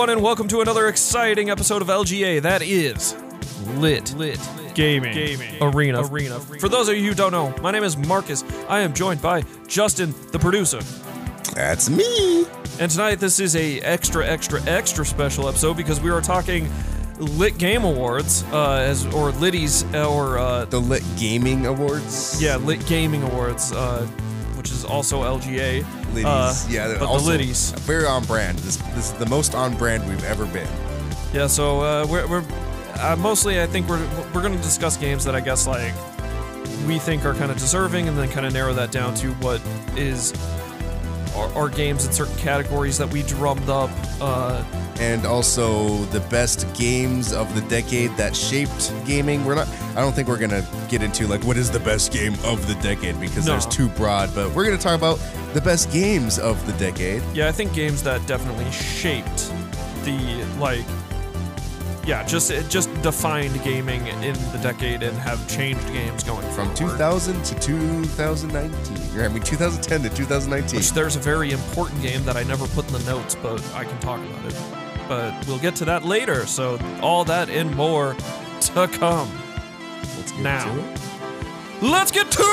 Hello, everyone, and welcome to another exciting episode of LGA. That is Lit Lit Gaming, Gaming Arena. Arena. For those of you who don't know, my name is Marcus. I am joined by Justin, the producer. That's me. And tonight, this is a extra, extra, extra special episode because we are talking Lit Game Awards, uh, as or Liddy's or uh, The Lit Gaming Awards. yeah, Lit Gaming Awards, uh, which is also LGA. Liddies. Uh, yeah, but also the Liddies. Very on brand. This, this is the most on brand we've ever been. Yeah, so uh, we're, we're uh, mostly I think we're we're going to discuss games that I guess like we think are kind of deserving, and then kind of narrow that down to what is our, our games in certain categories that we drummed up. Uh, And also the best games of the decade that shaped gaming. We're not. I don't think we're gonna get into like what is the best game of the decade because No. there's too broad. But we're gonna talk about the best games of the decade. yeah, I think games that definitely shaped the like. Yeah, just it just defined gaming in the decade and have changed games going From forward. 2000 to 2019. Or, I mean 2010 to 2019. Which there's a very important game that I never put in the notes, but I can talk about it. But we'll get to that later. So all that and more to come. Let's get now. to it. Let's get to it.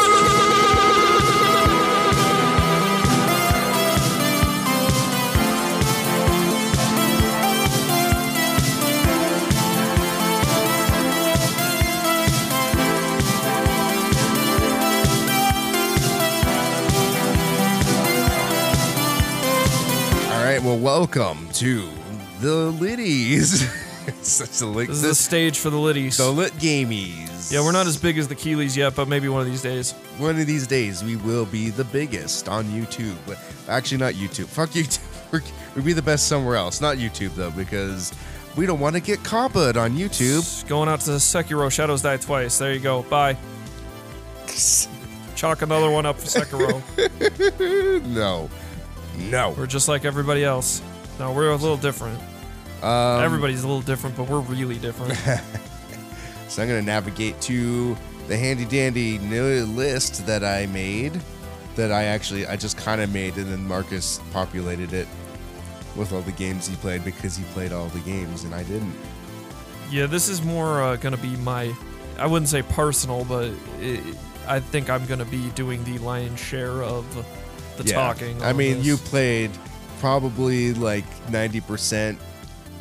All right, well, welcome to the Liddies. Such a lit. This is the stage for the Liddies. the lit gamies. Yeah, we're not as big as the Keighleys yet, but maybe one of these days. One of these days, we will be the biggest on YouTube. Actually, not YouTube. Fuck YouTube. We're, we'll be the best somewhere else. Not YouTube though, because we don't want to get copied on YouTube. Going out to Sekiro Shadows Die Twice. There you go. Bye. Chalk another one up for Sekiro. no, no. we're just like everybody else. No, we're a little different. Um, Everybody's a little different, but we're really different. So I'm gonna navigate to the handy dandy list that I made. That I actually I just kind of made, and then Marcus populated it with all the games he played because he played all the games and I didn't. Yeah, this is more uh, gonna be my, I wouldn't say personal, but it, I think I'm gonna be doing the lion's share of the Yeah. talking. I mean, this. you played probably like 90%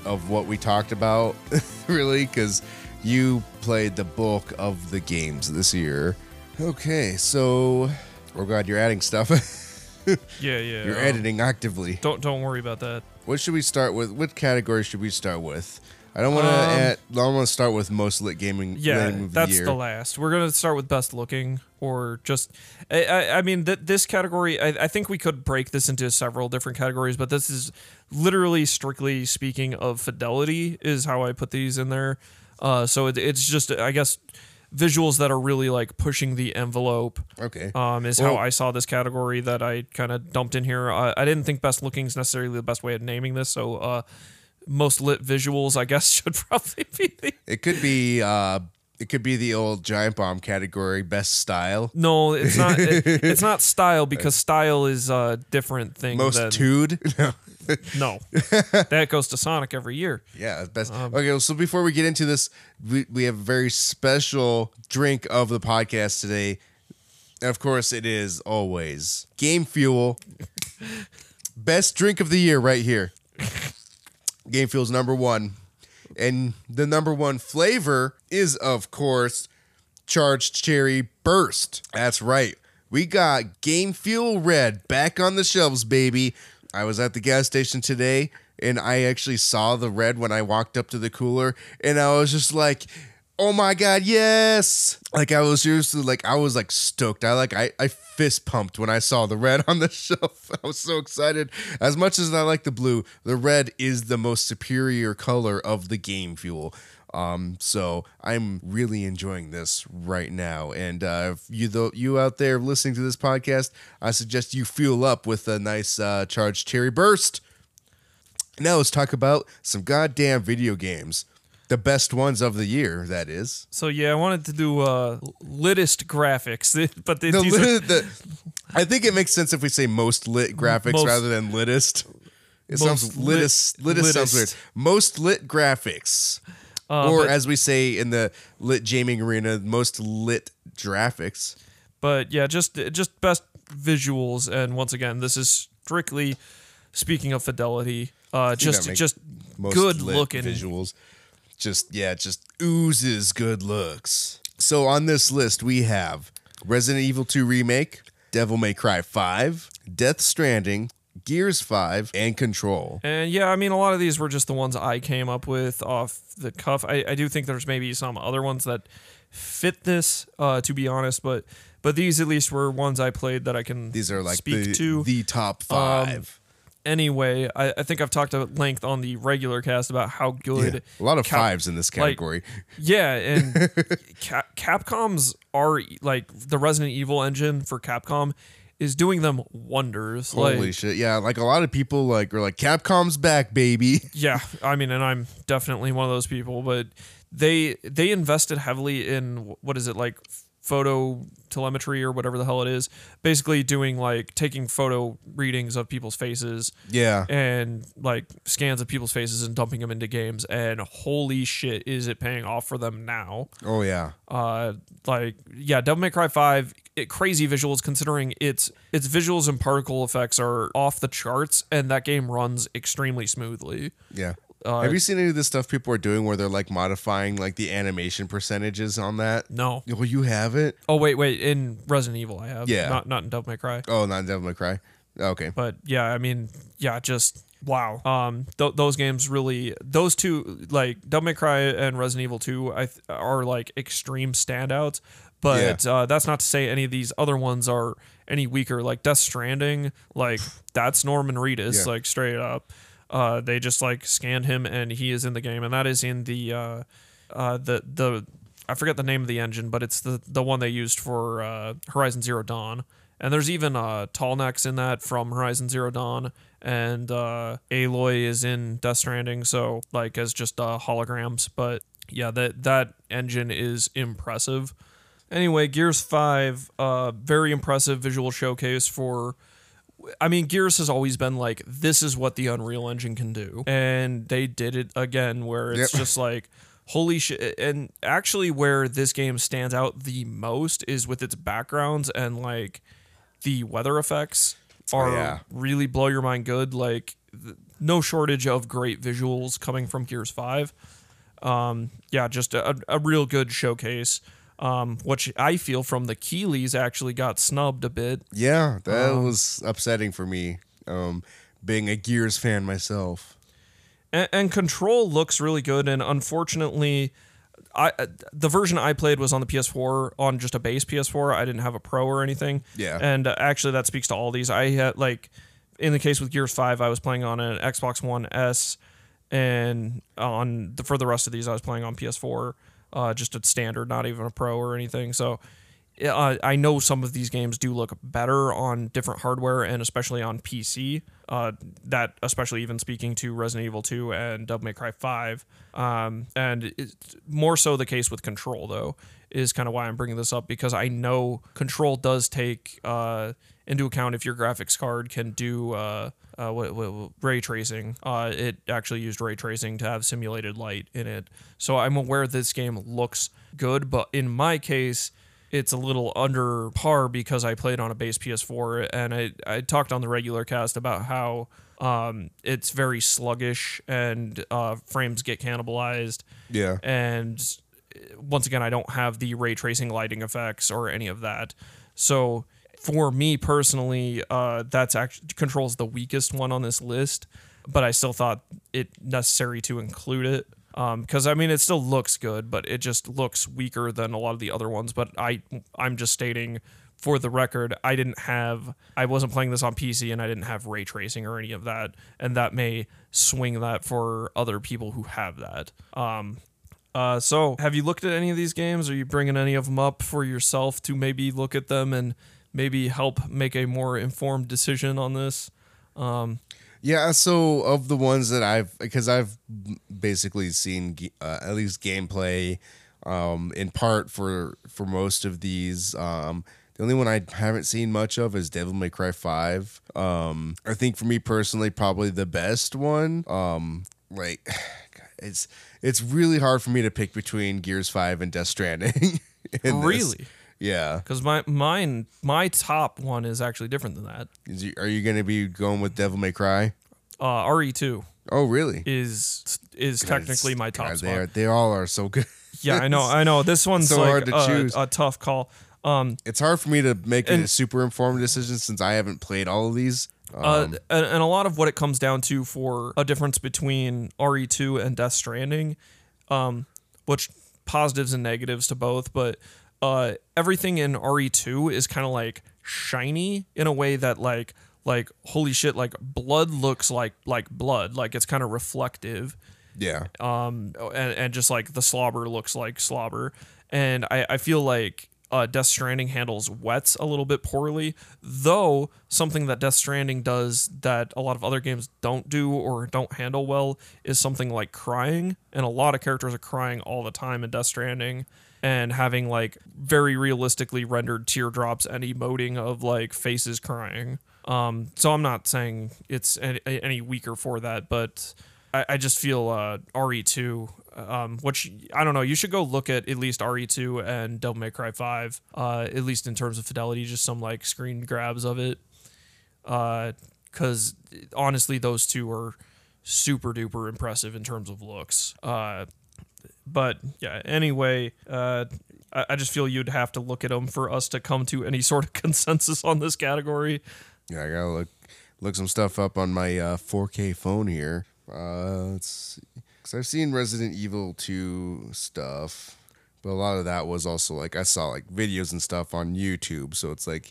of what we talked about, really, because you played the bulk of the games this year. Okay, so we're glad you're adding stuff. yeah, yeah. you're um, editing actively. Don't don't worry about that. What should we start with? What category should we start with? I don't want to. Um, add I want to start with most lit gaming. Yeah, that's the, year. the last. We're gonna start with best looking, or just. I, I, I mean, th- this category. I, I think we could break this into several different categories, but this is literally strictly speaking of fidelity is how I put these in there. Uh, so it, it's just, I guess, visuals that are really like pushing the envelope. Okay. Um, is Well- how I saw this category that I kind of dumped in here. Uh, I didn't think best looking is necessarily the best way of naming this, so uh, most lit visuals, I guess, should probably be the It could be. uh It could be the old giant bomb category, best style. No, it's not. it- it's not style because style is a different thing. Most than, tude. No. no, that goes to Sonic every year. Yeah, best. Um, okay, well, so before we get into this, we, we have a very special drink of the podcast today. And of course, it is always Game Fuel. Best drink of the year, right here. Game Fuel's number one. And the number one flavor is, of course, Charged Cherry Burst. That's right. We got Game Fuel Red back on the shelves, baby. I was at the gas station today and I actually saw the red when I walked up to the cooler and I was just like, oh my god, yes! Like I was seriously like I was like stoked. I like I, I fist pumped when I saw the red on the shelf. I was so excited. As much as I like the blue, the red is the most superior color of the game fuel. Um, so I'm really enjoying this right now. And uh, if you you out there listening to this podcast, I suggest you fuel up with a nice uh, charged cherry burst. Now let's talk about some goddamn video games. The best ones of the year, that is. So yeah, I wanted to do uh, litest graphics, but they, The, these are, the, I think it makes sense if we say most lit graphics Most- rather than litest. It Most sounds lit- litest, litest sounds weird. litest. Most lit graphics. Uh, or but- as we say in the lit gaming arena, most lit graphics. but yeah, just just best visuals. And once again, this is strictly speaking of fidelity. Uh, just just good looking. visuals. Just yeah, just oozes good looks. So on this list we have Resident Evil 2 remake, Devil May Cry 5, Death Stranding, Gears 5, and Control. And yeah, I mean, a lot of these were just the ones I came up with off the cuff. I, I do think there's maybe some other ones that fit this, uh, to be honest, but but these at least were ones I played that I can These are like speak the, to. the top Um, 5. anyway, I, I think I've talked at length on the regular cast about how good. Yeah, a lot of Cap- fives in this category. Yeah, and Cap- Capcom's are like the Resident Evil engine for Capcom is doing them wonders. Holy like, shit. Yeah, like a lot of people like are like Capcom's back, baby. Yeah, I mean, and I'm definitely one of those people, but they they invested heavily in what is it like photo telemetry or whatever the hell it is. Basically, doing like taking photo readings of people's faces Yeah. and like scans of people's faces and dumping them into games. And holy shit, is it paying off for them now? Oh yeah. Uh, like yeah, Devil May Cry Five, it, crazy visuals considering its its visuals and particle effects are off the charts, and that game runs extremely smoothly. Yeah. Uh, Have you seen any of the stuff people are doing where they're like modifying like the animation percentages on that? No. Well, you have it. Oh wait, wait. In Resident Evil, I have. Yeah. Not not in Devil May Cry. Oh, not in Devil May Cry. Okay. But yeah, I mean, yeah, just wow. Um, th- those games really, those two, like Devil May Cry and Resident Evil Two, I th- are like extreme standouts. But uh, that's not to say any of these other ones are any weaker. Like Death Stranding, like that's Norman Reedus, Yeah. like straight up. Uh, they just like scanned him and he is in the game, and that is in the uh, uh, the the I forget the name of the engine, but it's the the one they used for uh, Horizon Zero Dawn. And there's even uh, Tallnecks in that from Horizon Zero Dawn, and uh, Aloy is in Death Stranding, so like as just uh, holograms. But yeah, that that engine is impressive. Anyway, Gears Five, uh, very impressive visual showcase for I mean, Gears has always been like, this is what the Unreal Engine can do. And they did it again, where it's Yep. just like, holy shit. And actually, where this game stands out the most is with its backgrounds and like the weather effects are yeah. really blow your mind good. Like, th- no shortage of great visuals coming from Gears 5. Um, yeah, just a, a real good showcase. Um, which I feel from the Keighleys actually got snubbed a bit Yeah, that Um, was upsetting for me. Um, being a Gears fan myself. and, and control looks really good and unfortunately I uh, the version I played was on the PS4 on just a base PS4 I didn't have a pro or anything Yeah. and uh, actually that speaks to all these I had like in the case with Gears 5 I was playing on an Xbox One S and on the for the rest of these I was playing on PS4 uh, just a standard not even a pro or anything so uh, I know some of these games do look better on different hardware and especially on PC. Uh, that especially even speaking to Resident Evil 2 and Devil May Cry 5. Um, and it's more so the case with Control though is kind of why I'm bringing this up because I know Control does take uh, into account if your graphics card can do uh, what, what, ray tracing. Uh, it actually used ray tracing to have simulated light in it. So I'm aware this game looks good, but in my case it's a little under par because I played on a base PS4 and I, I talked on the regular cast about how um, it's very sluggish and uh, frames get cannibalized. Yeah. And once again, I don't have the ray tracing lighting effects or any of that. So for me personally, uh, that's actually controls the weakest one on this list, but I still thought it necessary to include it because I mean it still looks good, but it just looks weaker than a lot of the other ones. But I I'm just stating for the record, I didn't have I wasn't playing this on PC and I didn't have ray tracing or any of that, and that may swing that for other people who have that. Um, uh, so have you looked at any of these games? Are you bringing any of them up for yourself to maybe look at them and maybe help make a more informed decision on this? Yeah, so of the ones that I've, because I've basically seen uh, at least gameplay, um, in part for for most of these. Um, The only one I haven't seen much of is Devil May Cry 5. Um, I think for me personally, probably the best one. Um, like it's it's really hard for me to pick between Gears 5 and Death Stranding. in this. Yeah. Because my mine my top one is actually different than that. Is you, are you going to be going with Devil May Cry? Uh, RE2 Oh, really? is is technically my top God, spot. They, are, they all are so good. Yeah, I know, I know. This one's So like hard to a, choose. a tough call. Um, It's hard for me to make a super informed decision since I haven't played all of these. Um, uh, and, and a lot of what it comes down to for a difference between RE2 and Death Stranding, um, which positives and negatives to both, but uh, everything in RE2 is kind of like shiny in a way that like like holy shit, like blood looks like like blood, like it's kind of reflective. yeah. um, and, and just like the slobber looks like slobber. And I, I feel like uh, Death Stranding handles wets a little bit poorly, though something that Death Stranding does that a lot of other games don't do or don't handle well is something like crying. And a lot of characters are crying all the time in Death Stranding and having like very realistically rendered teardrops and emoting of like faces crying. Um, so I'm not saying it's any, weaker for that, but I, I just feel uh, RE2, um, which I don't know. You should go look at at least RE2 and Devil May Cry 5, uh, at least in terms of fidelity, just some like screen grabs of it. Because honestly, those two are super duper impressive in terms of looks. Uh, but yeah, anyway, uh, I, I just feel you'd have to look at them for us to come to any sort of consensus on this category. Yeah, I gotta look look some stuff up on my uh, 4K phone here. Uh, let's because I've seen Resident Evil 2 stuff, but a lot of that was also like I saw like videos and stuff on YouTube, so it's like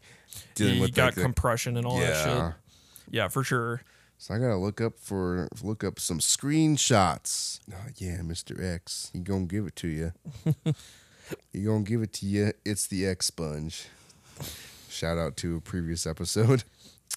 dealing you with got like, the- compression and all that yeah. shit. Yeah, for sure. So I gotta look up for look up some screenshots. Oh, yeah, Mr. X, he gonna give it to you. he gonna give it to you. It's the X sponge. Shout out to a previous episode.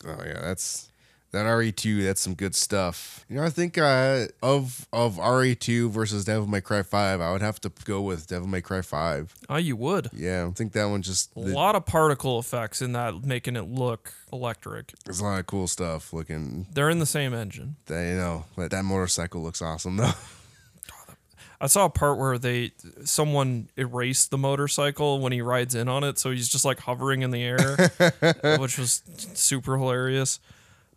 Oh yeah, that's that RE2. That's some good stuff. You know, I think uh, of of RE2 versus Devil May Cry 5, I would have to go with Devil May Cry 5. Oh, you would. Yeah, I think that one just A the- lot of particle effects in that, making it look electric. there's a lot of cool stuff looking. They're in the same engine. That, you know, that, that motorcycle looks awesome though. I saw a part where they someone erased the motorcycle when he rides in on it, so he's just like hovering in the air, which was super hilarious.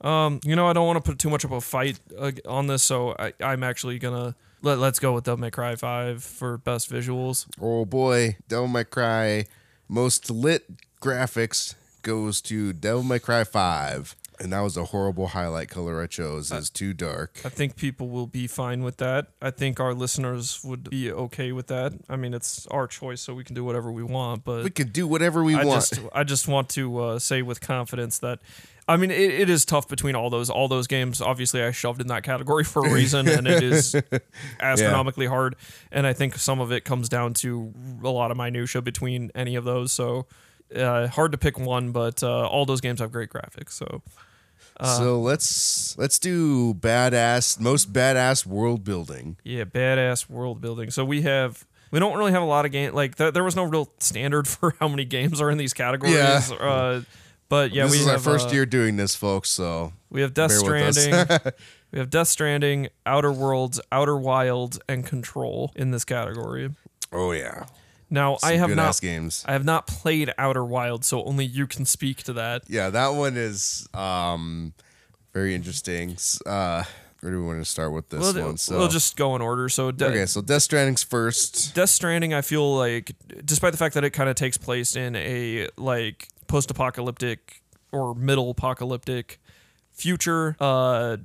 Um, you know, I don't want to put too much of a fight uh, on this, so I, I'm actually gonna let, let's go with Devil May Cry Five for best visuals. Oh boy, Devil May Cry most lit graphics goes to Devil May Cry 5. And that was a horrible highlight color I chose. It's too dark. I think people will be fine with that. I think our listeners would be okay with that. I mean, it's our choice, so we can do whatever we want. But We can do whatever we I want. just I just want to uh, say with confidence that I mean it, it is tough between all those all those games. Obviously, I shoved in that category for a reason, and it is astronomically hard. And I think some of it comes down to a lot of minutia between any of those. So uh, hard to pick one, but uh, all those games have great graphics. So so let's let's do badass most badass world building. yeah, badass world building. So we have. We don't really have a lot of game like th- there was no real standard for how many games are in these categories. Yeah. But yeah, this we is have, our first uh, year doing this, folks. So We have Death Bear with us. Stranding. we have Death Stranding, Outer Worlds, Outer Wilds, and Control in this category. oh yeah, Now I have not games. I have not played Outer Wilds, so only you can speak to that. Yeah, that one is um very interesting. Uh, where do we want to start with this We'll, one? So we'll just go in order. So De- okay, so Death Stranding's first. Death Stranding, I feel like, despite the fact that it kind of takes place in a like post-apocalyptic or middle-apocalyptic future, uh,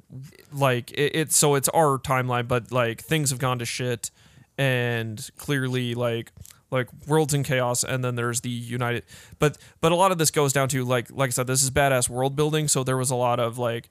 like it, it's so it's our timeline, but like things have gone to shit, and clearly like like worlds in chaos, and then there's the United, but but a lot of this goes down to like like I said, this is badass world building, so there was a lot of like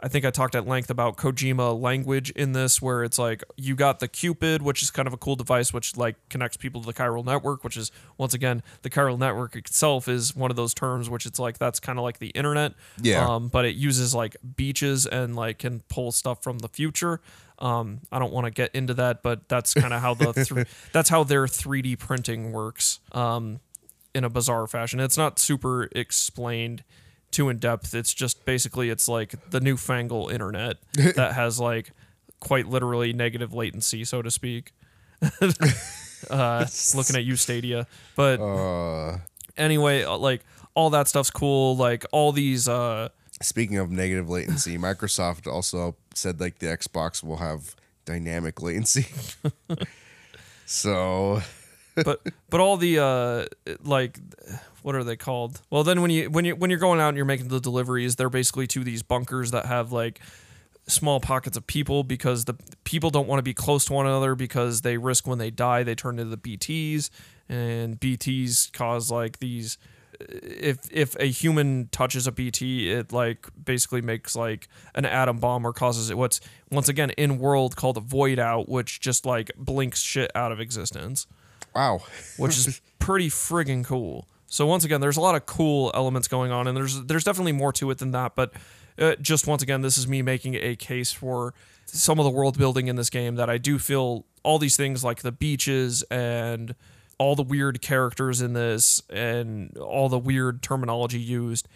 I think I talked at length about Kojima language in this, where it's like you got the Q-pid, which is kind of a cool device, which like connects people to the chiral network, which is once again the chiral network itself is one of those terms which it's like that's kind of like the internet, Yeah. Um, but it uses like beaches and like can pull stuff from the future. Um, I don't want to get into that, but that's kind of how the thr that's how their 3D printing works. Um, in a bizarre fashion. It's not super explained too in depth. It's just basically it's like the newfangled internet that has like quite literally negative latency, so to speak. uh, looking at you, Stadia, but Uh, anyway, uh, like all that stuff's cool. Like all these, uh, speaking of negative latency, Microsoft also said like the Xbox will have dynamic latency. so but but all the uh, like, what are they called? Well, then when you when you when you're going out and you're making the deliveries, they're basically to these bunkers that have like small pockets of people because the people don't want to be close to one another because they risk when they die they turn into the BTs and BTs cause like these if if a human touches a BT it like basically makes like an atom bomb or causes it what's once again in world called a void out which just like blinks shit out of existence wow. which is pretty friggin' cool. So once again, there's a lot of cool elements going on, and there's there's definitely more to it than that. But uh, just once again, this is me making a case for some of the world building in this game that I do feel all these things like the beaches and all the weird characters in this and all the weird terminology used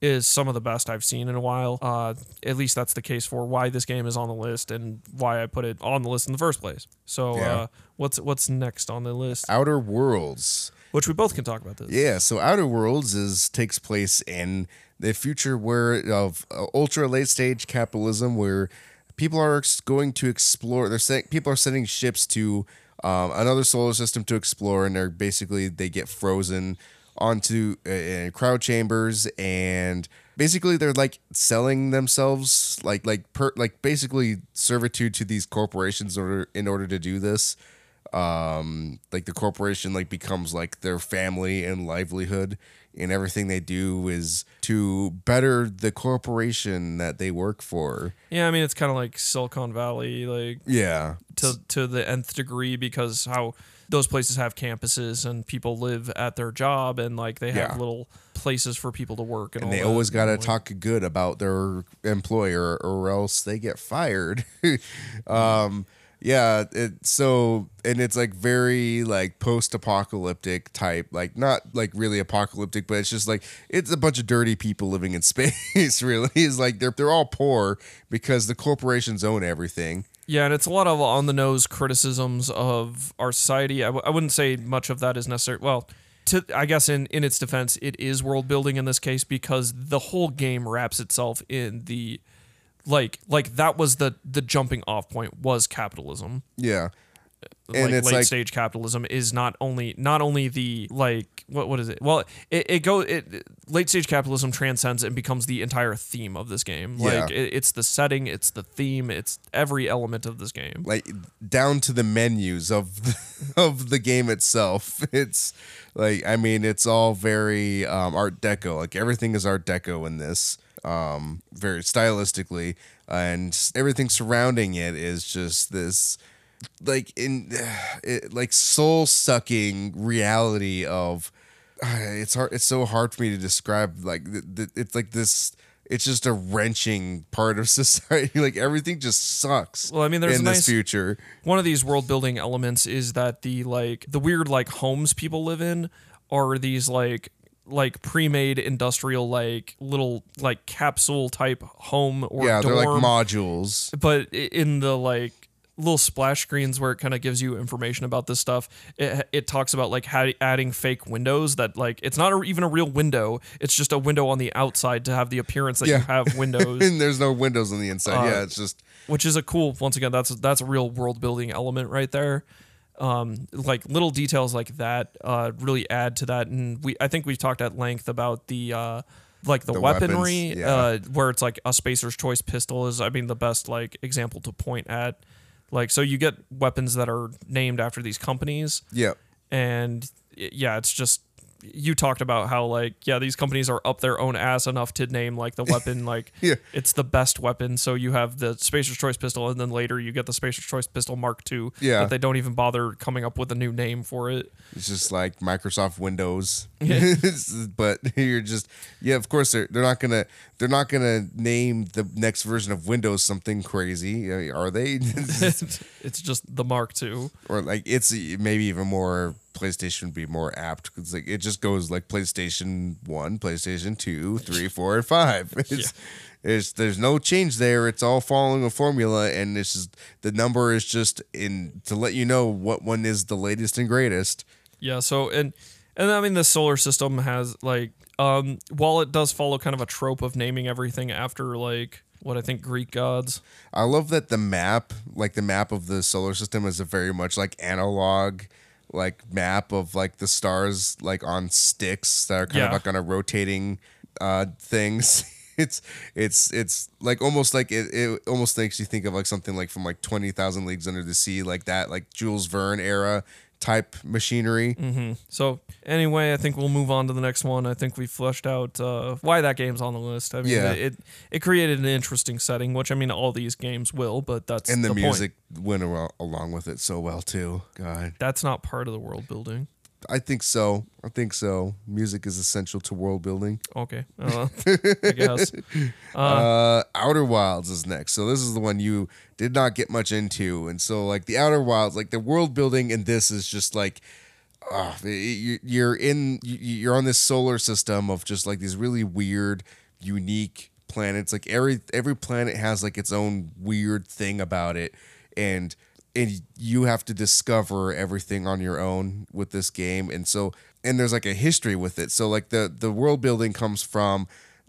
is some of the best I've seen in a while. Uh, at least that's the case for why this game is on the list and why I put it on the list in the first place. So Yeah. uh, what's what's next on the list? Outer Worlds. Which we both can talk about this. Yeah, so Outer Worlds is takes place in the future where of uh, ultra late stage capitalism, where people are ex- going to explore. They're saying people are sending ships to um, another solar system to explore, and they're basically they get frozen onto uh, cryo chambers, and basically they're like selling themselves, like like per like basically servitude to these corporations order in order to do this um like the corporation like becomes like their family and livelihood and everything they do is to better the corporation that they work for. Yeah, I mean it's kind of like Silicon Valley, like yeah. to to the nth degree because how those places have campuses and people live at their job and like they have Yeah. little places for people to work and, and they always got to Like, talk good about their employer or else they get fired. Um yeah it so and it's like very like post-apocalyptic type like not like really apocalyptic but it's just like it's a bunch of dirty people living in space really it's like they're they're all poor because the corporations own everything Yeah, and it's a lot of on the nose criticisms of our society. I w- I wouldn't say much of that is necessary. Well, to I guess in in its defense, it is world building in this case because the whole game wraps itself in the like like that was the the jumping off point was capitalism. yeah like And it's late like- stage capitalism is not only not only the like what what is it? Well, it, it go it late stage capitalism transcends and becomes the entire theme of this game. Yeah. Like it, it's the setting, it's the theme, it's every element of this game. like down to the menus of the, of the game itself. It's like I mean, it's all very um, Art Deco. Like everything is Art Deco in this, um, very stylistically, and everything surrounding it is just this like in it, like soul sucking reality of. It's hard. It's so hard for me to describe. Like it's like this. It's just a wrenching part of society. Like everything just sucks Well, I mean, there's in a this nice future. one of these world building elements is that the like the weird like homes people live in are these like like pre-made industrial like little like capsule type home or yeah, dorm. they're like modules. but in the like little splash screens where it kind of gives you information about this stuff it, it talks about like how adding fake windows that like it's not a, even a real window it's just a window on the outside to have the appearance that Yeah. you have windows and there's no windows on the inside. Uh, yeah, it's just which is a cool once again that's that's a real world building element right there um like little details like that uh really add to that and we i think we've talked at length about the uh like the, The weapons, weaponry yeah. uh where it's like a spacer's choice pistol is i mean the best like example to point at like so you get weapons that are named after these companies yeah. and yeah it's just you talked about how like yeah these companies are up their own ass enough to name like the weapon like Yeah. it's the best weapon so you have the spacer's choice pistol and then later you get the spacer's choice pistol mark ii Yeah. they don't even bother coming up with a new name for it It's just like Microsoft Windows. but you're just yeah, of course they're they're not gonna they're not gonna name the next version of Windows something crazy, Uh, are they? it's just the mark ii or like it's maybe even more PlayStation would be more apt because like it just goes like PlayStation One, PlayStation Two, Three, Four, and Five. It's, it's there's no change there. It's all following a formula, and it's just the number is just in to let you know what one is the latest and greatest. Yeah. So and and I mean the solar system has like um while it does follow kind of a trope of naming everything after like what I think Greek gods. I love that the map, like the map of the solar system, is a very much like analog, like map of like the stars, like on sticks that are kind of like on a rotating uh things. It's it's it's like almost like it, it almost makes you think of like something like from like twenty thousand leagues under the sea, like that, like Jules Verne era type machinery. So anyway, I think we'll move on to the next one. I think we fleshed out uh, why that game's on the list. I mean, Yeah. it it created an interesting setting, which I mean, all these games will, but that's And the, point. music went along with it so well too. God, That's not part of the world building. I think so. I think so. Music is essential to world building. Okay, uh, I guess. Uh, Outer Wilds is next. So this is the one you did not get much into, and so like the Outer Wilds, like the world building in this is just like, uh, you- you're in, you're on this solar system of just like these really weird, unique planets. Like every every planet has like its own weird thing about it, and and you have to discover everything on your own with this game and so and there's like a history with it so like the the world building comes from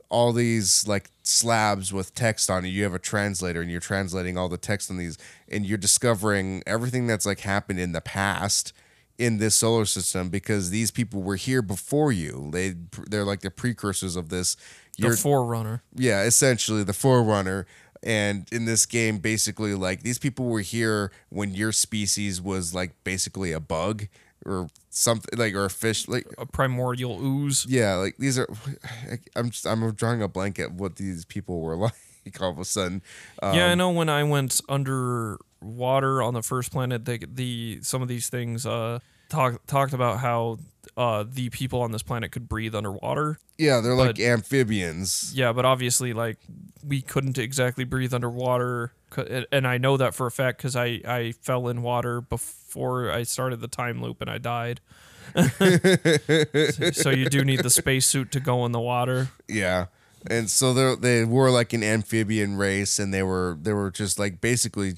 all these like slabs with text on it you have a translator and you're translating all the text on these and you're discovering everything that's like happened in the past in this solar system because these people were here before you they they're like the precursors of this The Forerunner. yeah, essentially the forerunner. And in this game, basically, like these people were here when your species was like basically a bug or something like or a fish. Like a primordial ooze. yeah, like these are. I'm just, I'm drawing a blank at what these people were like all of a sudden. Um, yeah, I know when I went underwater on the first planet, the the some of these things uh talk, talked about how uh the people on this planet could breathe underwater. yeah, they're like amphibians. Yeah, but obviously like we couldn't exactly breathe underwater and I know that for a fact cuz I I fell in water before I started the time loop and I died. so you do need the spacesuit to go in the water. Yeah. And so they they were like an amphibian race and they were they were just like basically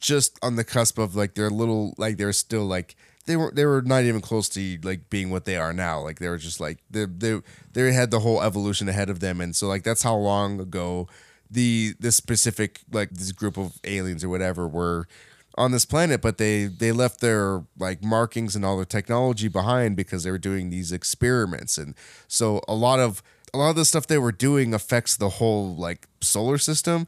just on the cusp of like their little like they're still like they were they were not even close to like being what they are now. Like they were just like they they they had the whole evolution ahead of them. And so like that's how long ago the this specific like this group of aliens or whatever were on this planet. But they they left their like markings and all their technology behind because they were doing these experiments. And so a lot of a lot of the stuff they were doing affects the whole like solar system.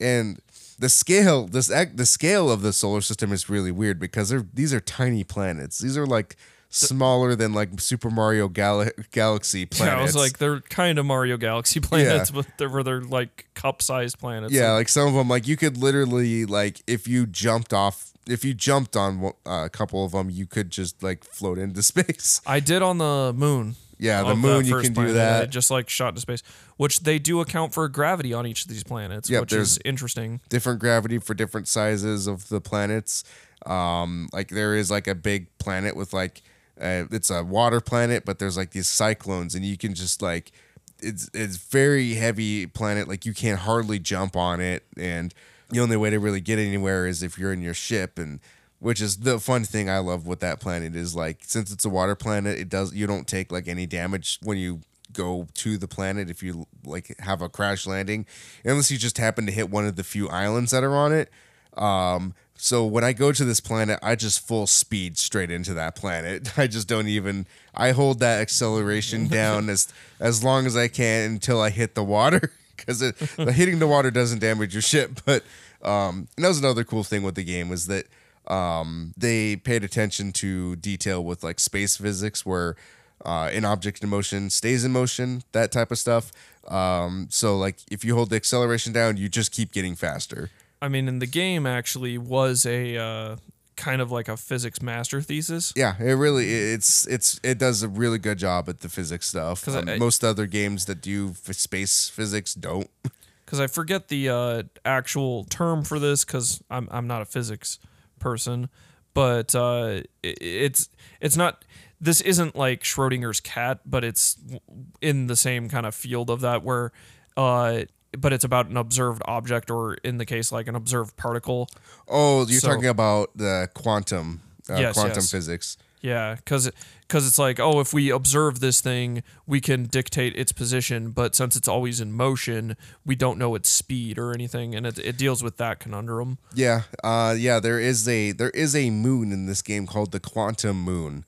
And the scale this act the scale of the solar system is really weird because they're these are tiny planets these are like smaller than like super mario Gal- galaxy planets Yeah, I was like they're kind of Mario Galaxy planets but they're where they're like cup-sized planets. Yeah, like some of them, like you could literally, like if you jumped off, if you jumped on uh, a couple of them, you could just like float into space. I did on the moon. Yeah, the moon you can do that. Just like shot into space, which they do account for gravity on each of these planets, Yep, which is interesting. Different gravity for different sizes of the planets. Um, like there is like a big planet with like uh, it's a water planet, but there's like these cyclones, and you can just like it's it's very heavy planet. Like you can't hardly jump on it, and the only way to really get anywhere is if you're in your ship and which is the fun thing I love with that planet is like since it's a water planet, it does you don't take like any damage when you go to the planet if you like have a crash landing unless you just happen to hit one of the few islands that are on it. Um so when I go to this planet, I just full speed straight into that planet. I just don't even I hold that acceleration down as as long as I can until I hit the water because hitting the water doesn't damage your ship. But um, and that was another cool thing with the game was that um, they paid attention to detail with like space physics, where uh, an object in motion stays in motion, that type of stuff. Um, so like if you hold the acceleration down, you just keep getting faster. I mean, in the game actually was a uh, kind of like a physics master thesis. Yeah, it really it's it's it does a really good job at the physics stuff. Um, I- most other games that do space physics don't. because I forget the uh, actual term for this because I'm I'm not a physics person, but uh, it, it's it's not. This isn't like Schrodinger's cat, but it's in the same kind of field of that where, uh, but it's about an observed object, or in the case like an observed particle. Oh, you're So- talking about the quantum, uh, Yes, quantum yes. physics. Yeah, because because it's like oh, if we observe this thing, we can dictate its position, but since it's always in motion, we don't know its speed or anything, and it, it deals with that conundrum. Yeah, uh, yeah. There is a there is a moon in this game called the Quantum Moon.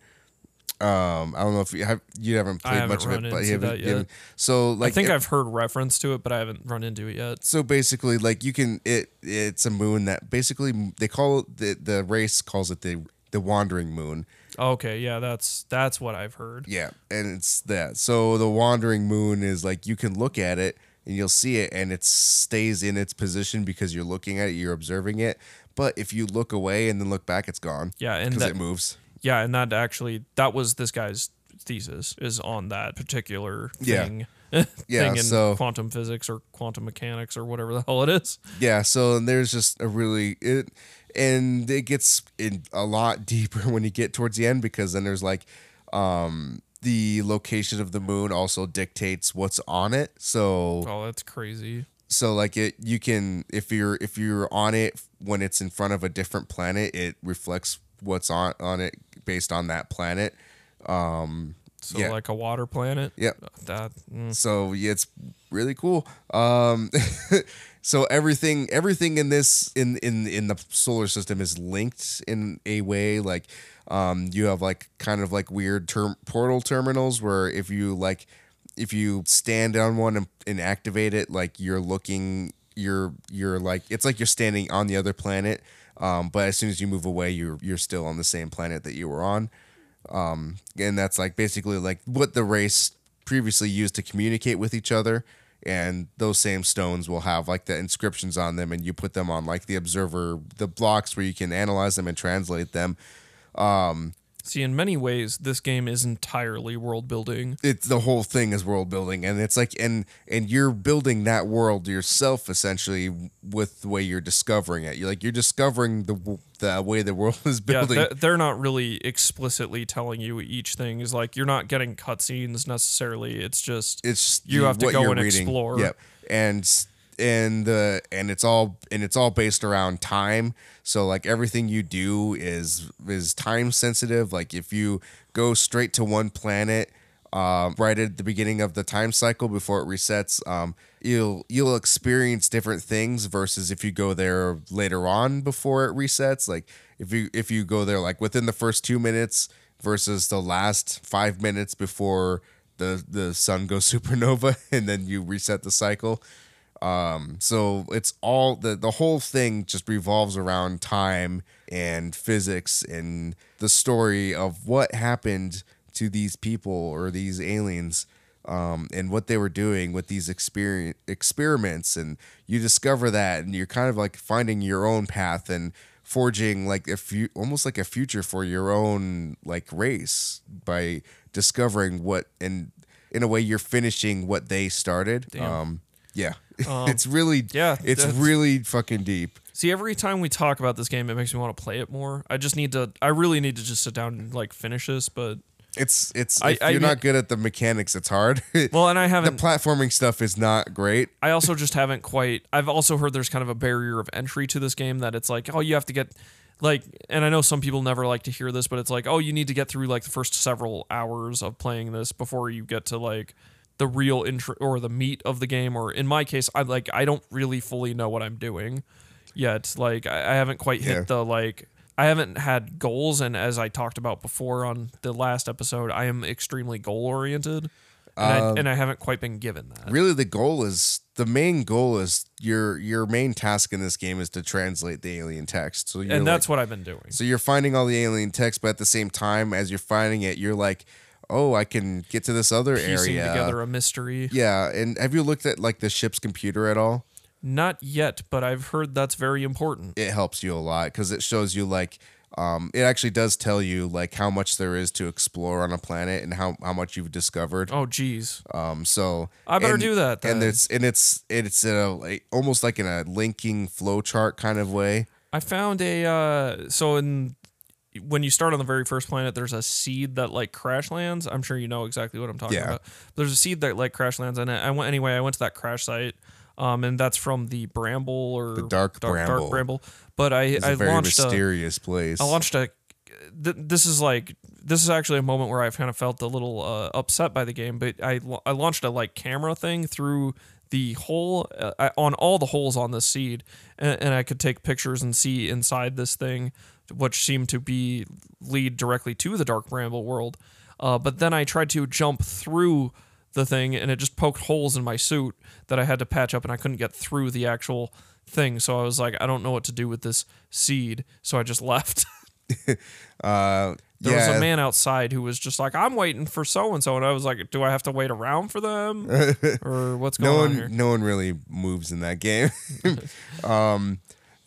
Um, I don't know if you have you haven't played haven't much of it, but you haven't. you haven't- so like, I think it- I've heard reference to it, but I haven't run into it yet. so basically like you can it it's a moon that basically they call it the the race calls it the the wandering moon. Okay, yeah, that's that's what I've heard. Yeah, and it's that. So the wandering moon is like you can look at it and you'll see it and it stays in its position because you're looking at it, you're observing it. But if you look away and then look back, it's gone. Yeah, and that it moves. yeah, and that actually that was this guy's thesis is on that particular thing. Yeah, thing in so- quantum physics or quantum mechanics or whatever the hell it is. Yeah, so there's just a really it and it gets in a lot deeper when you get towards the end because then there's like um the location of the moon also dictates what's on it. So Oh, that's crazy. so like it you can if you're if you're on it when it's in front of a different planet, it reflects what's on on it based on that planet. Um So Yeah. like a water planet. Yep. That mm, so yeah, it's really cool um so everything everything in this in in in the solar system is linked in a way like um you have like kind of like weird term portal terminals where if you like if you stand on one and, and activate it like you're looking you're you're like it's like you're standing on the other planet um but as soon as you move away you're you're still on the same planet that you were on. Um, and that's like basically like what the race previously used to communicate with each other and those same stones will have like the inscriptions on them and you put them on like the observer the blocks where you can analyze them and translate them um, see in many ways this game is entirely world building. it's the whole thing is world building and it's like and and you're building that world yourself essentially with the way you're discovering it you're like you're discovering the w- the way the world is Yeah, building th- they're not really explicitly telling you each thing is like you're not getting cutscenes necessarily. It's just it's You have to go and reading. explore. Yep. And and the and it's all and it's all based around time. So like everything you do is is time sensitive. Like if you go straight to one planet um, right at the beginning of the time cycle before it resets, um, you'll you'll experience different things versus if you go there later on before it resets. Like if you if you go there like within the first two minutes versus the last five minutes before the the sun goes supernova and then you reset the cycle um so it's all the the whole thing just revolves around time and physics and the story of what happened to these people or these aliens um, and what they were doing with these experience experiments. And you discover that and you're kind of like finding your own path and forging like a few almost like a future for your own like race by discovering what and in a way you're finishing what they started. Damn. um yeah Um, it's really yeah, it's really fucking deep See, every time we talk about this game, it makes me want to play it more. I just need to. I really need to just sit down and like finish this. But it's it's I- if you're mean- not good at the mechanics it's hard well, and I haven't. The platforming stuff is not great I also just haven't quite. I've also heard there's kind of a barrier of entry to this game that it's like, oh, you have to get like, and I know some people never like to hear this, but it's like, oh, you need to get through like the first several hours of playing this before you get to like the real intro or the meat of the game. Or in my case, I like I don't really fully know what I'm doing yet. Like I, I haven't quite hit Yeah. the like. I haven't had goals, and as I talked about before on the last episode, I am extremely goal oriented, and, I, um, and I haven't quite been given that. really the goal is the main goal is your your main task in this game is to translate the alien text so and like- that's what I've been doing. So you're finding all the alien text, but at the same time, as you're finding it, you're like, oh, I can get to this other piecing area. together a mystery. Yeah, and have you looked at like the ship's computer at all? Not yet, but I've heard that's very important. It helps you a lot because it shows you like, um, it actually does tell you like how much there is to explore on a planet and how how much you've discovered. Oh, geez. Um, so I better and- do that And it's and it's it's in a like, almost like in a linking flow chart kind of way. I found a uh, so in when you start on the very first planet, there's a seed that like crash lands. I'm sure you know exactly what I'm talking Yeah. about. There's a seed that like crash lands, and I went anyway. I went to that crash site, um, and that's from the Bramble or The Dark Bramble. Dark Bramble. But I It's I a very launched a, mysterious place. I launched a. Th- this is like this is actually a moment where I've kind of felt a little uh, upset by the game, but I I launched a like camera thing through the hole uh, on all the holes on this seed, and, and I could take pictures and see inside this thing, which seemed to be lead directly to the Dark Bramble world. Uh, but then I tried to jump through the thing, and it just poked holes in my suit that I had to patch up, and I couldn't get through the actual thing. So I was like, I don't know what to do with this seed, so I just left. uh, There yeah, was a man outside who was just like, "I'm waiting for so and so," and I was like, "Do I have to wait around for them, or what's going no on here?" no one really moves in that game. um,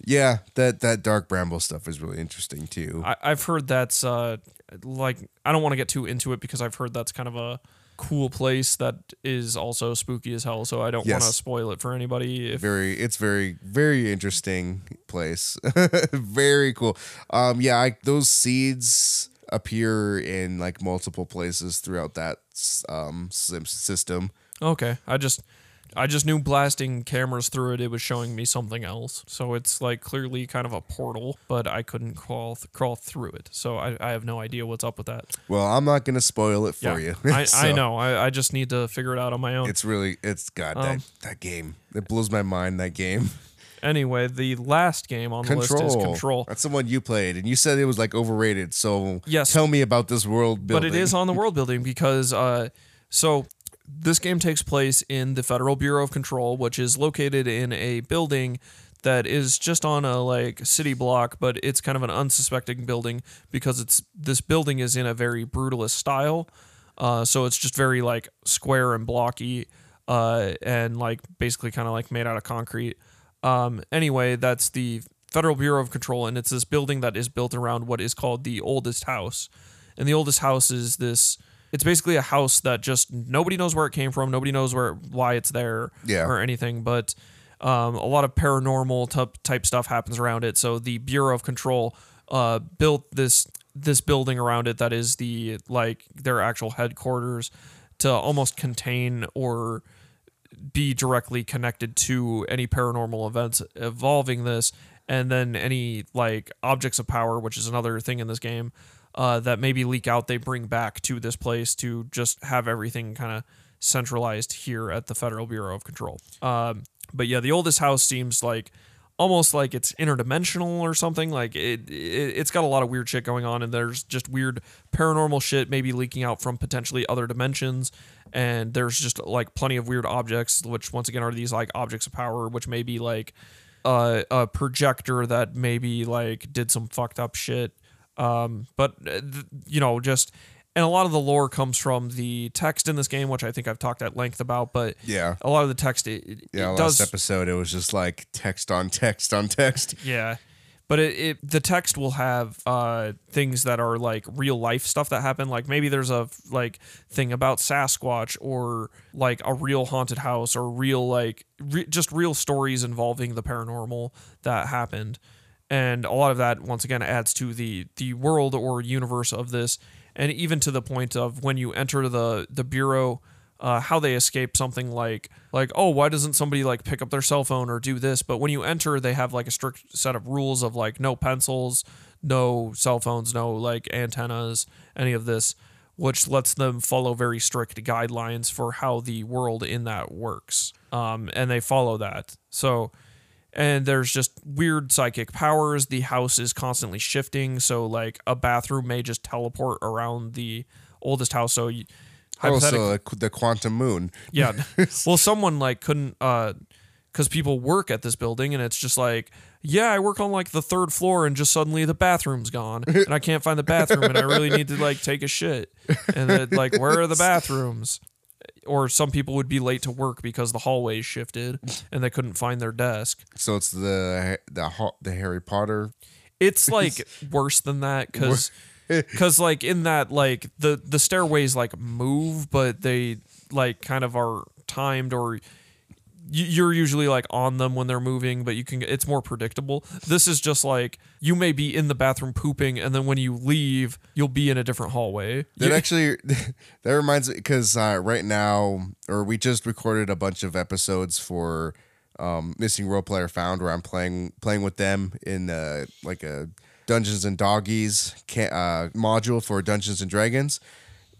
yeah, that that Dark Bramble stuff is really interesting too. I, I've heard that's uh, like I don't want to get too into it because I've heard that's kind of a cool place that is also spooky as hell. So I don't want to spoil it for anybody. If very it's very very interesting place very cool um yeah I, those seeds appear in like multiple places throughout that um system okay, I just I just knew blasting cameras through it, it was showing me something else. So it's like clearly kind of a portal, but I couldn't crawl th- crawl through it. So I, I have no idea what's up with that. well i'm not gonna spoil it for you I, I know. I, I just need to figure it out on my own. it's really it's god Um, that that game it blows my mind that game Anyway, the last game on the control list is Control. that's the one you played and you said it was like overrated so Yes. tell me about this world building But it is on the world building because uh so this game takes place in the Federal Bureau of Control, which is located in a building that is just on a like city block, but it's kind of an unsuspecting building because it's this building is in a very brutalist style. Uh, so it's just very like square and blocky, uh, and like basically kind of like made out of concrete. Um, anyway, that's the Federal Bureau of Control, and it's this building that is built around what is called the oldest house. And the oldest house is this. It's basically a house that just nobody knows where it came from. Nobody knows where why it's there Yeah. or anything. But um, a lot of paranormal type type stuff happens around it. So the Bureau of Control uh, built this this building around it that is the like their actual headquarters to almost contain or be directly connected to any paranormal events involving this and then any like objects of power which is another thing in this game uh, that maybe leak out they bring back to this place to just have everything kind of centralized here at the federal bureau of control. Um, but yeah the oldest house seems like almost like it's interdimensional or something. Like it, it it's got a lot of weird shit going on and there's just weird paranormal shit maybe leaking out from potentially other dimensions. And there's just like plenty of weird objects which once again are these like objects of power which may be like uh, a projector that maybe like did some fucked up shit um but uh, th- you know just and a lot of the lore comes from the text in this game which i think i've talked at length about but yeah a lot of the text it, it, yeah it last does episode it was just like text on text on text yeah. But it, it the text will have uh, things that are like real life stuff that happen. Like maybe there's a like thing about Sasquatch or like a real haunted house or real like re- just real stories involving the paranormal that happened. And a lot of that once again adds to the the world or universe of this. And even to the point of when you enter the the bureau uh, how they escape something like like oh why doesn't somebody like pick up their cell phone or do this? But when you enter they have like a strict set of rules of like no pencils no cell phones no like antennas any of this which lets them follow very strict guidelines for how the world in that works. Um, and they follow that. So and there's just weird psychic powers the house is constantly shifting so like a bathroom may just teleport around the oldest house so you, hypothetically- also the, the quantum moon yeah. well, someone like couldn't uh cuz people work at this building and it's just like, yeah, I work on like the third floor and just suddenly the bathroom's gone and I can't find the bathroom and I really need to like take a shit. And then like where are the bathrooms? Or some people would be late to work because the hallways shifted and they couldn't find their desk. So it's the the the Harry Potter. It's like worse than that cuz cuz like in that like the the stairways like move but they like kind of are timed or you're usually like on them when they're moving, but you can it's more predictable. This is just like you may be in the bathroom pooping, and then when you leave, you'll be in a different hallway. That actually that reminds me because uh, right now, or we just recorded a bunch of episodes for um, Missing Role Player Found, where I'm playing playing with them in uh, like a Dungeons and Doggies ca- uh, module for Dungeons and Dragons,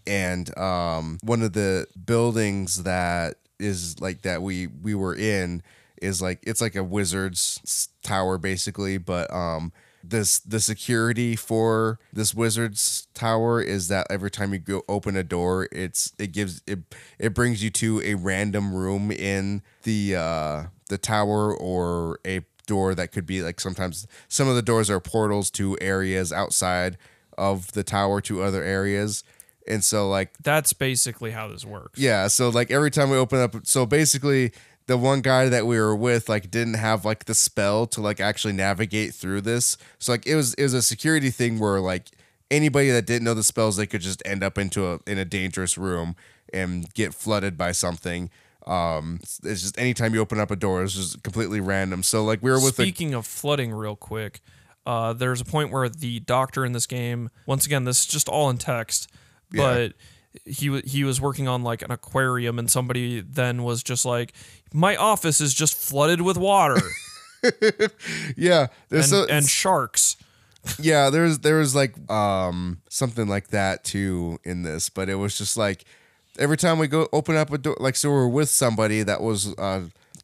and um, one of the buildings that is like that we we were in is like it's like a wizard's tower basically, but um this the security for this wizard's tower is that every time you go open a door, it's it gives it it brings you to a random room in the uh the tower or a door that could be like sometimes some of the doors are portals to areas outside of the tower to other areas. And so like that's basically how this works. yeah, so like every time we open up, so basically the one guy that we were with like didn't have like the spell to like actually navigate through this. So like it was it was a security thing where like anybody that didn't know the spells they could just end up into a in a dangerous room and get flooded by something. Um, it's it's just anytime you open up a door, it's just completely random. So like we were with a Speaking of flooding, real quick, uh, there's a point where the doctor in this game, once again, this is just all in text, but he he was working on like an aquarium, and somebody then was just like, "My office is just flooded with water. Yeah, and, there's so, and sharks." yeah there's there was like um something like that too in this but it was just like every time we go open up a door like so we're with somebody that was uh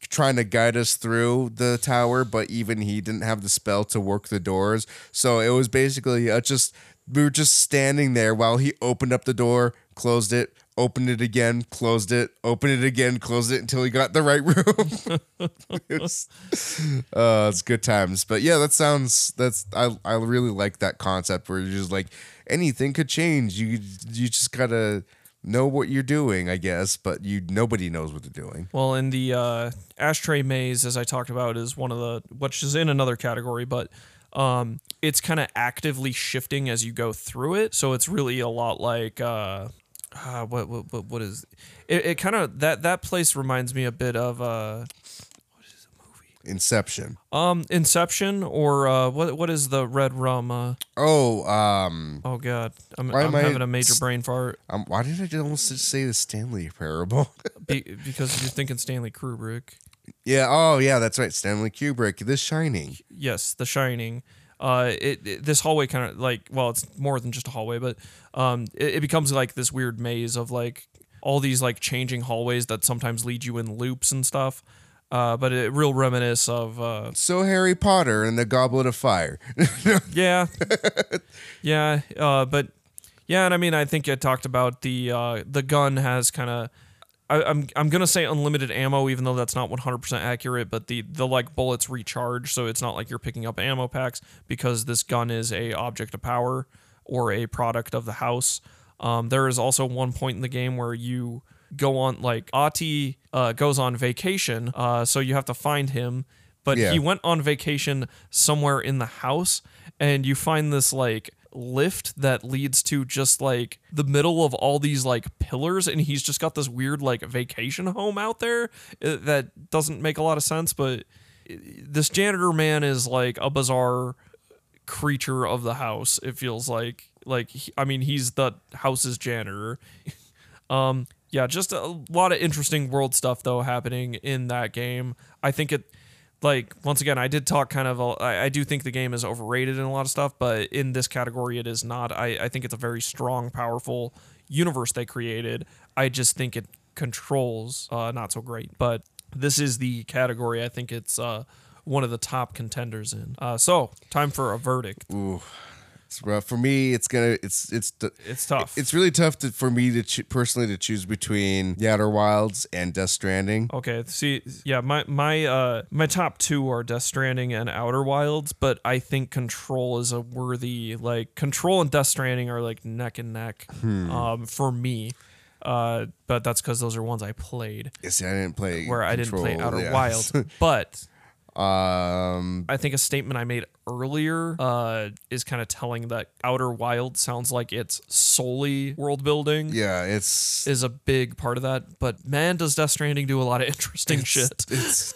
trying to guide us through the tower but even he didn't have the spell to work the doors. So it was basically uh, just we were just standing there while he opened up the door closed it opened it again closed it opened it again closed it until he got the right room it's, uh, it's good times. But yeah, that sounds that's I I really like that concept where you're just like anything could change. You you just gotta know what you're doing, I guess, but you nobody knows what they're doing. Well, in the uh, ashtray maze, as I talked about, is one of the which is in another category, but um, it's kind of actively shifting as you go through it. So it's really a lot like uh, uh, what, what what what is it? It kind of that that place reminds me a bit of uh, Inception. um Inception or uh, what what is the red rum? Uh, Oh, um, oh god, I'm, I'm having a major brain fart um, why did I just almost say the Stanley Parable? be, because you're thinking Stanley Kubrick. Yeah. Oh, yeah. That's right. Stanley Kubrick. The Shining. yes, The Shining. Uh, it, it- this hallway kind of like well, it's more than just a hallway, but um, it, it becomes like this weird maze of like all these like changing hallways that sometimes lead you in loops and stuff. Uh, but it real reminisce of uh, So Harry Potter and the Goblet of Fire. yeah, yeah. Uh, but yeah, and I mean, I think I talked about the uh, the gun has kind of. I'm I'm gonna say unlimited ammo, even though that's not 100 percent accurate. But the the like bullets recharge, so it's not like you're picking up ammo packs because this gun is a object of power or a product of the house. Um, there is also one point in the game where you go on like Ahti uh, goes on vacation, uh, so you have to find him. But Yeah. he went on vacation somewhere in the house, and you find this like lift that leads to just like the middle of all these like pillars and he's just got this weird like vacation home out there uh, that doesn't make a lot of sense but uh, this janitor man is like a bizarre creature of the house it feels like. Like i mean he's the house's janitor. Um yeah just a lot of interesting world stuff though happening in that game. I think it like once again i did talk kind of a- I, I do think the game is overrated in a lot of stuff but in this category it is not. I, I think it's a very strong powerful universe they created. I just think it controls uh, not so great but this is the category i think it's uh, one of the top contenders in. Uh, so time for a verdict. Ooh, it's rough for me. It's gonna. It's it's it's tough It's really tough to, for me to cho- personally to choose between The Outer Wilds and Death Stranding. Okay, see, yeah, my my uh my top two are Death Stranding and Outer Wilds, but I think Control is a worthy like Control and Death Stranding are like neck and neck, um, for me. Uh, but that's because those are ones I played Yeah, see, I didn't play where I didn't play Outer yeah. Wilds. But Um, I think a statement I made earlier uh, is kind of telling that Outer Wild sounds like it's solely world building. yeah, it's Is a big part of that, but man, does Death Stranding do a lot of interesting shit. It's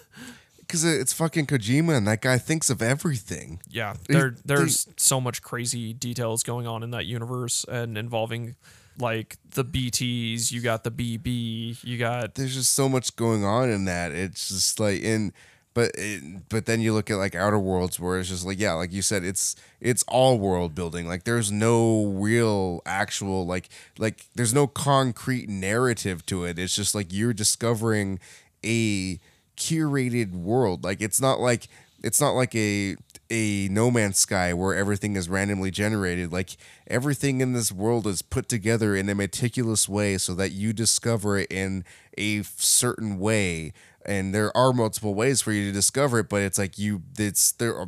because it's fucking Kojima, and that guy thinks of everything. Yeah, there there's so much crazy details going on in that universe and involving like the BTs, you got the BB, you got There's just so much going on in that. It's just like in. But it, but then you look at like Outer Worlds where it's just like yeah like you said it's it's all world building. Like there's no real actual like like there's no concrete narrative to it. It's just like you're discovering a curated world. Like it's not like it's not like a a no man's sky where everything is randomly generated. Like everything in this world is put together in a meticulous way so that you discover it in a certain way and there are multiple ways for you to discover it but it's like you it's there are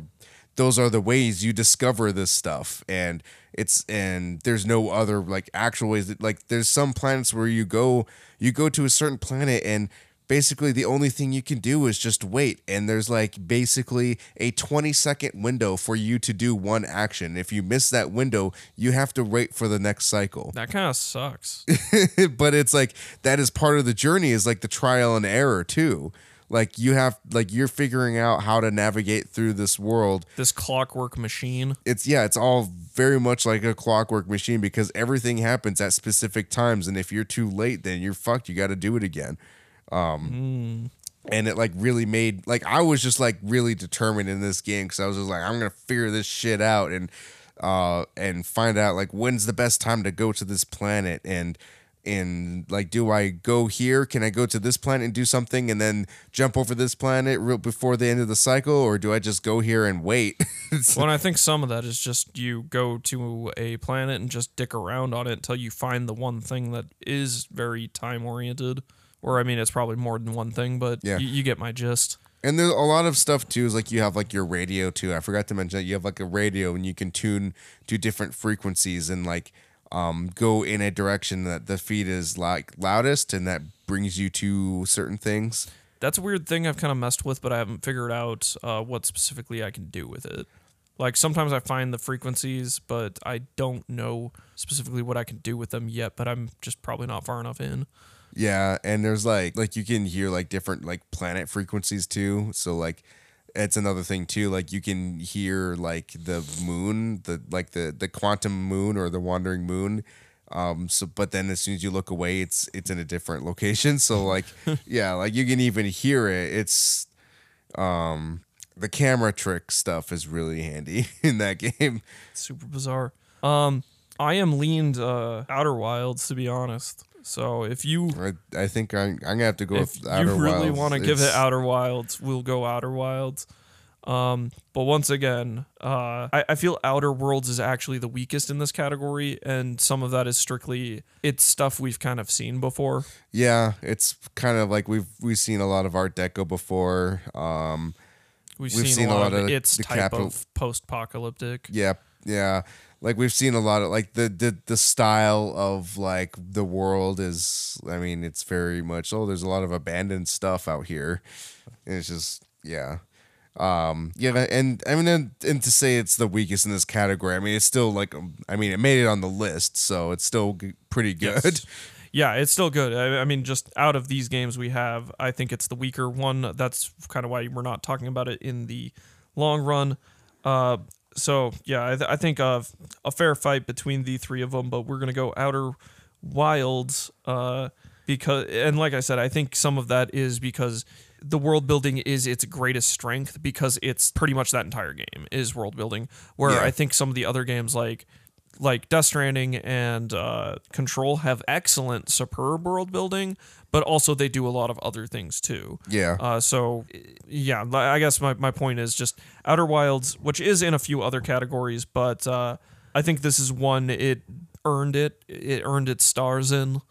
those are the ways you discover this stuff. And it's and there's no other like actual ways that like there's some planets where you go you go to a certain planet and basically the only thing you can do is just wait. And there's like basically a 20 second window for you to do one action. If you miss that window you have to wait for the next cycle. That kind of sucks. but it's like that is part of the journey is like the trial and error too. Like you have like you're figuring out how to navigate through this world. This clockwork machine. it's yeah it's all very much like a clockwork machine because everything happens at specific times. And if you're too late then you're fucked. You got to do it again um and it like really made like i was just like really determined in this game because i was just like i'm gonna figure this shit out and uh and find out like when's the best time to go to this planet and and like do i go here? Can i go to this planet and do something and then jump over this planet real before the end of the cycle or do i just go here and wait? Well, and I think some of that is just you go to a planet and just dick around on it until you find the one thing that is very time oriented. Or I mean, it's probably more than one thing, but Yeah. y- you get my gist. And there's a lot of stuff too. Is like you have like your radio too. I forgot to mention that you have like a radio and you can tune to different frequencies and like um, go in a direction that the feed is like loudest and that brings you to certain things. That's a weird thing I've kind of messed with, but I haven't figured out uh, what specifically I can do with it. Like sometimes I find the frequencies, but I don't know specifically what I can do with them yet. But I'm just probably not far enough in. Yeah, and there's like like you can hear like different like planet frequencies too. So like it's another thing too. Like you can hear like the moon, the like the the quantum moon or the wandering moon. Um so but then as soon as you look away it's it's in a different location. So like yeah, like you can even hear it. It's um the camera trick stuff is really handy in that game. super bizarre. Um, I am leaned uh, Outer Wilds to be honest. So if you I, I think I'm, I'm gonna have to go if with Outer you really want to give it Outer Wilds, we'll go Outer Wilds. Um, but once again, uh, I, I feel Outer Worlds is actually the weakest in this category, and some of that is strictly it's stuff we've kind of seen before. Yeah, it's kind of like we've we've seen a lot of Art Deco before. Um, We've, We've seen, a lot, of its the type capital- of post-apocalyptic. yeah, yeah, like we've seen a lot of like the the the style of like the world is. I mean, it's very much oh, there's a lot of abandoned stuff out here. And it's just yeah. Um yeah and I mean and, and to say it's the weakest in this category I mean it's still like um, I mean it made it on the list so it's still g- pretty good Yes. Yeah, it's still good. I, I mean, just out of these games we have, I think it's the weaker one. That's kind of why we're not talking about it in the long run. Uh, so yeah, I, th- I think uh, a fair fight between the three of them, but we're gonna go Outer Wilds uh, because, and like I said, I think some of that is because the world building is its greatest strength because it's pretty much that entire game is world building. Where Yeah. I think some of the other games like like Death Stranding and uh, Control have excellent, superb world building, but also they do a lot of other things too. yeah Uh, so, yeah, I guess my, my point is just Outer Wilds, which is in a few other categories, but uh, I think this is one it earned it. It earned its stars in.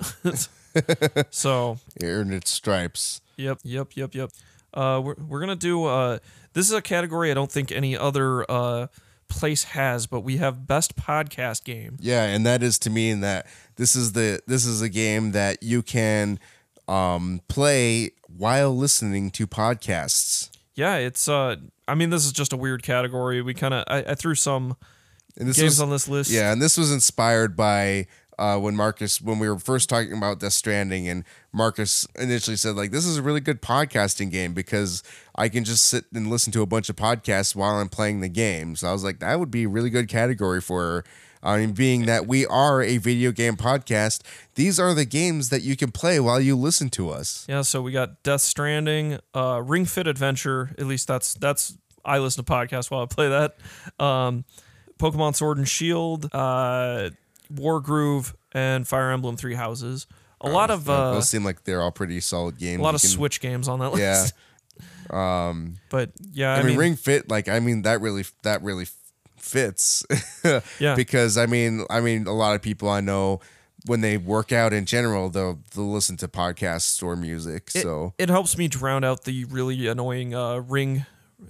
so, it earned its stripes Yep, yep, yep, yep. Uh, we're we're gonna do. Uh, this is a category I don't think any other uh place has, but we have best podcast game. Yeah, and that is to mean that this is the this is a game that you can um, play while listening to podcasts. yeah, it's uh I mean this is just a weird category. We kind of I, I threw some And this games was, on this list. Yeah, and this was inspired by uh, when Marcus, when we were first talking about Death Stranding, and Marcus initially said like, "This is a really good podcasting game because I can just sit and listen to a bunch of podcasts while I'm playing the game." So I was like, that would be a really good category for. I mean, being that we are a video game podcast, these are the games that you can play while you listen to us. Yeah, so we got Death Stranding, uh, Ring Fit Adventure. At least that's that's I listen to podcasts while I play that. Um, Pokemon Sword and Shield, uh, Wargroove, and Fire Emblem Three Houses. A lot of uh, Those seem like they're all pretty solid games. a lot You of can- Switch games on that list. Yeah. list. but yeah, I, I, mean, mean, Ring Fit, like I mean that really that really fits. Yeah. Because I mean, I mean, a lot of people I know when they work out in general, they'll they'll listen to podcasts or music. it, so it helps me drown out the really annoying uh, Ring.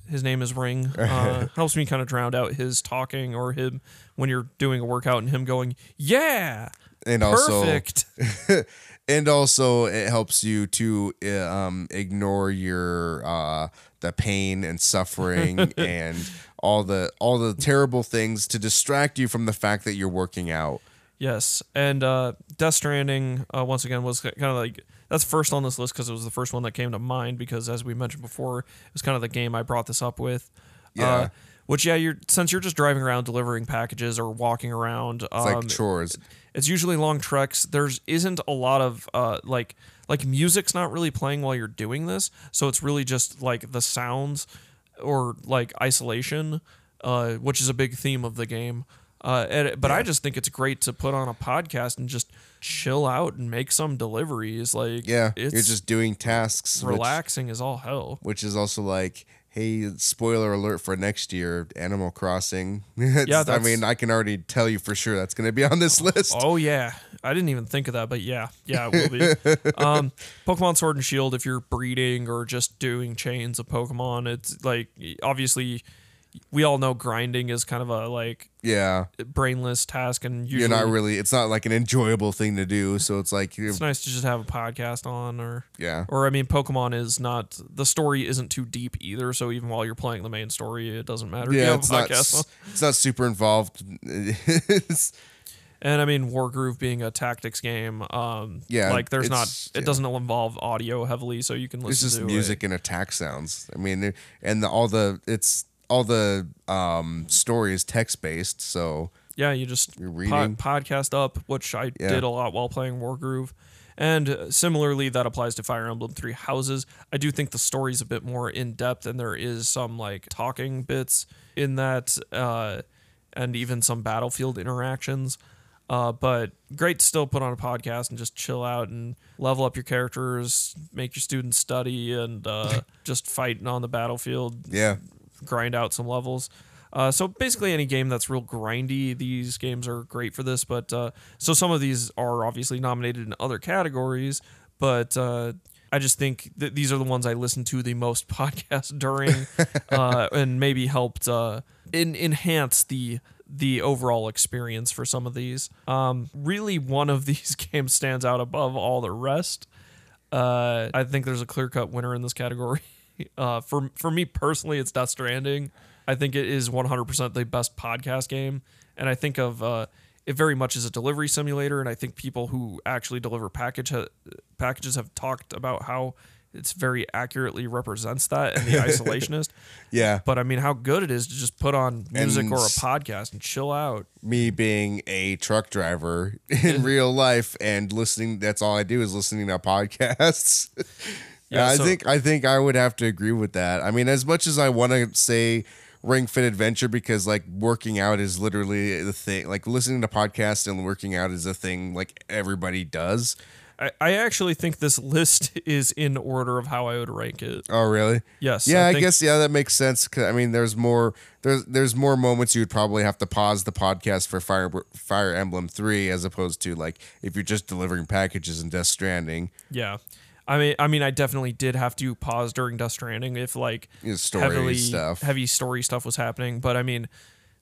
His name is Ring. Uh, helps me kind of drown out his talking or him when you're doing a workout and him going, "Yeah, and also perfect." and also it helps you to uh, um ignore your uh the pain and suffering and all the all the terrible things to distract you from the fact that you're working out. Yes, and uh, Death Stranding uh, once again was kind of like that's first on this list because it was the first one that came to mind because as we mentioned before, it was kind of the game I brought this up with. Yeah. Uh, which yeah, you're since you're just driving around delivering packages or walking around. It's Um, like chores. it's usually long treks. There's isn't a lot of uh like like music's not really playing while you're doing this, so it's really just like the sounds or like isolation, uh, which is a big theme of the game. Uh, and, but I just think it's great to put on a podcast and just chill out and make some deliveries. Like Yeah, it's you're just doing tasks. which- relaxing as all hell. which is also like, hey, spoiler alert for next year, Animal Crossing. It's- I mean, I can already tell you for sure that's going to be on this list. Oh yeah, I didn't even think of that, but yeah, yeah, it will be. um, Pokemon Sword and Shield. If you're breeding or just doing chains of Pokemon, it's like obviously we all know grinding is kind of a like Yeah, brainless task, and usually you're not really. It's not like an enjoyable thing to do. So it's like, you're- it's nice to just have a podcast on, or yeah, or I mean, Pokemon is not the story isn't too deep either. So even while you're playing the main story, it doesn't matter. yeah. It's not. on. It's not super involved. And I mean, Wargroove being a tactics game, um, Yeah, like there's not, it yeah. doesn't involve audio heavily, so you can listen it's just to music and attack sounds. I mean, and the, all the it's all the um story is text based. So Yeah, you just You're po- reading. podcast up, which I Yeah. did a lot while playing Wargroove. And similarly, that applies to Fire Emblem Three Houses. I do think the story's a bit more in depth, and there is some like talking bits in that, uh, and even some battlefield interactions. Uh, but great to still put on a podcast and just chill out and level up your characters, make your students study, and uh, just fighting on the battlefield yeah, grind out some levels. Uh, so basically, any game that's real grindy, these games are great for this. But uh, so some of these are obviously nominated in other categories, but uh, I just think that these are the ones I listen to the most podcast during, uh, and maybe helped uh, in, enhance the the overall experience for some of these. Um, really, one of these games stands out above all the rest. Uh, I think there's a clear cut winner in this category. Uh, for for me personally, it's Death Stranding. I think it is 100% the best podcast game, and I think of uh, it very much as a delivery simulator. And I think people who actually deliver package ha- packages have talked about how it's very accurately represents that and the isolationist. yeah. But I mean, how good it is to just put on music And or a podcast and chill out. me being a truck driver in real life and listening that's all I do is listening to podcasts. Yeah, I so- think I think I would have to agree with that. I mean, as much as I want to say Ring Fit Adventure because like working out is literally the thing. Like listening to podcasts and working out is a thing like everybody does. I, I actually think this list is in order of how I would rank it. Oh, really? Yes. Yeah, I, think- guess yeah, that makes sense. 'cause, I mean, there's more there's there's more moments you would probably have to pause the podcast for Fire Fire Emblem Three as opposed to like if you're just delivering packages in Death Stranding. Yeah. I mean, I mean, I definitely did have to pause during Dust Stranding if like story heavily stuff. heavy story stuff was happening. But I mean,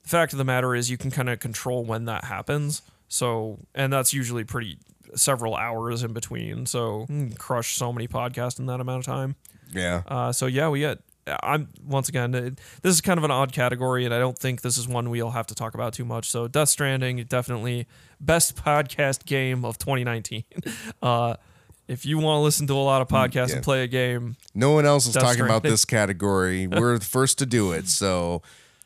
the fact of the matter is, you can kind of control when that happens. So, and that's usually pretty several hours in between. So, mm, crush so many podcasts in that amount of time. Yeah, Uh, so yeah, we got I'm once again, it, this is kind of an odd category, and I don't think this is one we'll have to talk about too much. So, Death Stranding, definitely best podcast game of 2019. uh, if you want to listen to a lot of podcasts yeah. and play a game, No one else is talking about this category. We're the first to do it, so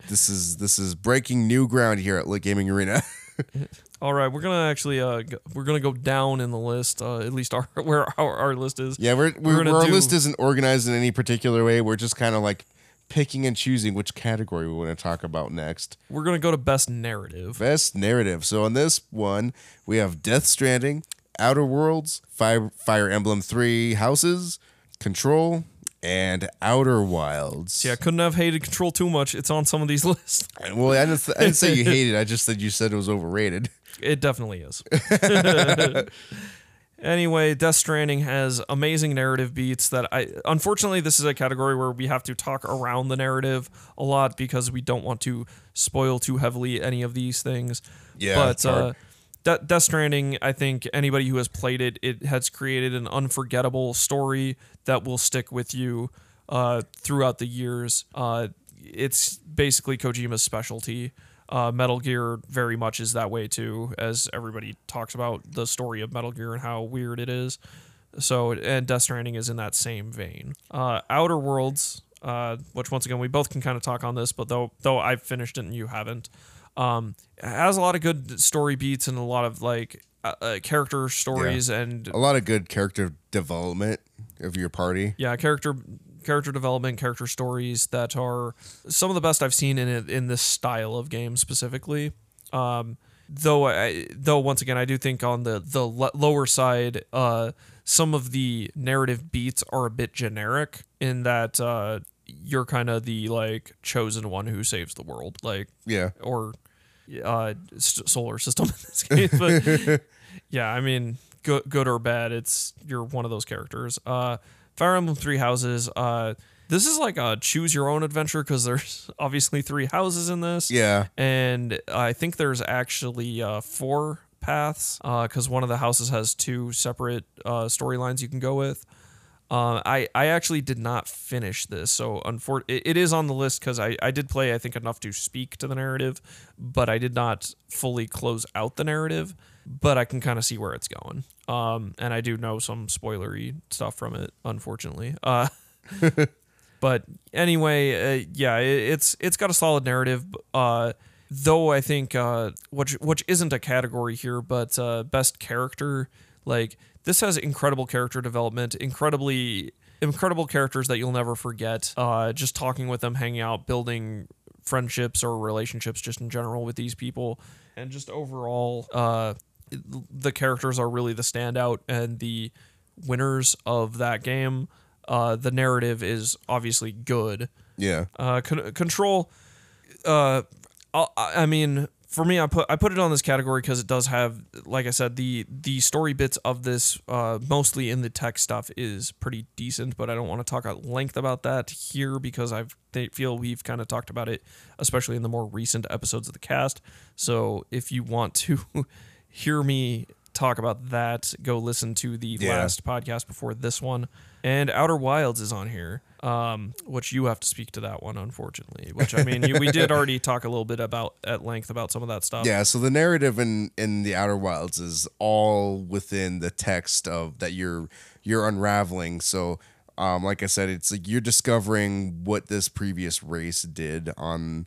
this is this is breaking new ground here at Lit Gaming Arena. all right, we're gonna actually uh, we're gonna go down in the list. Uh, at least our where our, our list is. yeah, we're, we're, gonna our do- list isn't organized in any particular way. We're just kind of like picking and choosing which category we want to talk about next. We're gonna go to best narrative. Best narrative. So on this one, we have Death Stranding, Outer Worlds, Fire, Fire Emblem Three Houses, Control, and Outer Wilds. Yeah, I couldn't have hated Control too much. It's on some of these lists. Well, I didn't, I didn't say you hated. I just said you said it was overrated. It definitely is. anyway, Death Stranding has amazing narrative beats that I unfortunately this is a category where we have to talk around the narrative a lot because we don't want to spoil too heavily any of these things. Yeah, it's but hard. uh De- Death Stranding, I think anybody who has played it, it has created an unforgettable story that will stick with you uh, throughout the years. Uh, it's basically Kojima's specialty. Uh, Metal Gear very much is that way too, as everybody talks about the story of Metal Gear and how weird it is. So, and Death Stranding is in that same vein. Uh, Outer Worlds, uh, which once again we both can kind of talk on this, but though though I've finished it and you haven't, um, has a lot of good story beats and a lot of like uh, uh, character stories and a lot of good character development of your party. yeah character character development character stories that are some of the best i've seen in it in this style of game specifically um though i though once again i do think on the the lower side uh some of the narrative beats are a bit generic in that uh you're kind of the like chosen one who saves the world like Yeah, or uh, solar system in this case. But yeah, I mean, good, good or bad, it's you're one of those characters. Uh, Fire Emblem Three Houses. Uh, this is like a choose your own adventure because there's obviously three houses in this. yeah, And I think there's actually uh, four paths Uh because one of the houses has two separate uh, storylines you can go with. Uh, I, I actually did not finish this, so unfor- it, it is on the list because I, I did play I think enough to speak to the narrative, but I did not fully close out the narrative. But I can kind of see where it's going, um, and I do know some spoilery stuff from it, unfortunately. Uh, but anyway, uh, yeah, it, it's it's got a solid narrative. Uh, though I think uh, which which isn't a category here, but uh, best character, like this has incredible character development, incredibly incredible characters that you'll never forget. Uh, just talking with them, hanging out, building friendships or relationships, just in general with these people, and just overall, uh, the characters are really the standout and the winners of that game. Uh, the narrative is obviously good. yeah. Uh, con- control. Uh, I, I mean, for me, I put I put it on this category because it does have, like I said, the the story bits of this, uh, mostly in the tech stuff, is pretty decent. But I don't want to talk at length about that here because I feel we've kind of talked about it, especially in the more recent episodes of the cast. So if you want to hear me talk about that, go listen to the Yeah. last podcast before this one. And Outer Wilds is on here, um, which you have to speak to that one, unfortunately. Which I mean, you, we did already talk a little bit about at length about some of that stuff. Yeah, so the narrative in in the Outer Wilds is all within the text of that you're you're unraveling. So, um, like I said, it's like you're discovering what this previous race did on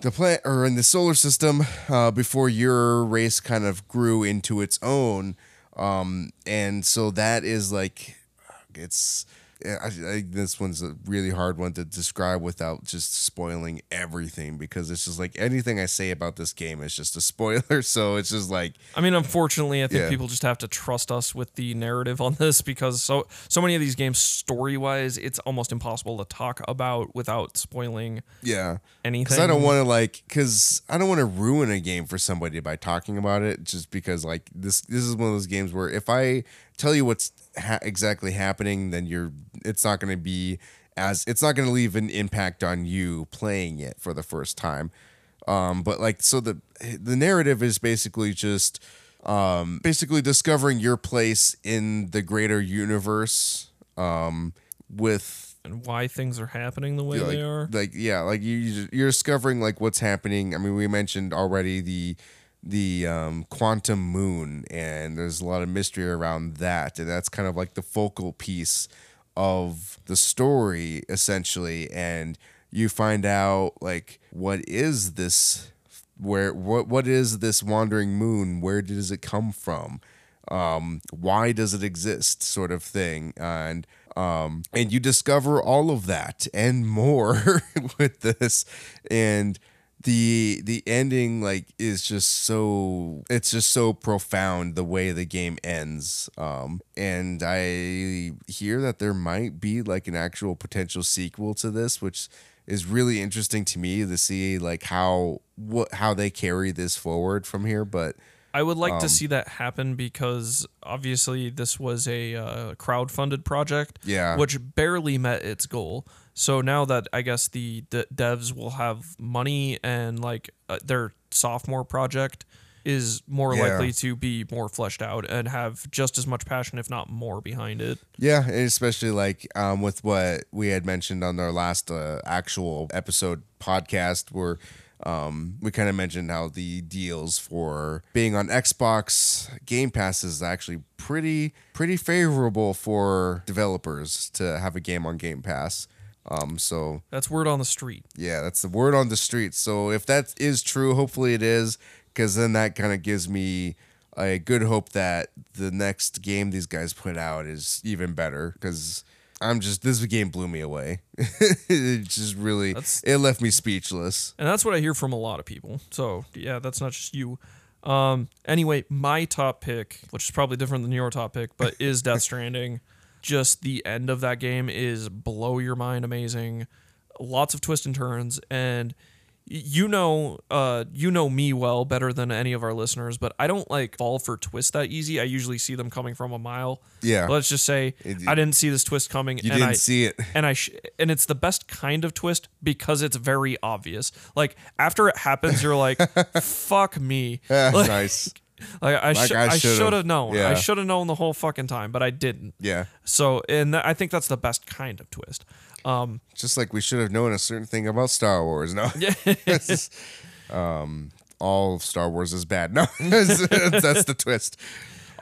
the planet or in the solar system uh, before your race kind of grew into its own. Um, and so that is like it's. I, I, this one's a really hard one to describe without just spoiling everything because it's just like anything I say about this game is just a spoiler. So it's just like I mean, unfortunately, I think Yeah. people just have to trust us with the narrative on this because so so many of these games, story wise, it's almost impossible to talk about without spoiling yeah, anything. I don't want to like because I don't want to ruin a game for somebody by talking about it. Just because like this this is one of those games where if I tell you what's ha- exactly happening, then you're it's not going to be as it's not going to leave an impact on you playing it for the first time. Um, but like so the the narrative is basically just um, basically discovering your place in the greater universe um, with and why things are happening the way like, they are. like yeah, like you- you're discovering like what's happening. I mean, we mentioned already the the um, quantum moon, and there's a lot of mystery around that, and that's kind of like the focal piece of the story essentially, and you find out like what is this where what what is this wandering moon? Where does it come from? Um why does it exist sort of thing and um and you discover all of that and more with this and the the ending like is just so it's just so profound the way the game ends um and i hear that there might be like an actual potential sequel to this which is really interesting to me to see like how what how they carry this forward from here but I would like Um, to see that happen because obviously this was a uh, crowd-funded project, Yeah. which barely met its goal. So now that I guess the d- devs will have money and like uh, their sophomore project is more Yeah. likely to be more fleshed out and have just as much passion, if not more, behind it. Yeah, and especially like um, with what we had mentioned on our last uh, actual episode podcast, where um, we kind of mentioned how the deals for being on Xbox Game Pass is actually pretty pretty favorable for developers to have a game on Game Pass. Um, so That's word on the street. yeah, that's the word on the street. So if that is true, hopefully it is, because then that kind of gives me a good hope that the next game these guys put out is even better. Because I'm just this game blew me away. it just really That's- it left me speechless. And that's what I hear from a lot of people. So yeah, that's not just you. Um, anyway, my top pick, which is probably different than your top pick, but is Death Stranding. Just the end of that game is blow your mind amazing. Lots of twists and turns, and you know, uh, you know me well better than any of our listeners, but I don't like fall for twists that easy. I usually see them coming from a mile. Yeah. Let's just say It- I didn't see this twist coming, You and didn't I see it. and I sh- and it's the best kind of twist because it's very obvious. Like after it happens, you're like, "Fuck me!" Like, nice. like, I, Like sh- I should have known. Yeah. I should have known the whole fucking time, but I didn't. Yeah. So, and th- I think that's the best kind of twist. Um, Just like we should have known a certain thing about Star Wars. No. um, all of Star Wars is bad. No, that's the twist.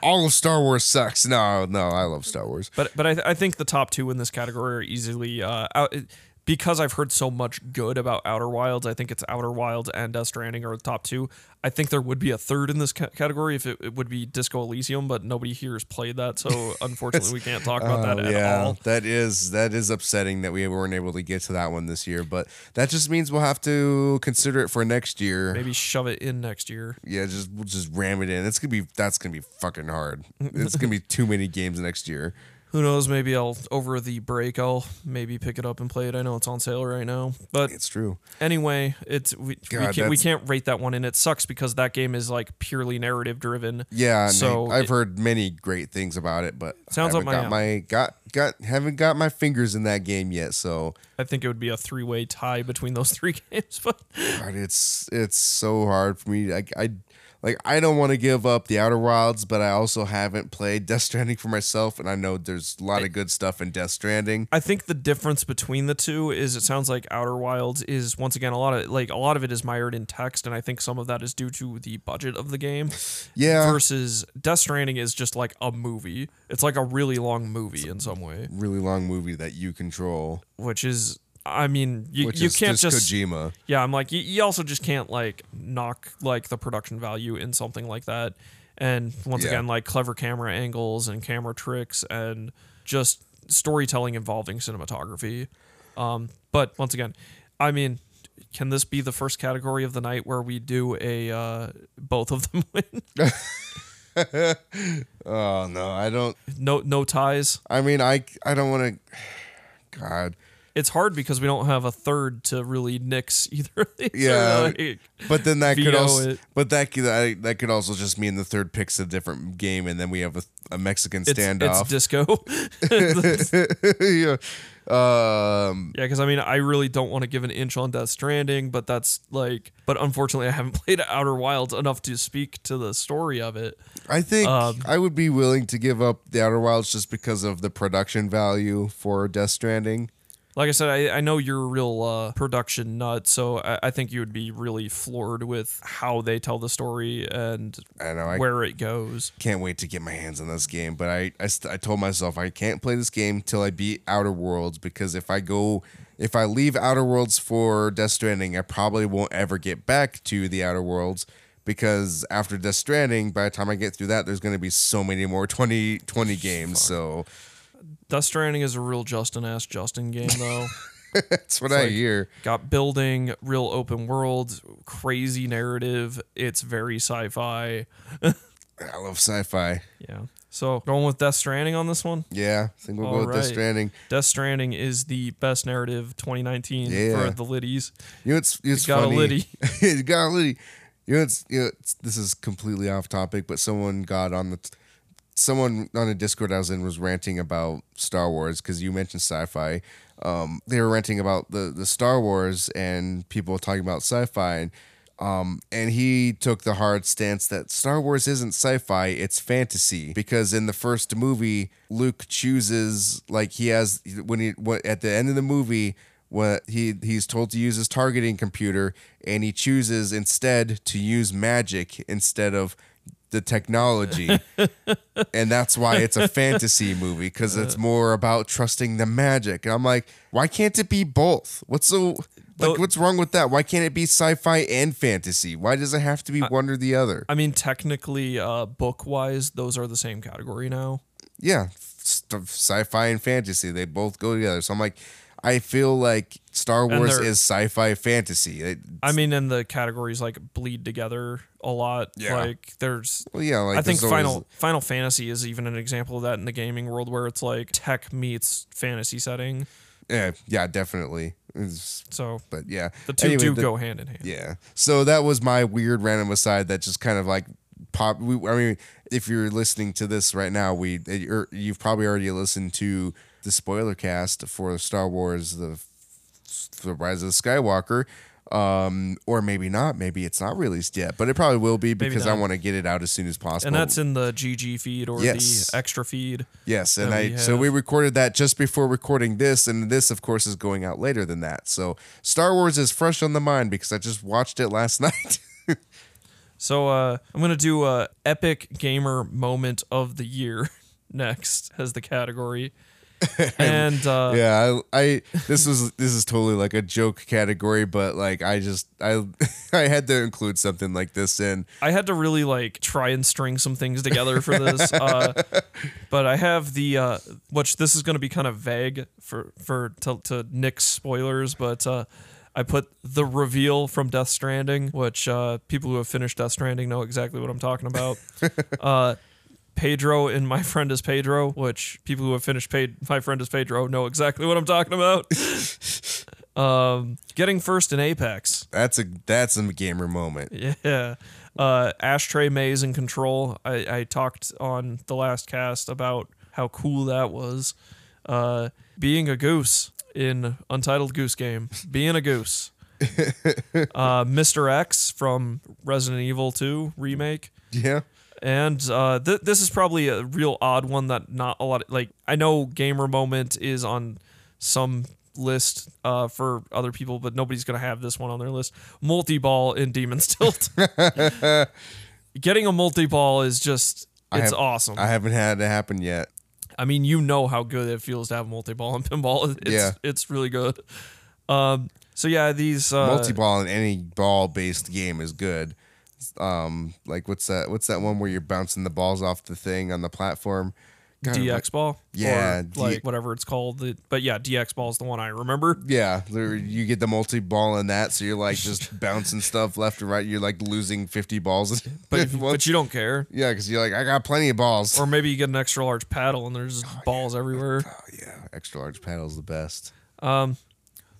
All of Star Wars sucks. No, no, I love Star Wars. but but I, th- I think the top two in this category are easily uh, out. Because I've heard so much good about Outer Wilds, I think it's Outer Wilds and Death Stranding are the top two. I think there would be a third in this ca- category if it, it would be Disco Elysium, but nobody here has played that, so unfortunately we can't talk about oh, that Oh, at yeah, all. that is that is upsetting that we weren't able to get to that one this year. But that just means we'll have to consider it for next year. Maybe shove it in next year. Yeah, just we'll just ram it in. It's gonna be that's gonna be fucking hard. It's gonna be too many games next year. Who knows? Maybe I'll over the break. I'll maybe pick it up and play it. I know it's on sale right now, but It's true. anyway, it's we, we can't we can't rate that one, and it sucks because that game is like purely narrative driven. Yeah, So I, I've it- heard many great things about it, but Sounds haven't my got my um, got got haven't got my fingers in that game yet. So I think it would be a three way tie between those three games, but God, it's it's so hard for me. Like I like I don't want to give up the Outer Wilds, but I also haven't played Death Stranding for myself, and I know there's a lot of good stuff in Death Stranding. I think the difference between the two is it sounds like Outer Wilds is once again a lot of like a lot of it is mired in text, and I think some of that is due to the budget of the game. Yeah, Versus Death Stranding is just like a movie. It's like a really long movie in some way, really long movie that you control, which is. I mean, you, which you is can't just, Kojima. Yeah, I'm like, you, you also just can't like knock like the production value in something like that. And once Yeah. again, like clever camera angles and camera tricks and just storytelling involving cinematography. Um, but once again, I mean, can this be the first category of the night where we do a uh, both of them win? Oh no, I don't. no, no ties. I mean, I I don't want to. God, It's hard because we don't have a third to really nix either. of these. Yeah. Like, but then that could also, it. but that could that, that could also just mean the third pick's a different game, and then we have a, a Mexican it's, it's standoff. disco. yeah. Um. Yeah, because I mean, I really don't want to give an inch on Death Stranding, but that's like, but unfortunately, I haven't played Outer Wilds enough to speak to the story of it. I think Um, I would be willing to give up the Outer Wilds just because of the production value for Death Stranding. Like I said, I, I know you're a real uh, production nut, so I, I think you would be really floored with how they tell the story and I know I where it goes. can't wait to get my hands on this game. But I, I, st- I told myself I can't play this game till I beat Outer Worlds because if I go, if I leave Outer Worlds for Death Stranding, I probably won't ever get back to the Outer Worlds because after Death Stranding, by the time I get through that, there's going to be so many more 20, 20 games. So Death Stranding is a real Justin ass Justin game though. that's what I like- hear. Got building, real open world, crazy narrative. It's very sci-fi. I love sci-fi. Yeah. So going with Death Stranding on this one. Yeah, I think we'll All go with Death. Stranding. Death Stranding is the best narrative 2019 Yeah. for the Liddies. You know, it's it's got a funny. Liddy. it got a Liddy. You know, it's, you know it's, this is completely off topic, but someone got on the someone on a Discord I was in was ranting about Star Wars because you mentioned sci-fi. Um, they were ranting about the the Star Wars and people talking about sci-fi and. Um, and he took the hard stance that Star Wars isn't sci-fi, it's fantasy. Because in the first movie, Luke chooses like he has when he what at the end of the movie, what he he's told to use his targeting computer, and he chooses instead to use magic instead of the technology, and that's why it's a fantasy movie because it's more about trusting the magic. And I'm like, why can't it be both? What's so like? What's wrong with that? Why can't it be sci-fi and fantasy? Why does it have to be one or the other? I mean, technically, uh, book wise, those are the same category now. yeah, sci-fi and fantasy they both go together. So I'm like, I feel like Star Wars is sci-fi fantasy. It, I mean, and the categories like bleed together a lot. Yeah. Like there's, well, yeah, like I think Final always- Final Fantasy is even an example of that in the gaming world, where it's like tech meets fantasy setting. yeah, yeah, definitely. It's- So but yeah, the two Anyway, do the- go hand in hand. Yeah. So that was my weird random aside that just kind of like pop. We, I mean, if you're listening to this right now, we you've probably already listened to the spoiler cast for Star Wars: The The Rise of the Skywalker. Um, or maybe not. Maybe it's not released yet, but it probably will be because I want to get it out as soon as possible. And that's in the GG feed or Yes. the extra feed. Yes, and I we so we recorded that just before recording this, and this of course is going out later than that. So Star Wars is fresh on the mind because I just watched it last night. So uh, I'm gonna do a epic gamer moment of the year next as the category. and uh, yeah, I, I this was this is totally like a joke category, but like I just I I had to include something like this in. I had to really like try and string some things together for this. Uh, but I have the uh, which this is going to be kind of vague for for to, to Nick's spoilers, but uh, I put the reveal from Death Stranding, which uh, people who have finished Death Stranding know exactly what I'm talking about. uh, Pedro in My Friend is Pedro, which people who have finished paid My Friend is Pedro know exactly what I'm talking about. um, getting first in Apex. That's a that's a gamer moment. Yeah. Uh, Ashtray Maze in Control. I, I talked on the last cast about how cool that was. Uh, being a goose in Untitled Goose Game. Being a goose. uh, Mr. X from Resident Evil 2 remake. Yeah, And uh, th- this is probably a real odd one that not a lot like I know gamer moment is on some list uh, for other people, but nobody's gonna have this one on their list. Multi ball in Demon's Tilt. Getting a multi ball is just I it's have- awesome. I haven't had it happen yet. I mean, you know how good it feels to have multi ball and pinball. It's, Yeah. it's really good. Um, so yeah, these uh, Multi ball in any ball based game is good. Um, like what's that? What's that one where you're bouncing the balls off the thing on the platform? God, DX ball, Yeah, or D- like whatever it's called. But yeah, DX ball is the one I remember. Yeah, you get the multi ball in that, so you're like just bouncing stuff left and right. You're like losing 50 balls. But but you don't care. yeah, because you're like, I got plenty of balls. Or maybe you get an extra large paddle and there's just balls everywhere. oh, yeah, extra large paddle's the best. Um,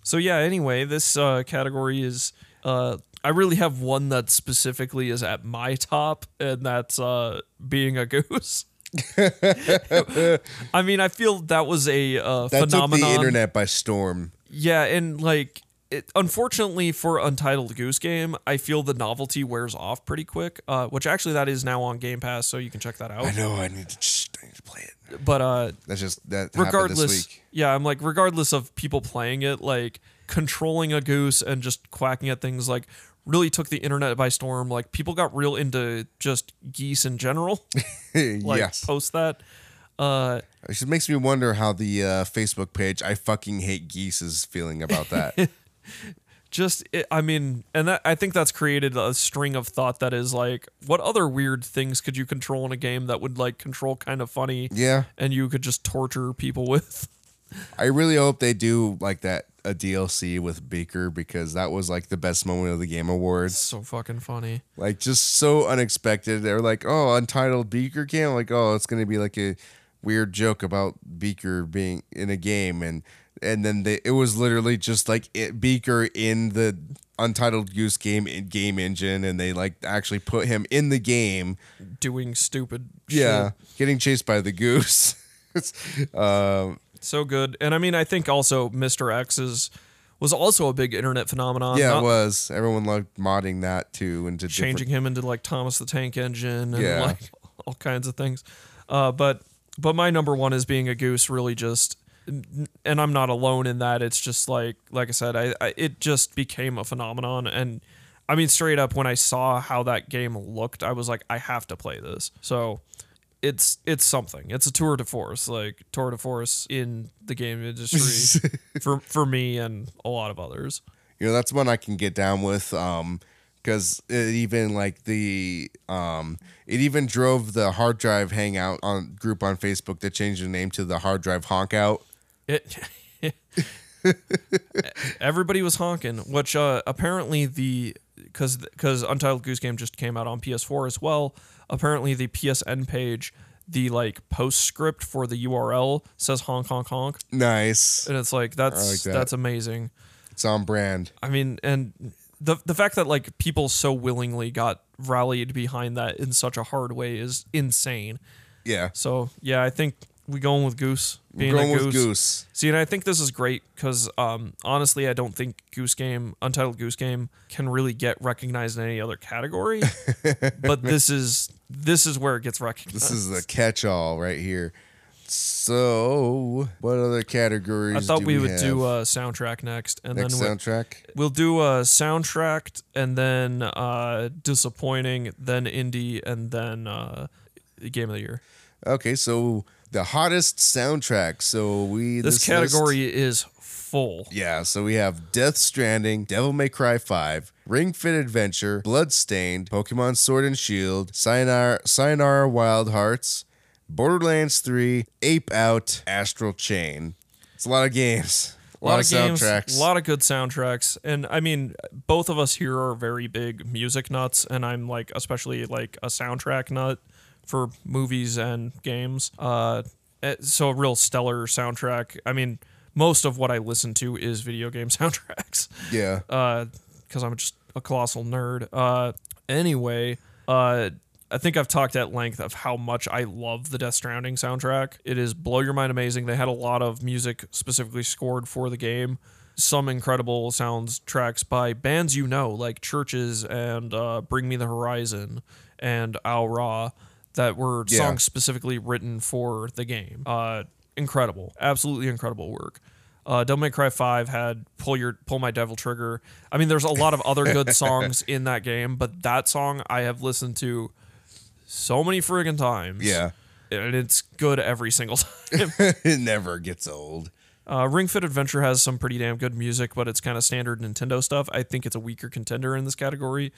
so yeah, anyway, this uh, category is uh, I really have one that specifically is at my top, and that's uh, being a goose. I mean, I feel that was a uh, That phenomenon. took the internet by storm. Yeah, and like it, unfortunately for Untitled Goose Game, I feel the novelty wears off pretty quick. Uh, which actually that is now on Game Pass, so you can check that out. I know. I need to. Just, I need to play it. but uh, That's just that happened this regardless, yeah, I'm like regardless of people playing it, like controlling a goose and just quacking at things, like really took the internet by storm. Like people got real into just geese in general. Like yes. post that. Uh, It just makes me wonder how the uh, Facebook page "I fucking hate geese" is feeling about that. just it, i mean and that i think that's created a string of thought that is like what other weird things could you control in a game that would like control kind of funny yeah, and you could just torture people with I really hope they do like that a DLC with Beaker because that was like the best moment of the Game Awards. so fucking funny Like just so unexpected. They're like, "Oh, Untitled Beaker game." Like, "Oh, it's gonna be like a weird joke about Beaker being in a game," and and then they, it was literally just like it, Beaker in the Untitled Goose game in game engine, and they like actually put him in the game. doing stupid Yeah, shit. getting chased by the goose. Um, so good. And i mean i think also mr x is was also a big internet phenomenon yeah, not it was. Everyone loved modding that too into changing him into like thomas the tank engine and Yeah. like all kinds of things. Uh, but but my number one is being a goose really just and i'm not alone in that. It's just like like i said I, I it just became a phenomenon. And i mean straight up when i saw how that game looked i was like i have to play this. So it's it's something. It's a tour de force like tour de force in the game industry for for me and a lot of others. You know that's one I can get down with um because it even like the um it even drove the hard drive hangout on group on Facebook to change the name to the hard drive honk out It everybody was honking, which uh, apparently the because because Untitled Goose Game just came out on PS4 as well. Apparently the PSN page, the like postscript for the URL says honk honk honk, nice and it's like that's like that. that's amazing. it's on brand I mean, and the the fact that like people so willingly got rallied behind that in such a hard way is insane. yeah So yeah, I think we going with Goose being We're going a with goose See, and I think this is great because um, honestly, I don't think Goose Game, Untitled Goose Game, can really get recognized in any other category. but this is this is where it gets recognized. this is the catch-all right here so what other categories I thought do we, would have? do a soundtrack next, and next then soundtrack we'll, we'll do a soundtrack, and then uh, disappointing, then indie, and then uh, game of the year. okay so the hottest soundtrack so we This, list- category is full. Yeah, so we have Death Stranding, Devil May Cry 5, Ring Fit Adventure, Bloodstained, Pokemon Sword and Shield, Sayonara, Sayonara Wild Hearts, Borderlands 3, Ape Out, Astral Chain. It's a lot of games. A A lot, of games, soundtracks. a lot of good soundtracks, and I mean, both of us here are very big music nuts, and I'm like, especially like a soundtrack nut for movies and games. Uh, so a real stellar soundtrack. I mean, most of what I listen to is video game soundtracks, yeah. because I'm just a colossal nerd. Uh, anyway, uh. I think I've talked at length of how much I love the Death Stranding soundtrack. It is blow your mind amazing. They had a lot of music specifically scored for the game. Some incredible sounds tracks by bands you know, like Churches and uh, Bring Me the Horizon and Low Roar, that were Yeah. songs specifically written for the game. Uh, incredible, absolutely incredible work. Uh, Devil May Cry Five had pull your pull my devil trigger. I mean, there's a lot of other good songs in that game, but that song I have listened to so many friggin' times. Yeah. and it's good every single time. it never gets old. Uh, Ring Fit Adventure has some pretty damn good music, but it's kind of standard Nintendo stuff. I think it's a weaker contender in this category.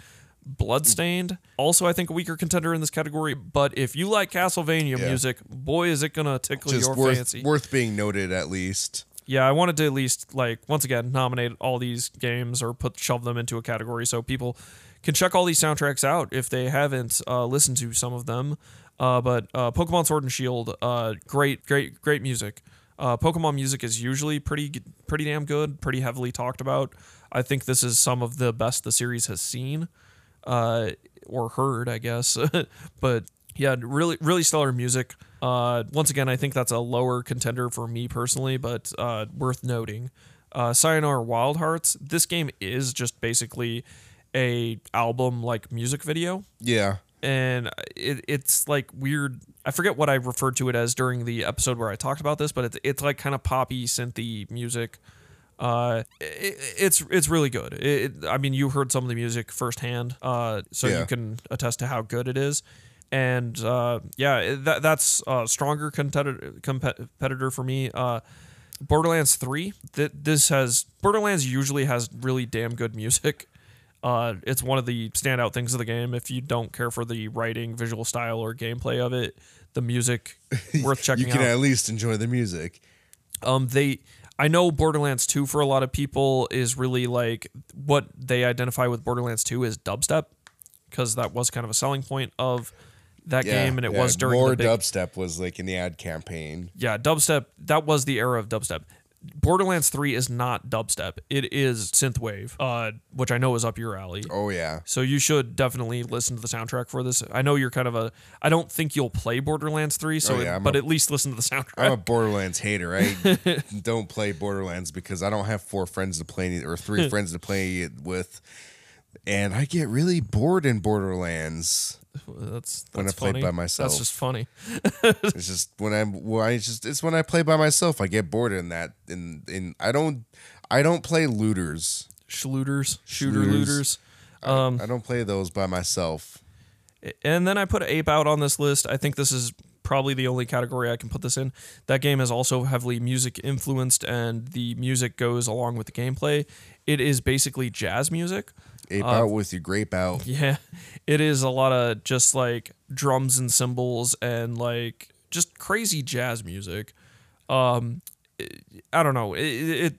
Bloodstained, also I think a weaker contender in this category. But if you like Castlevania Yeah. music, boy is it gonna tickle Just your worth, fancy. worth being noted at least. yeah, I wanted to at least like once again nominate all these games or put shove them into a category so people can check all these soundtracks out if they haven't uh, listened to some of them. Uh, but uh, Pokemon Sword and Shield, uh, great, great, great music. Uh, Pokemon music is usually pretty, pretty damn good, pretty heavily talked about. I think this is some of the best the series has seen, uh, or heard, I guess. but yeah, really, really stellar music. Uh, once again, I think that's a lower contender for me personally, but uh, worth noting. Uh, Sayonara Wild Hearts. This game is just basically a album like music video Yeah. and it, it's like weird. I forget what I referred to it as during the episode where I talked about this, but it's it's like kind of poppy synthy music. Uh, it, it's it's really good. It, I mean, you heard some of the music firsthand, uh, so Yeah. you can attest to how good it is. And uh, yeah, that that's a stronger competitor competitor for me. Uh, Borderlands Three. Th- this has Borderlands usually has really damn good music. Uh, it's one of the standout things of the game. If you don't care for the writing, visual style, or gameplay of it, the music worth checking out. you can out. at least enjoy the music. Um, they, I know Borderlands 2 for a lot of people is really like what they identify with Borderlands 2 is dubstep, because that was kind of a selling point of that game, and it yeah, was during more the big, dubstep was like in the ad campaign. yeah, dubstep. That was the era of dubstep. Borderlands 3 is not dubstep; it is synthwave, uh, which I know is up your alley. Oh yeah, So you should definitely listen to the soundtrack for this. I know you're kind of a. I don't think you'll play Borderlands 3, so Oh, yeah, it- but a- at least listen to the soundtrack. I'm a Borderlands hater. I don't play Borderlands because I don't have four friends to play or three friends to play it with, and I get really bored in Borderlands. That's, that's when I played funny. by myself. That's just funny. It's just when I'm well, I just it's when I play by myself I get bored in that in in I don't I don't play looters. Schlooters, shooter Schlooters. looters. Um, I don't play those by myself. And then I put Ape Out on this list. I think this is probably the only category I can put this in. That game is also heavily music influenced, and the music goes along with the gameplay. It is basically jazz music. Ape Uh, out with your grape out. Yeah, it is a lot of just like drums and cymbals and like just crazy jazz music. Um, it- I don't know. It, it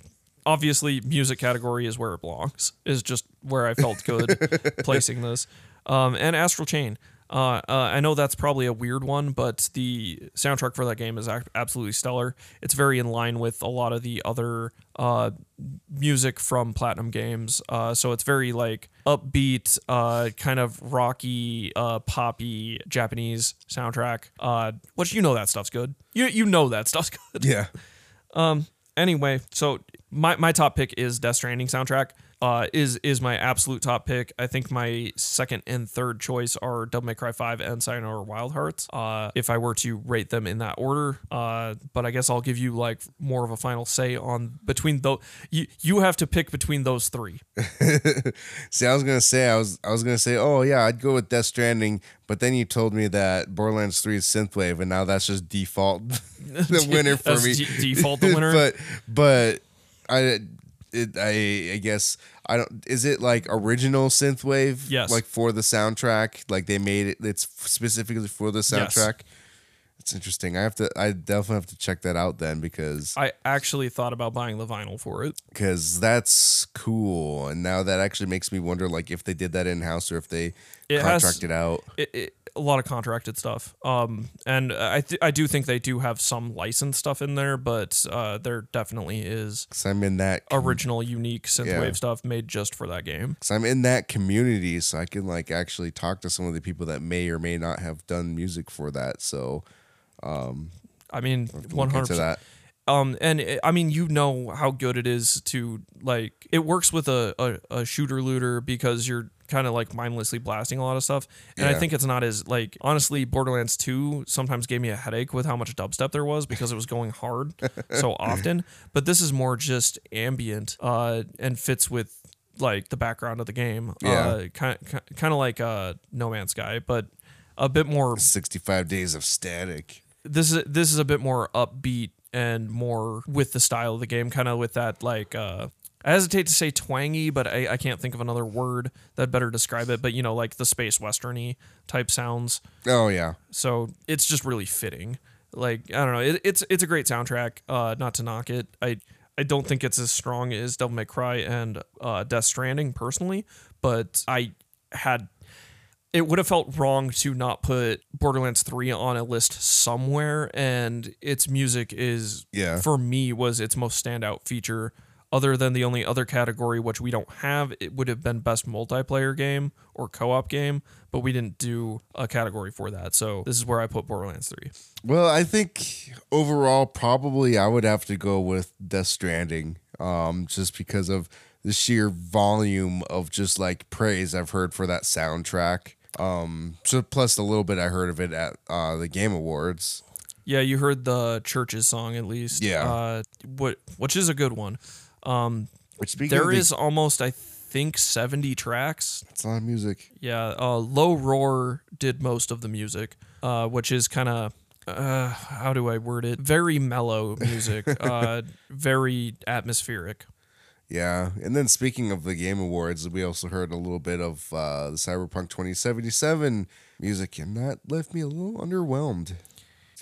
obviously music category is where it belongs. Is just where I felt good placing this. Um, and Astral Chain. Uh, uh, I know that's probably a weird one, but the soundtrack for that game is absolutely stellar. It's very in line with a lot of the other uh, music from Platinum games. Uh, so it's very like upbeat, uh, kind of rocky, uh, poppy Japanese soundtrack. Uh, which you know that stuff's good. You you know that stuff's good. Yeah. Anyway, so my, my top pick is Death Stranding soundtrack. Uh, is is my absolute top pick. I think my second and third choice are Devil May Cry 5 and Sayonara Wild Hearts. Uh, if I were to rate them in that order, uh, but I guess I'll give you like more of a final say on between those. You you have to pick between those three. See, I was gonna say I was I was gonna say, oh yeah, I'd go with Death Stranding, but then you told me that Borderlands Three is synthwave, and now that's just default the winner for That's me. de- default the winner. but but I it I I guess I don't. Is it like original synthwave? Yes. Like for the soundtrack, like they made it. It's specifically for the soundtrack. Yes. It's interesting. I have to. I definitely have to check that out then because I actually thought about buying the vinyl for it. because that's cool. And now that actually makes me wonder, like if they did that in house or if they It has- contracted out. it, it, a lot of contracted stuff. Um, and I th- I do think they do have some licensed stuff in there, but uh, there definitely is Because I'm in that. original, unique synthwave Yeah. stuff made just for that game. Because I'm in that community, so I can like actually talk to some of the people that may or may not have done music for that. So um, I mean, one hundred percent. that. Um, and it, I mean, you know how good it is to like. It works with a a, a shooter looter because you're kind of like mindlessly blasting a lot of stuff. And I think it's not as like honestly, Borderlands Two sometimes gave me a headache with how much dubstep there was because it was going hard so often. But this is more just ambient, uh, and fits with like the background of the game. Yeah. Uh, kind kind of like uh No Man's Sky, but a bit more 65 days of static. this is this is a bit more upbeat and more with the style of the game, kind of with that like uh I hesitate to say twangy, but I, I can't think of another word that better describe it. But you know, like the space westerny type sounds. Oh yeah. So it's just really fitting. Like I don't know, it, it's it's a great soundtrack. Uh, not to knock it, I I don't think it's as strong as Devil May Cry and uh, Death Stranding personally, but I had it would have felt wrong to not put Borderlands 3 on a list somewhere and its music is Yeah. for me was its most standout feature other than the only other category which we don't have it would have been best multiplayer game or co-op game but we didn't do a category for that so this is where I put Borderlands 3 Well, I think overall, probably I would have to go with Death Stranding, um, just because of the sheer volume of just like praise I've heard for that soundtrack. Um, so plus a little bit I heard of it at uh, the Game Awards. Yeah, you heard the church's song at least. Yeah. Uh, what which is a good one. Um, Which speaking there of the- is almost I think 70 tracks. it's a lot of music. Yeah, uh, Low Roar did most of the music, uh, which is kind of uh, how do I word it? Very mellow music, uh, very atmospheric. Yeah, and then speaking of the Game Awards, we also heard a little bit of uh, the Cyberpunk 2077 music, and that left me a little underwhelmed.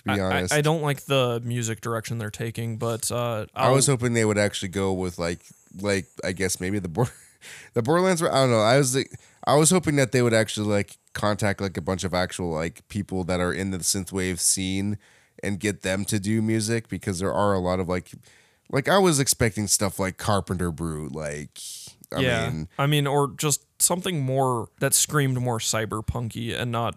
To be I, I, honest, I don't like the music direction they're taking, but uh, I was hoping they would actually go with like like I guess maybe the Bor- the Borderlands. I don't know. I was like, I was hoping that they would actually like contact like a bunch of actual like people that are in the synthwave scene and get them to do music because there are a lot of like like I was expecting stuff like Carpenter Brut like I yeah, mean I mean, or just something more that screamed more cyberpunky and not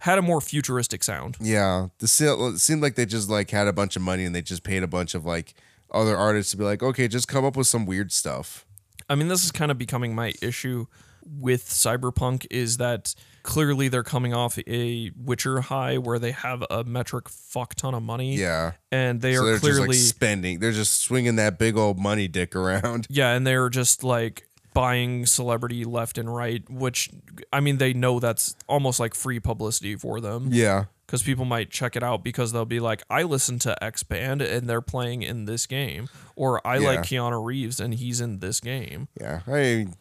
had a more futuristic sound. yeah the seemed like they just like had a bunch of money and they just paid a bunch of like other artists to be like okay just come up with some weird stuff I mean, this is kind of becoming my issue with Cyberpunk is that clearly they're coming off a Witcher high where they have a metric fuck ton of money. yeah And they so are clearly just like spending they're just swinging that big old money dick around Yeah, and they're just like buying celebrity left and right, which I mean they know that's almost like free publicity for them. yeah Because people might check it out because they'll be like, I listen to X band and they're playing in this game. Or I like Keanu Reeves and he's in this game. Yeah, I mean,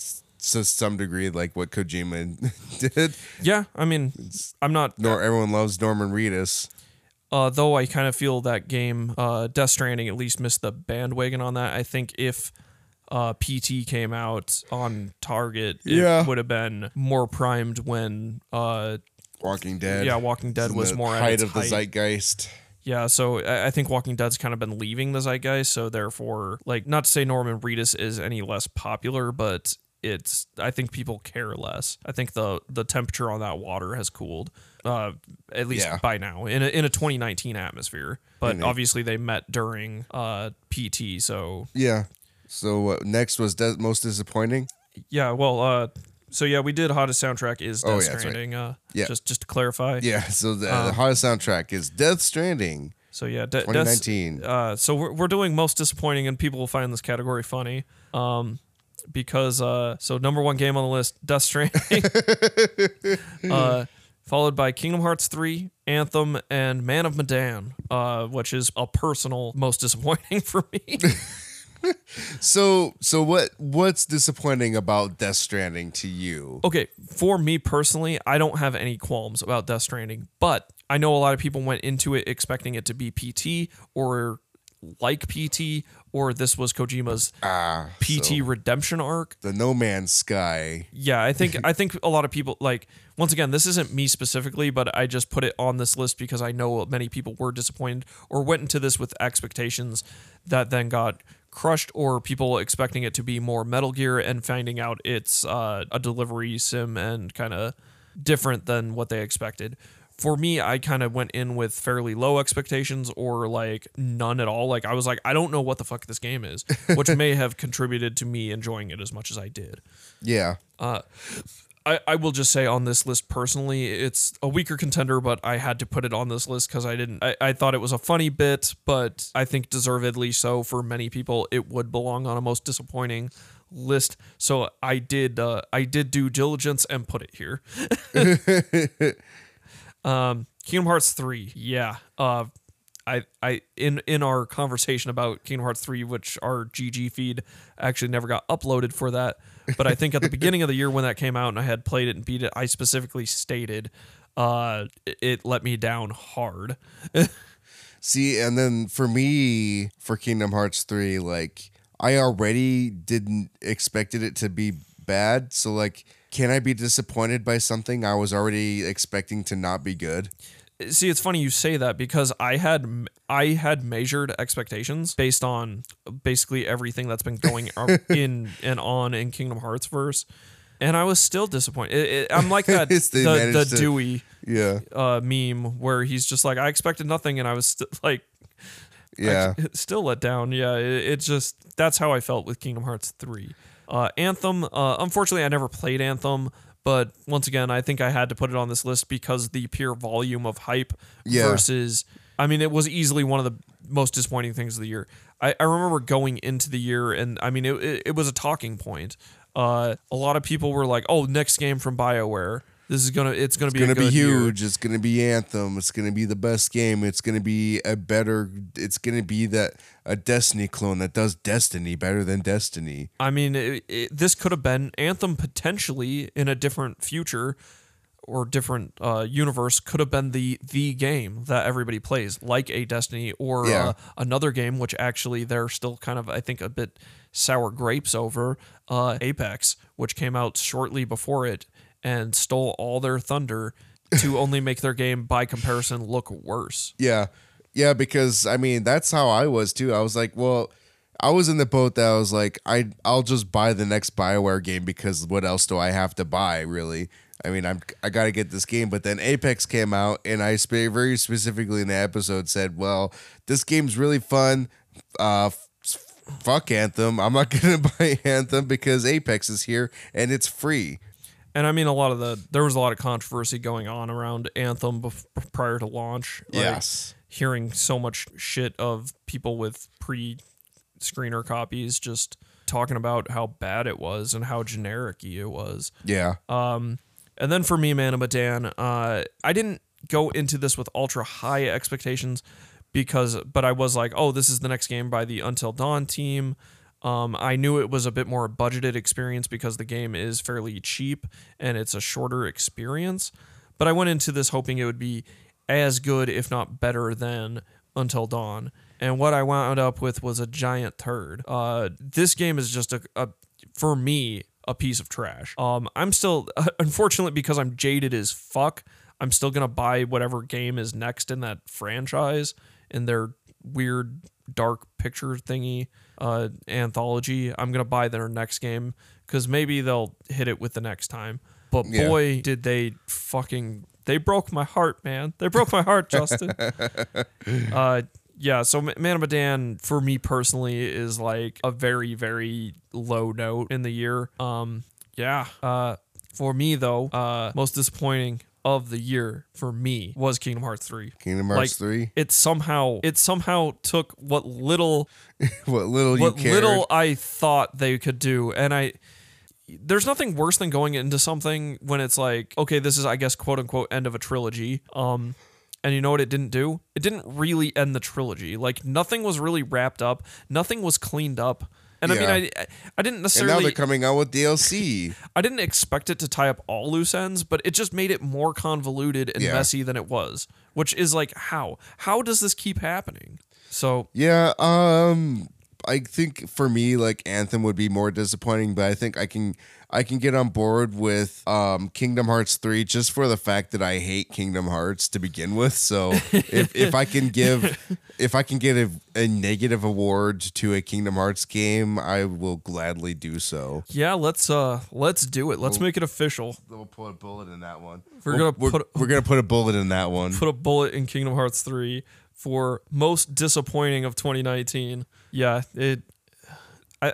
to some degree, like what Kojima did. Yeah, I mean I'm not Nor everyone loves Norman Reedus. Uh, though I kind of feel that game, uh, Death Stranding, at least missed the bandwagon on that. I think if uh, PT came out on Target, it Yeah. would have been more primed when, uh, Walking Dead. yeah, Walking Dead was the more at height its of the height. zeitgeist. Yeah, so I I think Walking Dead's kind of been leaving the zeitgeist. So therefore, like, not to say Norman Reedus is any less popular, but it's I think people care less. I think the the temperature on that water has cooled, uh, at least Yeah. by now in a, in a 2019 atmosphere. But And it- obviously they met during uh, PT, so Yeah. So uh, next was most disappointing. yeah. Well, uh, so yeah, we did hottest soundtrack is Death Oh, yeah, that's right. Stranding. Uh, Yeah. just just to clarify. Yeah. So the, Um, the hottest soundtrack is Death Stranding, So yeah, De- Death- 2019. uh, so we're, we're doing most disappointing, and people will find this category funny. Um, because uh, so number one game on the list, Death Stranding, uh, followed by Kingdom Hearts three, Anthem, and Man of Medan, uh, which is a personal most disappointing for me. So so what what's disappointing about Death Stranding to you? okay, for me personally, I don't have any qualms about Death Stranding, but I know a lot of people went into it expecting it to be PT or like PT, or this was Kojima's Ah, PT so redemption arc. the No Man's Sky. Yeah, I think I think a lot of people like once again, this isn't me specifically, but I just put it on this list because I know many people were disappointed or went into this with expectations that then got crushed or people expecting it to be more Metal Gear and finding out it's uh, a delivery sim and kind of different than what they expected. For me, I kind of went in with fairly low expectations or like none at all. Like I was like, I don't know what the fuck this game is, which may have contributed to me enjoying it as much as I did. Yeah. I, I will just say on this list personally, it's a weaker contender, but I had to put it on this list because I didn't. I, I thought it was a funny bit, but I think deservedly so for many people, it would belong on a most disappointing list. So I did. Uh, I did due diligence and put it here. um, Kingdom Hearts three, yeah. Uh, I, I in in our conversation about Kingdom Hearts 3, which our GG feed actually never got uploaded for that. But I think at the beginning of the year when that came out and I had played it and beat it, I specifically stated uh, it- let me down hard. See, and then for me, for Kingdom Hearts 3, like I already didn't expected it to be bad. So like can I be disappointed by something I was already expecting to not be good? See, it's funny you say that because I had I had measured expectations based on basically everything that's been going in and on in Kingdom Hearts verse, and I was still disappointed. It, it, I'm like that the, the to- Dewey Yeah. uh, meme where he's just like, I expected nothing, and I was st- like, Yeah. still let down. Yeah, it, it's just that's how I felt with Kingdom Hearts three. Uh, Anthem. Uh, unfortunately, I never played Anthem, But once again, I think I had to put it on this list because the pure volume of hype Yeah. versus. I mean, it was easily one of the most disappointing things of the year. I, I remember going into the year, and I mean, it, it, it was a talking point. Uh, a lot of people were like, "Oh, next game from Bioware. This is gonna. It's gonna be gonna a be good year." huge. It's gonna be Anthem. It's gonna be the best game. It's gonna be a better. It's gonna be that a Destiny clone that does Destiny better than Destiny. I mean, it, it, this could have been Anthem potentially in a different future or different uh, universe could have been the the game that everybody plays, like a Destiny or Yeah. uh, another game, which actually they're still kind of I think a bit sour grapes over uh, Apex, which came out shortly before it and stole all their thunder to only make their game by comparison look worse. Yeah, yeah. Because I mean, that's how I was too. I was like, well. I was in the boat that I was like, I I'll just buy the next Bioware game because what else do I have to buy really? I mean, I'm I got to get this game, but then Apex came out, and I spe- very specifically in the episode said, well, this game's really fun. Uh, f- fuck Anthem. I'm not gonna buy Anthem because Apex is here and it's free. And I mean, a lot of the there was a lot of controversy going on around Anthem bef- prior to launch. Like, Yes. hearing so much shit of people with pre screener copies just talking about how bad it was and how generic it was. Yeah. Um, and then for me, Man of Medan, uh, I didn't go into this with ultra high expectations because, but I was like, oh, this is the next game by the Until Dawn team. Um, I knew it was a bit more budgeted experience because the game is fairly cheap and it's a shorter experience. But I went into this hoping it would be as good, if not better, than Until Dawn. And what I wound up with was a giant turd. Uh, this game is just a, a for me a piece of trash. Um, I'm still unfortunately because I'm jaded as fuck. I'm still gonna buy whatever game is next in that franchise in their weird dark picture thingy uh, anthology. I'm gonna buy their next game because maybe they'll hit it with the next time. But Yeah. boy, did they fucking they broke my heart, man. They broke my heart, Justin. uh, yeah, so Man of Medan for me personally is like a very very low note in the year. Um, yeah. Uh, for me though, uh, most disappointing of the year for me was Kingdom Hearts 3. Kingdom Hearts Like, 3. It somehow it somehow took what little What little you what little I thought they could do, and I. There's nothing worse than going into something when it's like, okay, this is, I guess, quote unquote, end of a trilogy. Um, and you know what it didn't do? It didn't really end the trilogy. Like nothing was really wrapped up. Nothing was cleaned up. And I mean, I I didn't necessarily. and now they're coming out with DLC. I didn't expect it to tie up all loose ends, but it just made it more convoluted and Yeah. messy than it was. Which is like, how? How does this keep happening? So Yeah, um I think for me like Anthem would be more disappointing, but I think I can I can get on board with um Kingdom Hearts 3 just for the fact that I hate Kingdom Hearts to begin with. So if if I can give if I can get a, a negative award to a Kingdom Hearts game, I will gladly do so. yeah, let's uh let's do it. Let's make it official. We'll put a bullet in that one. We're gonna we're, put- we're gonna put a bullet in that one. Put a bullet in Kingdom Hearts 3 for most disappointing of 2019. Yeah, it I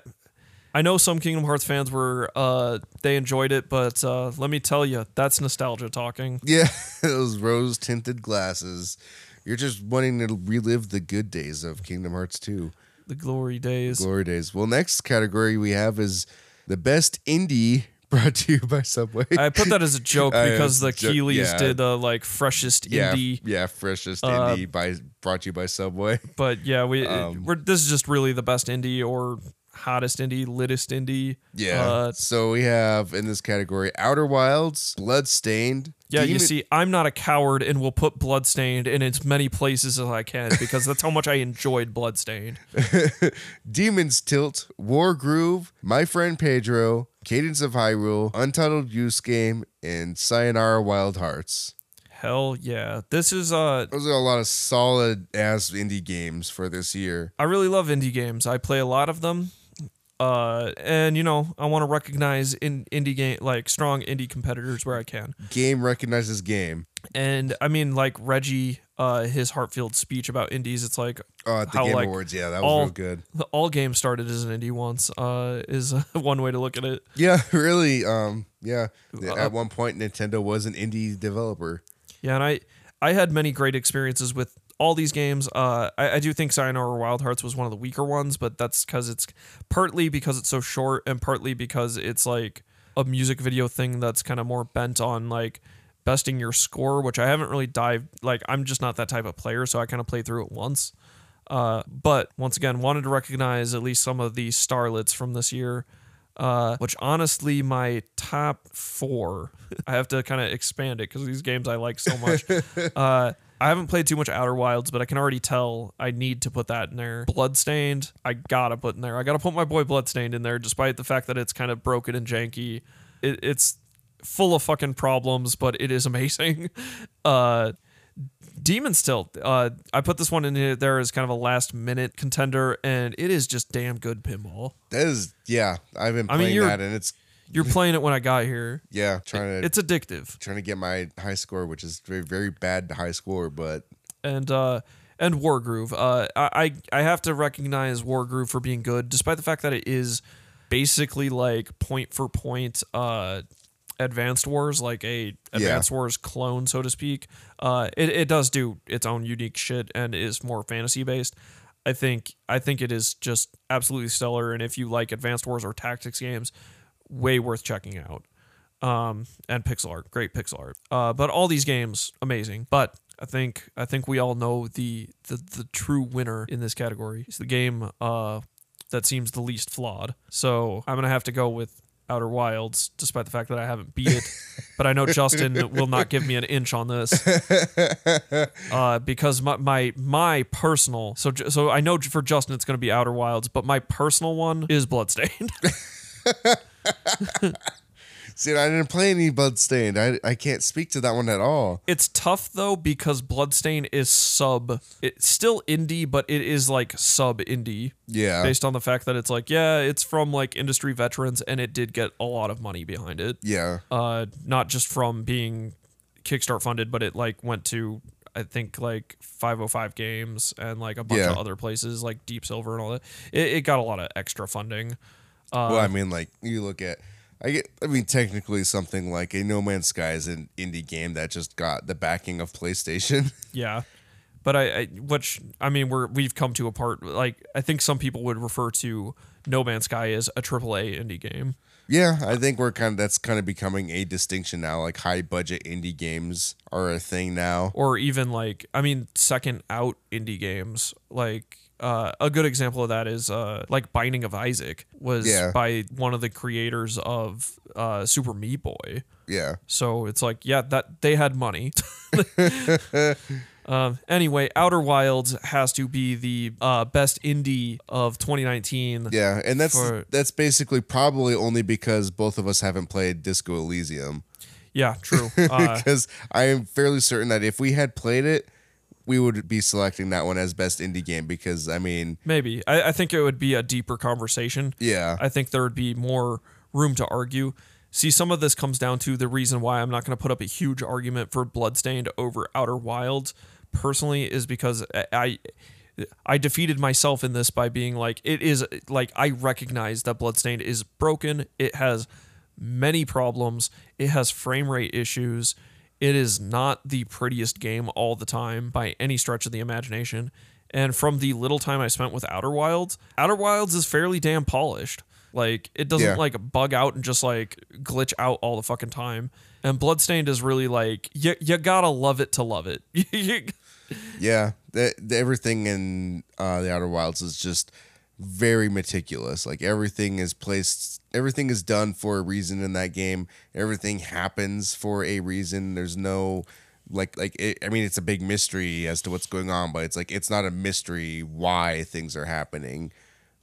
I know some Kingdom Hearts fans were uh they enjoyed it, but uh let me tell you, that's nostalgia talking. Yeah, those rose tinted glasses. You're just wanting to relive the good days of Kingdom Hearts 2. The glory days. Glory days. Well, next category we have is the best indie brought to you by Subway. I put that as a joke because the jo- Keighleys yeah. did the like freshest yeah, indie. yeah, freshest Uh, indie by brought to you by Subway. But yeah, we Um, we're this is just really the best indie or hottest indie, littest indie. Yeah. Uh, so we have in this category Outer Wilds, Bloodstained. yeah, you see, I'm not a coward and will put Bloodstained in as many places as I can because that's how much I enjoyed Bloodstained. Demon's Tilt, Wargroove, My Friend Pedro, Cadence of Hyrule, Untitled Goose Game, and Sayonara Wild Hearts. Hell yeah. This is uh Those are a lot of solid ass indie games for this year. I really love indie games. I play a lot of them. Uh and you know, I want to recognize in indie game like strong indie competitors where I can. Game recognizes game. And I mean like Reggie uh his heartfelt speech about indies, it's like Oh, at the How, Game like, Awards, yeah, that was all- real good. all games started as an indie once. Uh, is one way to look at it. Yeah, really. Um, yeah. Uh, At one point, Nintendo was an indie developer. Yeah, and I I had many great experiences with all these games. Uh, I, I do think Sayonara Wild Hearts was one of the weaker ones, but that's because it's partly because it's so short, and partly because it's like a music video thing that's kind of more bent on like besting your score, which I haven't really dived. Like I'm just not that type of player, so I kind of played through it once. Uh, but once again, wanted to recognize at least some of the starlets from this year. Uh, which honestly, my top four, I have to kind of expand it because these games I like so much. uh, I haven't played too much Outer Wilds, but I can already tell I need to put that in there. Bloodstained, I gotta put in there. I gotta put my boy Bloodstained in there, despite the fact that it's kind of broken and janky. It, it's full of fucking problems, but it is amazing. Uh, Demon's Tilt, uh, I put this one in there as kind of a last minute contender, and it is just damn good pinball. That is, yeah. I've been I mean, playing that, and it's You're playing it when I got here. yeah, trying to It's addictive. trying to get my high score, which is very very bad high score, but and uh and Wargroove. Uh I I have to recognize Wargroove for being good, despite the fact that it is basically like point for point uh Advanced Wars, like a Advanced Wars clone, so to speak. Uh it, it does do its own unique shit and is more fantasy based. I think I think it is just absolutely stellar and if you like Advanced Wars or tactics games, way worth checking out um, and pixel art, great pixel art. Uh, but all these games, amazing. But I think I think we all know the the, the true winner in this category is the game uh, that seems the least flawed. So I'm gonna have to go with Outer Wilds, despite the fact that I haven't beat it. but I know Justin will not give me an inch on this uh, because my, my my personal so so I know for Justin it's gonna be Outer Wilds, but my personal one is Bloodstained. see, I didn't play any Bloodstained. I I can't speak to that one at all. It's tough though because Bloodstain is sub. It's still indie, but it is like sub indie Yeah, based on the fact that it's like yeah, it's from like industry veterans and it did get a lot of money behind it. yeah, Uh, not just from being Kickstart funded, but it like went to I think like 505 Games and like a bunch Yeah. of other places like Deep Silver and all that. It, it got a lot of extra funding. Uh, well, I mean, like you look at, I get, I mean, technically something like a No Man's Sky is an indie game that just got the backing of PlayStation. Yeah. But I, I which I mean we're we've come to a part like I think some people would refer to No Man's Sky as a AAA indie game. yeah, I think we're kind of that's kind of becoming a distinction now. Like high budget indie games are a thing now. Or even like I mean second out indie games. Like uh, a good example of that is uh, like Binding of Isaac was Yeah. by one of the creators of uh, Super Meat Boy. Yeah, So it's like, yeah, that they had money. um, anyway, Outer Wilds has to be the uh, best indie of 2019. yeah, and that's For- that's basically probably only because both of us haven't played Disco Elysium. Yeah, true. Uh, Because I am fairly certain that if we had played it, we would be selecting that one as best indie game. Because I mean, maybe. I, I think it would be a deeper conversation. yeah, I think there would be more room to argue. See, some of this comes down to the reason why I'm not going to put up a huge argument for Bloodstained over Outer Wilds personally is because I- I I defeated myself in this by being like it is like I recognize that Bloodstained is broken. It has many problems. It has frame rate issues. It is not the prettiest game all the time by any stretch of the imagination. And from the little time I spent with Outer Wilds, Outer Wilds is fairly damn polished. Like it doesn't Yeah. like bug out and just like glitch out all the fucking time. And Bloodstained is really like you you gotta love it to love it. yeah, the, the- everything in uh, the Outer Wilds is just very meticulous. Like everything is placed, everything is done for a reason in that game. Everything happens for a reason. There's no like like it, I mean, it's a big mystery as to what's going on, but it's like it's not a mystery why things are happening.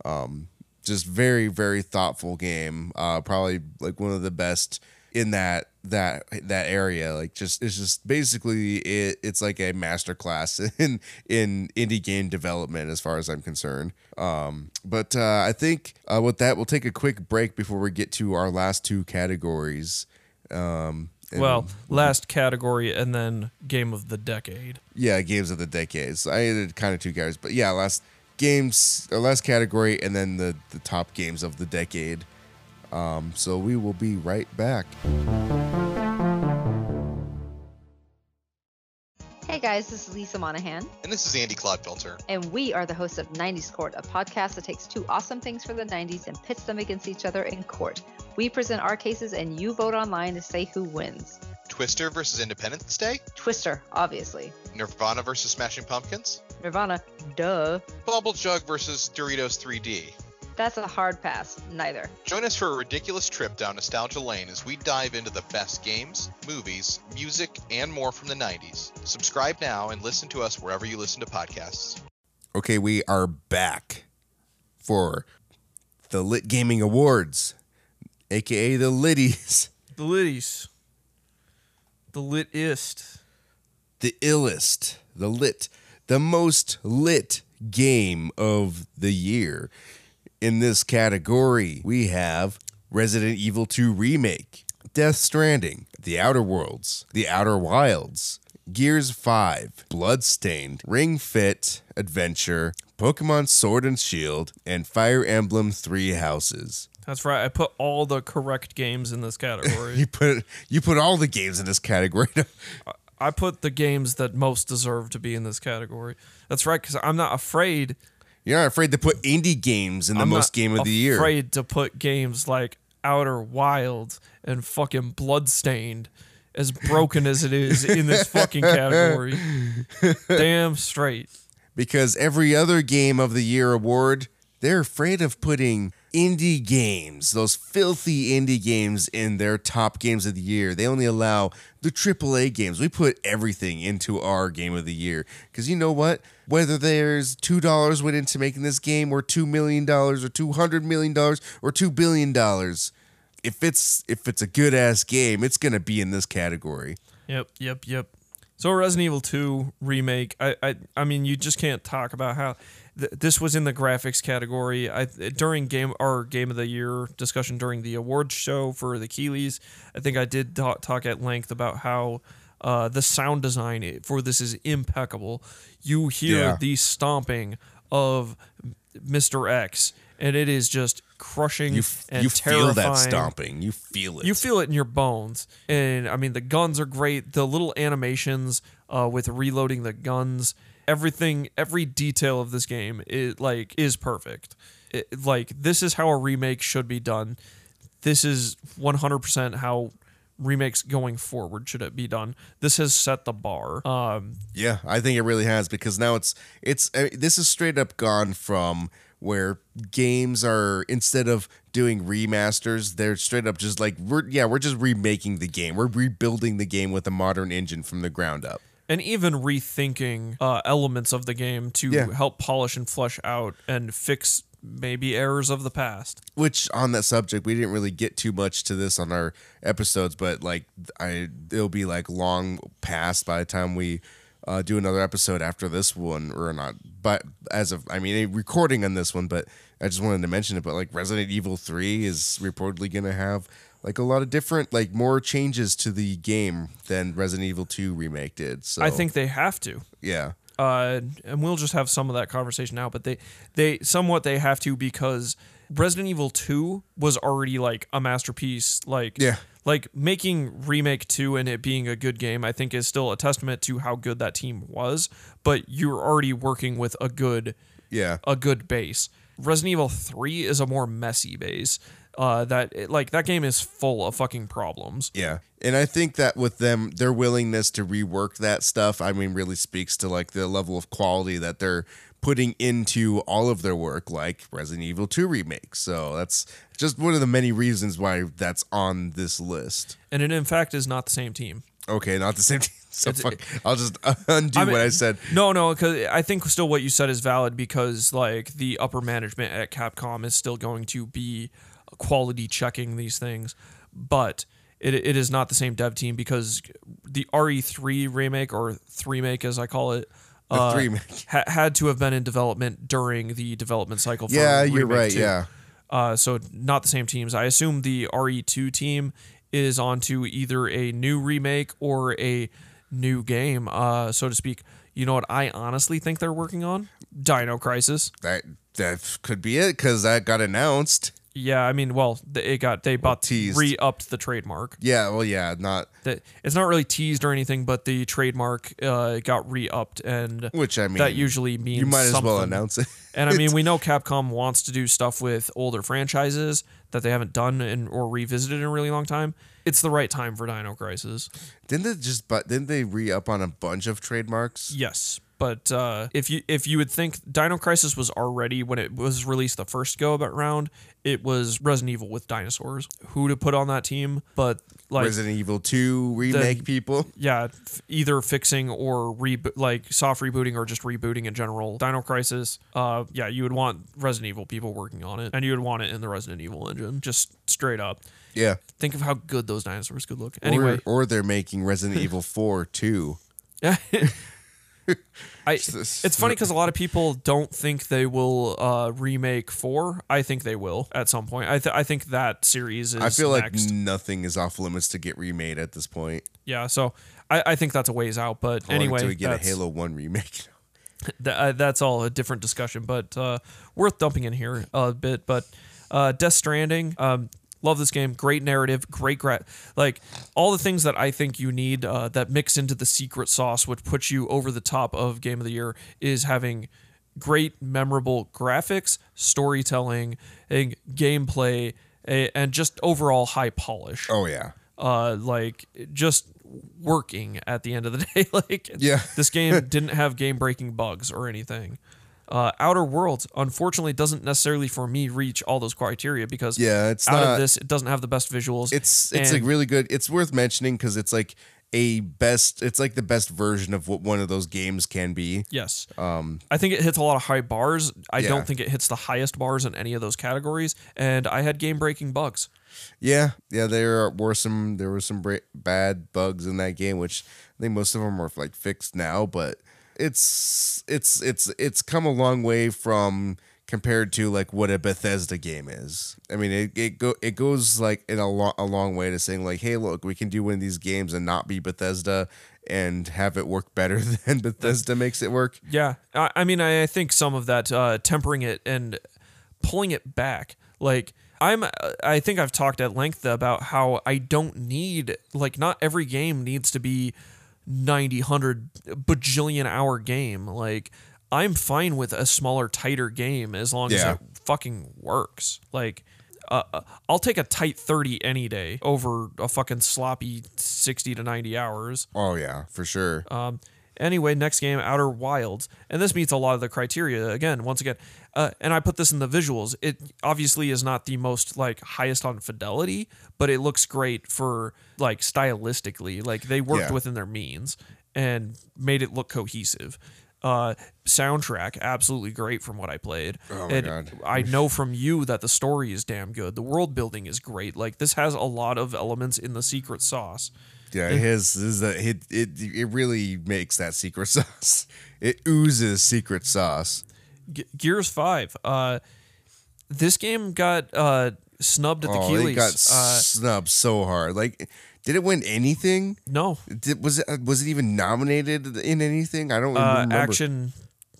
Um, just very very thoughtful game. Uh, probably like one of the best in that that that area. Like just it's just basically it. It's like a master class in in indie game development as far as I'm concerned. Um, but uh, I think uh, with that we'll take a quick break before we get to our last two categories. Um, Well, last category and then game of the decade. yeah, games of the decades. I did kind of two categories, but yeah, last games, or last category, and then the the top games of the decade. Um, so we will be right back. Hey guys, this is Lisa Monahan, And this is Andy Clodfilter. and we are the hosts of 90s Court, a podcast that takes two awesome things from the 90s and pits them against each other in court. We present our cases, and you vote online to say who wins. Twister versus Independence Day. Twister, obviously. Nirvana versus Smashing Pumpkins. Nirvana, duh. Bubble Jug versus Doritos 3D. That's a hard pass. Neither. Join us for a ridiculous trip down nostalgia lane as we dive into the best games, movies, music, and more from the 90s. Subscribe now and listen to us wherever you listen to podcasts. Okay, we are back for the Lit Gaming Awards, aka the Litties, The Liddies. The litist. the illest, the lit, the most lit game of the year. In this category, we have Resident Evil 2 Remake, Death Stranding, The Outer Worlds, The Outer Wilds, Gears 5, Bloodstained, Ring Fit Adventure, Pokemon Sword and Shield, and Fire Emblem Three Houses. That's right. I put all the correct games in this category. You put you put all the games in this category. I put the games that most deserve to be in this category. That's right, because I'm not afraid. You're not afraid to put indie games in the I'm most game of the year. Afraid to put games like Outer Wild and fucking Bloodstained, as broken as it is, in this fucking category. Damn straight. because every other game of the year award, they're afraid of putting indie games, those filthy indie games in their top games of the year. They only allow the AAA games. We put everything into our game of the year because you know what? Whether there's two dollars went into making this game, or two million dollars, or two hundred million dollars, or two billion dollars, if it's if it's a good ass game, it's gonna be in this category. Yep, yep, yep. So Resident Evil 2 remake. I, I, I mean, you just can't talk about how th- this was in the graphics category. I during game our game of the year discussion during the awards show for the Keighleys. I think I did talk, talk at length about how uh, the sound design for this is impeccable. You hear Yeah. the stomping of Mr. X, and it is just crushing You f- and you feel that stomping. You feel it. You feel it in your bones. And I mean, the guns are great. The little animations uh, with reloading the guns, everything, every detail of this game is like is perfect. It, like this is how a remake should be done. This is 100% how remakes going forward should it be done. This has set the bar. Um, Yeah, I think it really has because now it's it's uh, this is straight up gone from where games are instead of doing remasters, they're straight up just like we're yeah, we're just remaking the game. We're rebuilding the game with a modern engine from the ground up. And even rethinking uh, elements of the game to Yeah. help polish and flesh out and fix maybe errors of the past. Which on that subject, we didn't really get too much to this on our episodes, but like I it'll be like long past by the time we uh, do another episode after this one or not. But as of I mean, a recording on this one, but I just wanted to mention it. But like Resident Evil Three is reportedly gonna have like a lot of different like more changes to the game than Resident Evil Two remake did. So I think they have to. yeah, uh, and we'll just have some of that conversation now. But they, they somewhat they have to because Resident Evil Two was already like a masterpiece. Like Yeah. like making remake two and it being a good game. I think is still a testament to how good that team was. But you're already working with a good yeah. a good base. Resident Evil Three is a more messy base. Uh, that it, like that game is full of fucking problems. Yeah. And I think that with them, their willingness to rework that stuff, I mean, really speaks to like the level of quality that they're putting into all of their work, like Resident Evil 2 remake. So that's just one of the many reasons why that's on this list. And it in fact is not the same team. Okay, not the same team. So fuck, I'll just undo I mean- what I said. No, no, because I think still what you said is valid because like the upper management at Capcom is still going to be quality checking these things, but it, it is not the same dev team because the RE3 remake or three make as I call it. Uh, three make. ha- had to have been in development during the development cycle. For Yeah, you're right. 2. Yeah. Uh, so not the same teams. I assume the RE2 team is onto either a new remake or a new game, uh, so to speak. You know what I honestly think they're working on? Dino Crisis. That that could be it because that got announced. Yeah, I mean, well, th- it got they bought teased. re-upped the trademark. Yeah, well, yeah, not That it's not really teased or anything, but the trademark uh, got re-upped, and which I mean that usually means you might as well announce it. And I mean, we know Capcom wants to do stuff with older franchises that they haven't done in, or revisited in a really long time. It's the right time for Dino Crisis. didn't they just but didn't they re up on a bunch of trademarks? Yes, but uh, if you if you would think Dino Crisis was already when it was released the first go about round, it was Resident Evil with dinosaurs. Who to put on that team? But like Resident Evil Two remake people. yeah, f- either fixing or reboot, like soft rebooting or just rebooting in general. Dino Crisis, uh, yeah, you would want Resident Evil people working on it, and you would want it in the Resident Evil engine, just straight up. Yeah. Think of how good those dinosaurs could look. Anyway, Or, or they're making Resident Evil Four too. I, it's funny because a lot of people don't think they will uh, remake four. I think they will at some point. I, th- I think that series is. I feel like nothing is off limits to get remade at this point. yeah. So I, I think that's a ways out. But How anyway, until we get a Halo One remake. Th- uh, that's all a different discussion, but uh, worth dumping in here a bit. But uh, Death Stranding, um, love this game. Great narrative, great gra- like all the things that I think you need uh, that mix into the secret sauce, which puts you over the top of Game of the Year, is having great, memorable graphics, storytelling, and gameplay, a- and just overall high polish Oh yeah. uh like just working at the end of the day like Yeah. this game didn't have game breaking bugs or anything uh outer worlds unfortunately doesn't necessarily for me reach all those criteria because Yeah, it's out not- of this it doesn't have the best visuals It's it's and- like really good. It's worth mentioning because it's like a best. It's like the best version of what one of those games can be. Yes. Um, I think it hits a lot of high bars. I Yeah. don't think it hits the highest bars in any of those categories. And I had game breaking bugs. Yeah, yeah. There were some there were some bad bugs in that game, which I think most of them are like fixed now. But it's it's it's it's come a long way from compared to like what a Bethesda game is. I mean, it it go it goes like in a lo- a long way to saying like, hey, look, we can do one of these games and not be Bethesda and have it work better than Bethesda makes it work. Yeah, I, I mean, I, I think some of that uh, tempering it and pulling it back. Like I'm, I think I've talked at length about how I don't need like not every game needs to be 90, 100 bajillion hour game. Like I'm fine with a smaller, tighter game as long Yeah. as it fucking works. Like. Uh, uh, I'll take a tight 30 any day over a fucking sloppy 60 to 90 hours. Oh yeah, for sure. Um, anyway, next game, Outer Wilds, and this meets a lot of the criteria again. Once again, uh, and I put this in the visuals. It obviously is not the most like highest on fidelity, but it looks great for like stylistically. Like they worked Yeah. within their means and made it look cohesive. Uh, soundtrack absolutely great from what I played. Oh my And God. I know from you that the story is damn good. The world building is great. Like this has a lot of elements in the secret sauce. Yeah, his is a it, it it really makes that secret sauce. It oozes secret sauce. Ge- Gears Five. Uh, this game got uh, snubbed at the Oh, Keighleys. it got uh, snubbed so hard. Like, did it win anything? no, Did, was it was it even nominated in anything? I don't uh, remember. action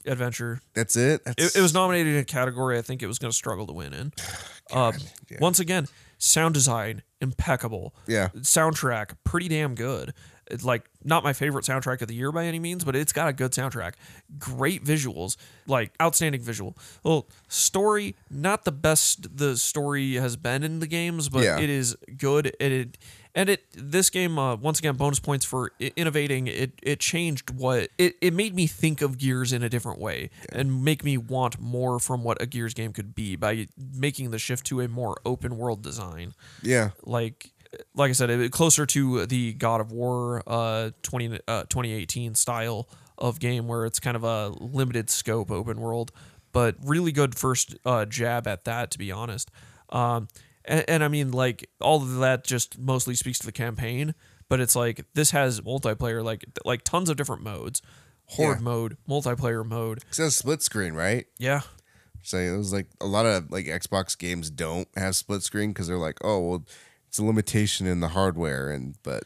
adventure. That's it. That's, It, it was nominated in a category I think it was going to struggle to win in. Uh, yeah. Once again, sound design impeccable. Yeah. soundtrack pretty damn good. It's like not my favorite soundtrack of the year by any means, but it's got a good soundtrack. Great visuals, like outstanding visual. Well, story not the best the story has been in the games, but Yeah. it is good. And it and it this game uh, once again bonus points for innovating. It it changed what it it made me think of Gears in a different way and make me want more from what a Gears game could be by making the shift to a more open world design yeah. like like I said, closer to the God of War uh 20 uh 2018 style of game where it's kind of a limited scope open world, but really good first uh jab at that to be honest. Um and, and I mean like all of that just mostly speaks to the campaign, but it's like this has multiplayer like like tons of different modes. Horde Yeah. mode, multiplayer mode. It says split screen, right? Yeah. So it was like a lot of like Xbox games don't have split screen because they're like, oh well, it's a limitation in the hardware, and but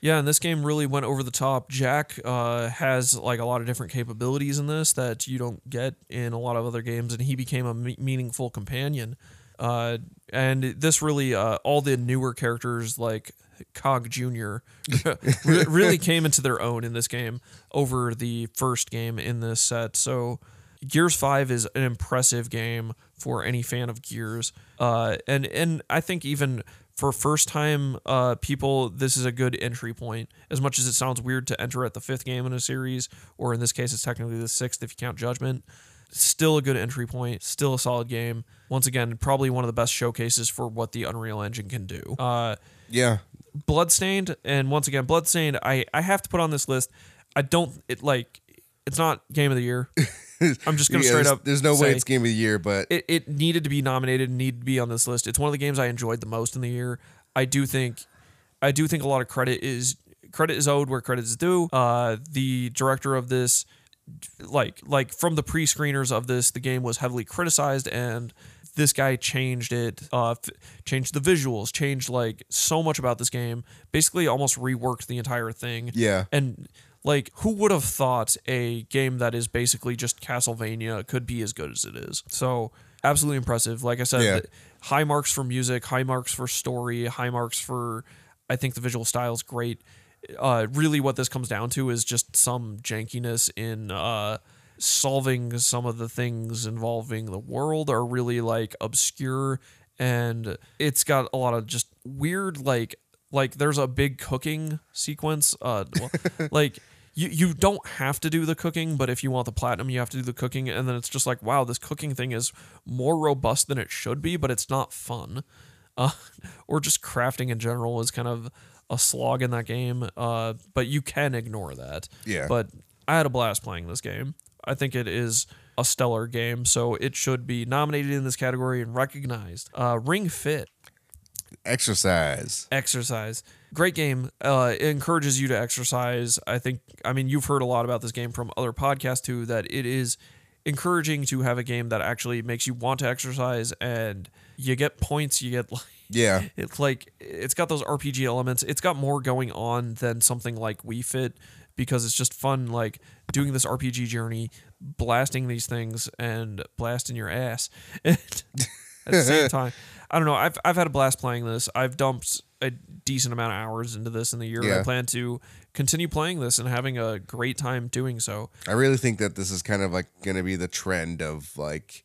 Yeah, and this game really went over the top. Jack uh, has like a lot of different capabilities in this that you don't get in a lot of other games, and he became a me- meaningful companion. Uh, and this really, uh, all the newer characters like Cog Jr. really came into their own in this game over the first game in this set. So Gears 5 is an impressive game for any fan of Gears. Uh, and and I think even for first time uh, people, this is a good entry point. As much as it sounds weird to enter at the fifth game in a series, or in this case, it's technically the sixth if you count Judgment. Still a good entry point. Still a solid game. Once again, probably one of the best showcases for what the Unreal Engine can do. Uh, yeah, Bloodstained, and once again, Bloodstained, I I have to put on this list. I don't it like it's not game of the year. I'm just gonna Yeah, straight up. There's no way it's game of the year, but it, it needed to be nominated and needed to be on this list. It's one of the games I enjoyed the most in the year. I do think I do think a lot of credit is credit is owed where credit is due. Uh, the director of this like like from the pre-screeners of this, the game was heavily criticized and this guy changed it, uh, f- changed the visuals, changed like so much about this game. Basically, almost reworked the entire thing. Yeah. And like, who would have thought a game that is basically just Castlevania could be as good as it is? So absolutely impressive. Like I said, Yeah. high marks for music, high marks for story, high marks for. I think the visual style is great. Uh, really, what this comes down to is just some jankiness in uh, solving some of the things involving the world are really like obscure, and it's got a lot of just weird like like there's a big cooking sequence. Uh, like you you don't have to do the cooking, but if you want the platinum, you have to do the cooking, and then it's just like wow, this cooking thing is more robust than it should be, but it's not fun. Uh, or just crafting in general is kind of a slog in that game. Uh, but you can ignore that. Yeah. But I had a blast playing this game. I think it is a stellar game, so it should be nominated in this category and recognized. Uh, Ring Fit exercise. exercise great game. Uh it encourages you to exercise. I think i mean you've heard a lot about this game from other podcasts too that it is encouraging to have a game that actually makes you want to exercise and you get points you get like Yeah. it's like it's got those rpg elements. It's got more going on than something like Wii Fit because it's just fun like doing this rpg journey blasting these things and blasting your ass at the same time i don't know i've, I've had a blast playing this i've dumped a decent amount of hours into this in the year i plan to continue playing this and having a great time doing so I really think that this is kind of like going to be the trend of like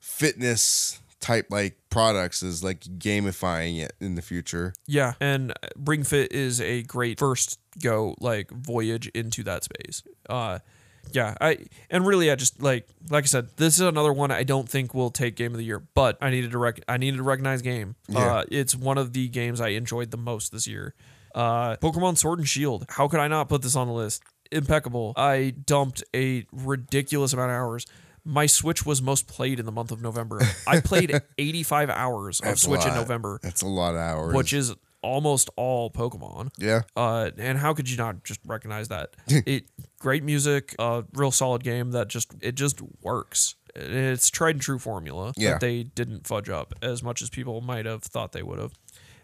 fitness type like products is like gamifying it in the future. Yeah, and Ring Fit is a great first go like voyage into that space. Uh yeah, I and really I just like like I said, this is another one I don't think will take game of the year, but I needed to rec- I needed to recognize game. Yeah. Uh it's one of the games I enjoyed the most this year. Uh Pokemon Sword and Shield. How could I not put this on the list? Impeccable. I dumped a ridiculous amount of hours. My Switch was most played in the month of November. I played 85 hours of That's Switch in. November That's a lot of hours. which is almost all Pokemon. yeah. Uh, and how could you not just recognize that? it great music, a real solid game that just it just works. It's tried and true formula Yeah. that they didn't fudge up as much as people might have thought they would have.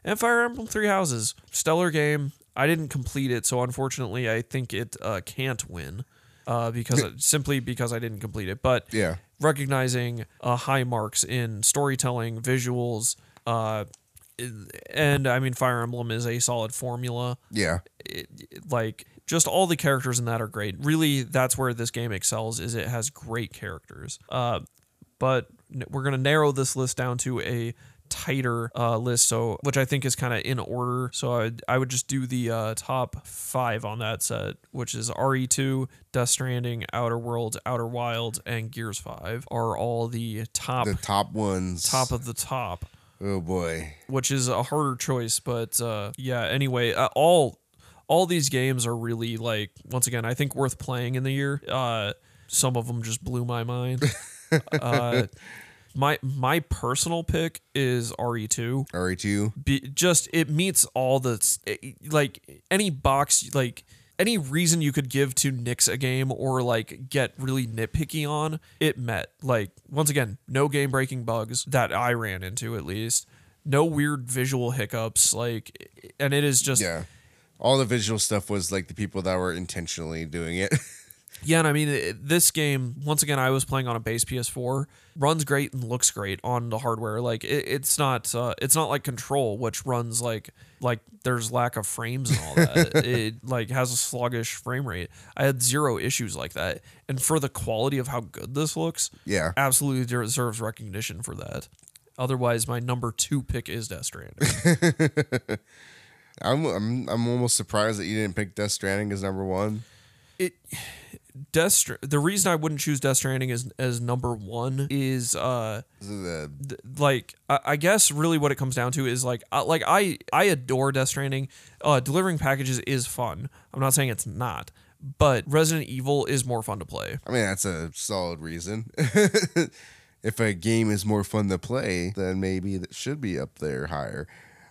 And Fire Emblem Three Houses, stellar game. I didn't complete it, so unfortunately, I think it uh, can't win. Uh, because simply because I didn't complete it, but Yeah. recognizing uh, high marks in storytelling, visuals, uh, and I mean, Fire Emblem is a solid formula. Yeah. It, like, just all the characters in that are great. Really, that's where this game excels. Is it has great characters. Uh, but we're gonna narrow this list down to a tighter uh, list, so which I think is kind of in order. So I I would just do the uh, top five on that set, which is RE2, Death Stranding, Outer Worlds, Outer Wilds, and Gears Five are all the top The top ones. top of the top Oh boy. which is a harder choice but uh yeah anyway uh, all all these games are really like once again i think worth playing in the year uh some of them just blew my mind uh my my personal pick is E re2 RE2. be, just it meets all the like any box like any reason you could give to nix a game or like get really nitpicky on it met like once again no game breaking bugs that i ran into at least no weird visual hiccups. Like, and it is just Yeah. All the visual stuff was like the people that were intentionally doing it. Yeah, and I mean it, this game. Once again, I was playing on a base PS4. Runs great and looks great on the hardware. Like it, it's not. Uh, it's not like Control, which runs like like there's lack of frames and all that. it like has a sluggish frame rate. I had zero issues like that, and for the quality of how good this looks, yeah. absolutely deserves recognition for that. Otherwise, my number two pick is Death Stranding. I'm I'm I'm almost surprised that you didn't pick Death Stranding as number one. it Death Str- the reason I wouldn't choose Death Stranding as as number one is uh This is the th- like I, I guess really what it comes down to is like uh, like I I adore Death Stranding. Uh, delivering packages is fun. I'm not saying it's not, but Resident Evil is more fun to play. I mean, that's a solid reason. if a game is more fun to play, then maybe that should be up there higher.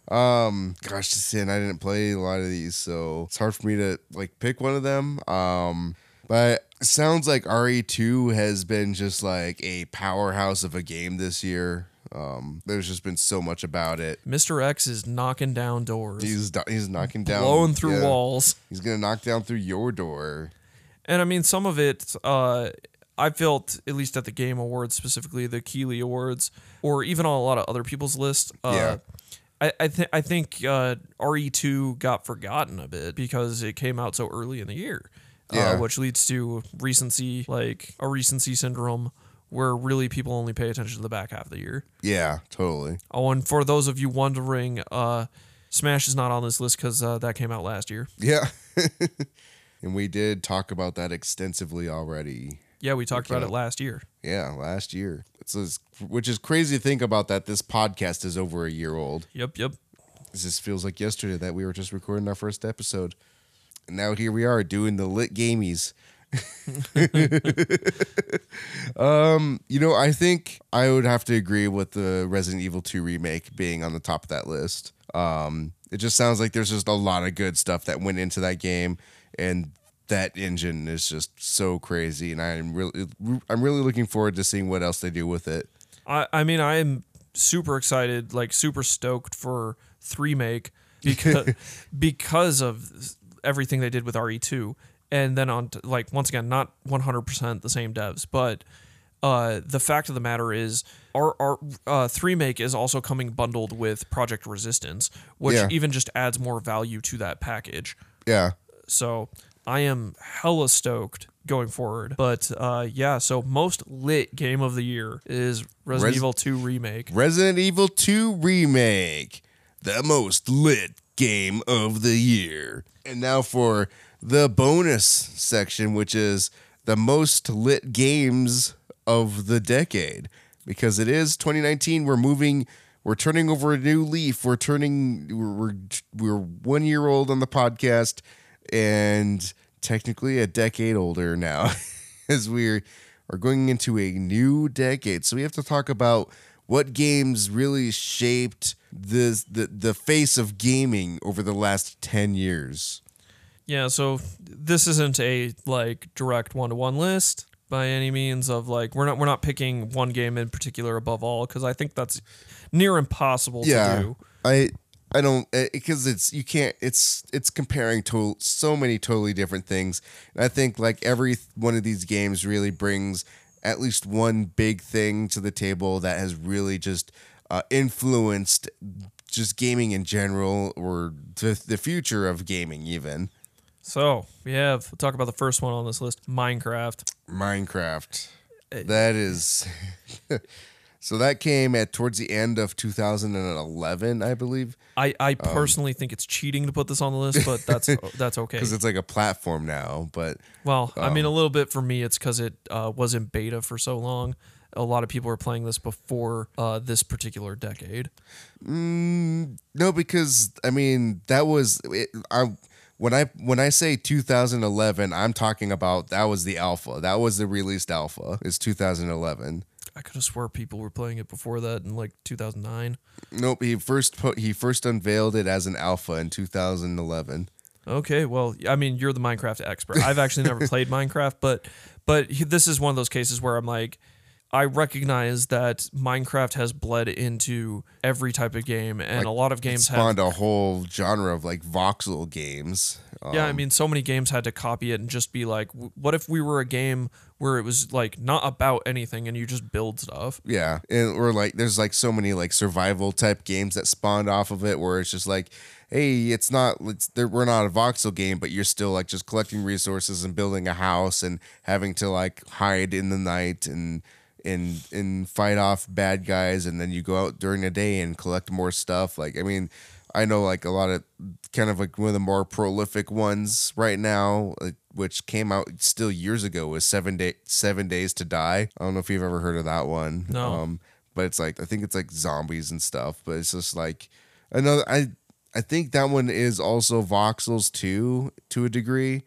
Um, gosh, sin, I didn't play a lot of these, so it's hard for me to like pick one of them. Um, but it sounds like RE2 has been just like a powerhouse of a game this year. Um, there's just been so much about it. Mr. X is knocking down doors, He's he's knocking down, blowing through yeah, walls. He's gonna knock down through your door. And I mean, some of it, uh, I felt at least at the Game Awards, specifically the Keighley Awards, or even on a lot of other people's lists. Uh, Yeah. I I, th- I think uh, RE2 got forgotten a bit because it came out so early in the year, Yeah. uh, which leads to recency, like a recency syndrome, where really people only pay attention to the back half of the year. Yeah, totally. Oh, and for those of you wondering, uh, Smash is not on this list because uh, that came out last year. Yeah. and we did talk about that extensively already. Yeah, we talked about it last year. Yeah, last year. It's, it's- which is crazy to think about that this podcast is over a year old. Yep, yep. This feels like yesterday that we were just recording our first episode. And now here we are doing the lit gamies. um, you know, I think I would have to agree with the Resident Evil 2 remake being on the top of that list. Um, it just sounds like there's just a lot of good stuff that went into that game and that engine is just so crazy and I'm really I'm really looking forward to seeing what else they do with it. I, I mean, I'm super excited, like super stoked for three make because because of everything they did with RE2, and then on like once again, not 100% the same devs, but uh, the fact of the matter is, our our uh, three make is also coming bundled with Project Resistance, which Yeah. even just adds more value to that package. Yeah. So I am hella stoked going forward. But uh, yeah, so most lit game of the year is Resident Res- Evil 2 remake. Resident Evil 2 Remake, the most lit game of the year. And now for the bonus section, which is the most lit games of the decade. Because it is 2019, we're moving, we're turning over a new leaf. We're turning, we're, we're, one year old on the podcast and technically a decade older now as we're are going into a new decade. So we have to talk about what games really shaped this the the face of gaming over the last 10 years. Yeah, so this isn't a like direct one to one list by any means of like we're not we're not picking one game in particular above all because I think that's near impossible to Yeah. do. I I don't eh, because it's you can't it's it's comparing to so many totally different things. And I think like every one of these games really brings at least one big thing to the table that has really just uh, influenced just gaming in general or the, the future of gaming even. So we have we'll talk about the first one on this list, Minecraft. Minecraft. That is so that came at towards the end of 2011, I believe, I, I Um, personally think it's cheating to put this on the list, but that's that's okay. because it's like a platform now. But Well, I Um, mean, a little bit for me, it's because it uh, was in beta for so long. A lot of people were playing this before uh, this particular decade. mm, no, because I mean that was it, I when I when I say 2011, I'm talking about that was the alpha. That was the released alpha. Is 2011. I could have swore people were playing it before that in like 2009. Nope, he first put he first unveiled it as an alpha in 2011. Okay, well, I mean, you're the Minecraft expert. I've actually never played Minecraft, but but this is one of those cases where I'm like, I recognize that Minecraft has bled into every type of game, and Like, a lot of games have. spawned a whole genre of like voxel games. Yeah, I Um, mean, so many games had to copy it and just be like, what if we were a game where it was like not about anything and you just build stuff? Yeah, and or like there's like so many like survival type games that spawned off of it, where it's just like, hey, it's not it's there, we're not a voxel game, but you're still like just collecting resources and building a house and having to like hide in the night and and and fight off bad guys, and then you go out during the day and collect more stuff. Like I mean. I know like a lot of kind of like one of the more prolific ones right now, which came out still years ago, was seven day seven days to die. I don't know if you've ever heard of that one. No. Um, but it's like I think it's like zombies and stuff. But it's just like another. I I think that one is also voxels too to a degree.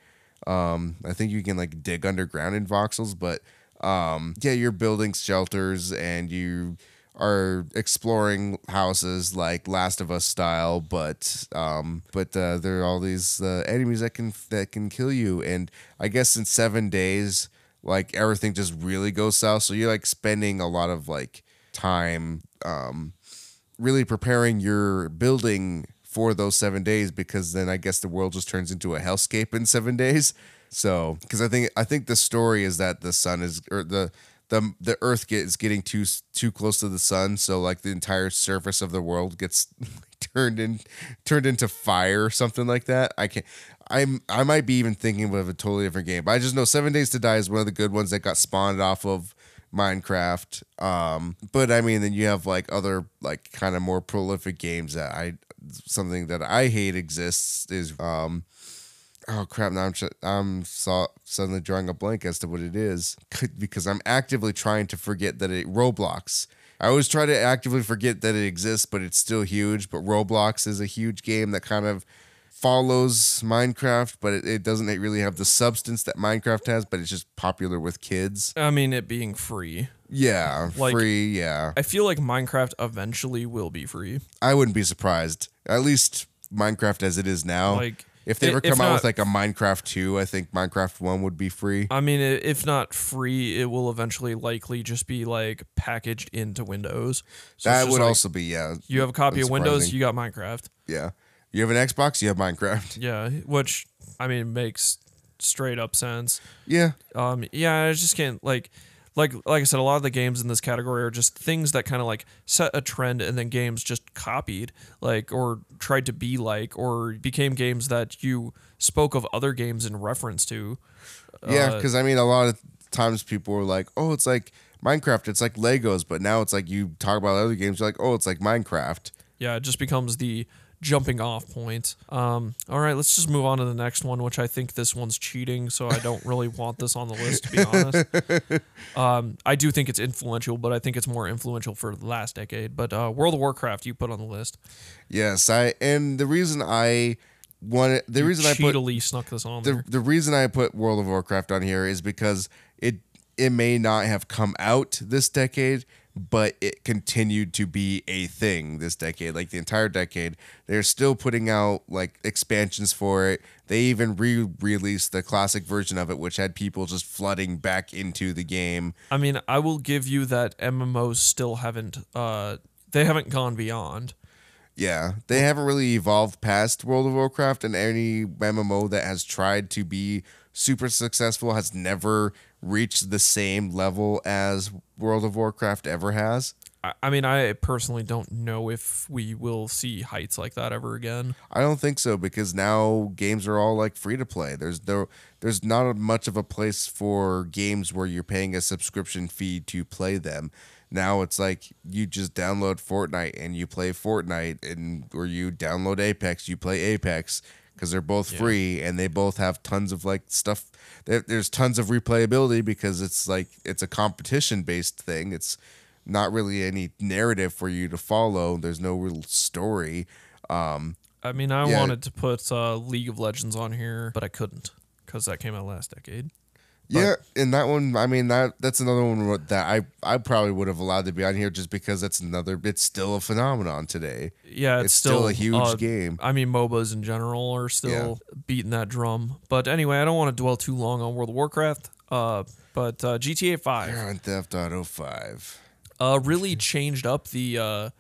Um, I think you can like dig underground in voxels, but um, yeah, you're building shelters and you are exploring houses like Last of Us style, but um, but uh, there are all these uh, enemies that can that can kill you, and I guess in seven days, like everything just really goes south. So you're like spending a lot of like time, um, really preparing your building for those seven days because then I guess the world just turns into a hellscape in seven days. So, because I think I think the story is that the sun is or the the the Earth get, is getting too too close to the sun, so like the entire surface of the world gets turned in turned into fire or something like that. I can I'm I might be even thinking of a totally different game, but I just know Seven Days to Die is one of the good ones that got spawned off of Minecraft. Um, but I mean, then you have like other like kind of more prolific games that I something that I hate exists is um oh crap now I'm I'm so, suddenly drawing a blank as to what it is because I'm actively trying to forget that it Roblox. I always try to actively forget that it exists, but it's still huge. But Roblox is a huge game that kind of follows Minecraft, but it, it doesn't really have the substance that Minecraft has. But it's just popular with kids. I mean, it being free. Yeah, Like- free. Yeah, I feel like Minecraft eventually will be free. I wouldn't be surprised. At least Minecraft as it is now. Like, if they ever if come out with like a Minecraft two, I think Minecraft one would be free. I mean, if not free, it will eventually likely just be like packaged into Windows. So that would like, also be yeah. You have a copy of Windows, you got Minecraft. Yeah. You have an Xbox, you have Minecraft. Yeah, which I mean makes straight up sense. Yeah. Um, yeah, I just can't like, like, like I said, a lot of the games in this category are just things that kind of like set a trend, and then games just copied, like, or tried to be like, or became games that you spoke of other games in reference to. Yeah, Uh, because I mean, a lot of times people were like, "Oh, it's like Minecraft. It's like Legos," but now it's like you talk about other games, you're like, "Oh, it's like Minecraft." yeah, it just becomes the jumping off point. Um, all right, let's just move on to the next one, which I think this one's cheating, so I don't really want this on the list to be honest. Um, I do think it's influential, but I think it's more influential for the last decade. But uh, World of Warcraft, you put on the list. Yes, I and the reason I wanted the You reason I put snuck this on the there. the reason I put World of Warcraft on here is because it it may not have come out this decade, but it continued to be a thing this decade, like the entire decade. They're still putting out like expansions for it. They even re-released the classic version of it, which had people just flooding back into the game. I mean, I will give you that MMOs still haven't. Uh, they haven't gone beyond. Yeah, they haven't really evolved past World of Warcraft, and any MMO that has tried to be super successful has never reached the same level as World of Warcraft ever has. I, mean, I personally don't know if we will see heights like that ever again. I don't think so because now games are all like free to play. There's no, there's not much of a place for games where you're paying a subscription fee to play them. Now it's like you just download Fortnite and you play Fortnite, and or you download Apex, you play Apex because they're both free and they both have tons of like stuff. There's tons of replayability because it's like it's a competition based thing. It's not really any narrative for you to follow. There's no real story. Um, I mean, I Yeah. wanted to put uh, League of Legends on here, but I couldn't because that came out last decade. Yeah, and that one, I mean that that's another one that I I probably would have allowed to be on here just because that's another. It's still a phenomenon today. Yeah, it's, It's still a huge uh, game. I mean, MOBAs in general are still beating that drum. But anyway, I don't want to dwell too long on World of Warcraft. Uh, but uh, GTA Five Grand Theft Auto 5. uh, really changed up the. Uh,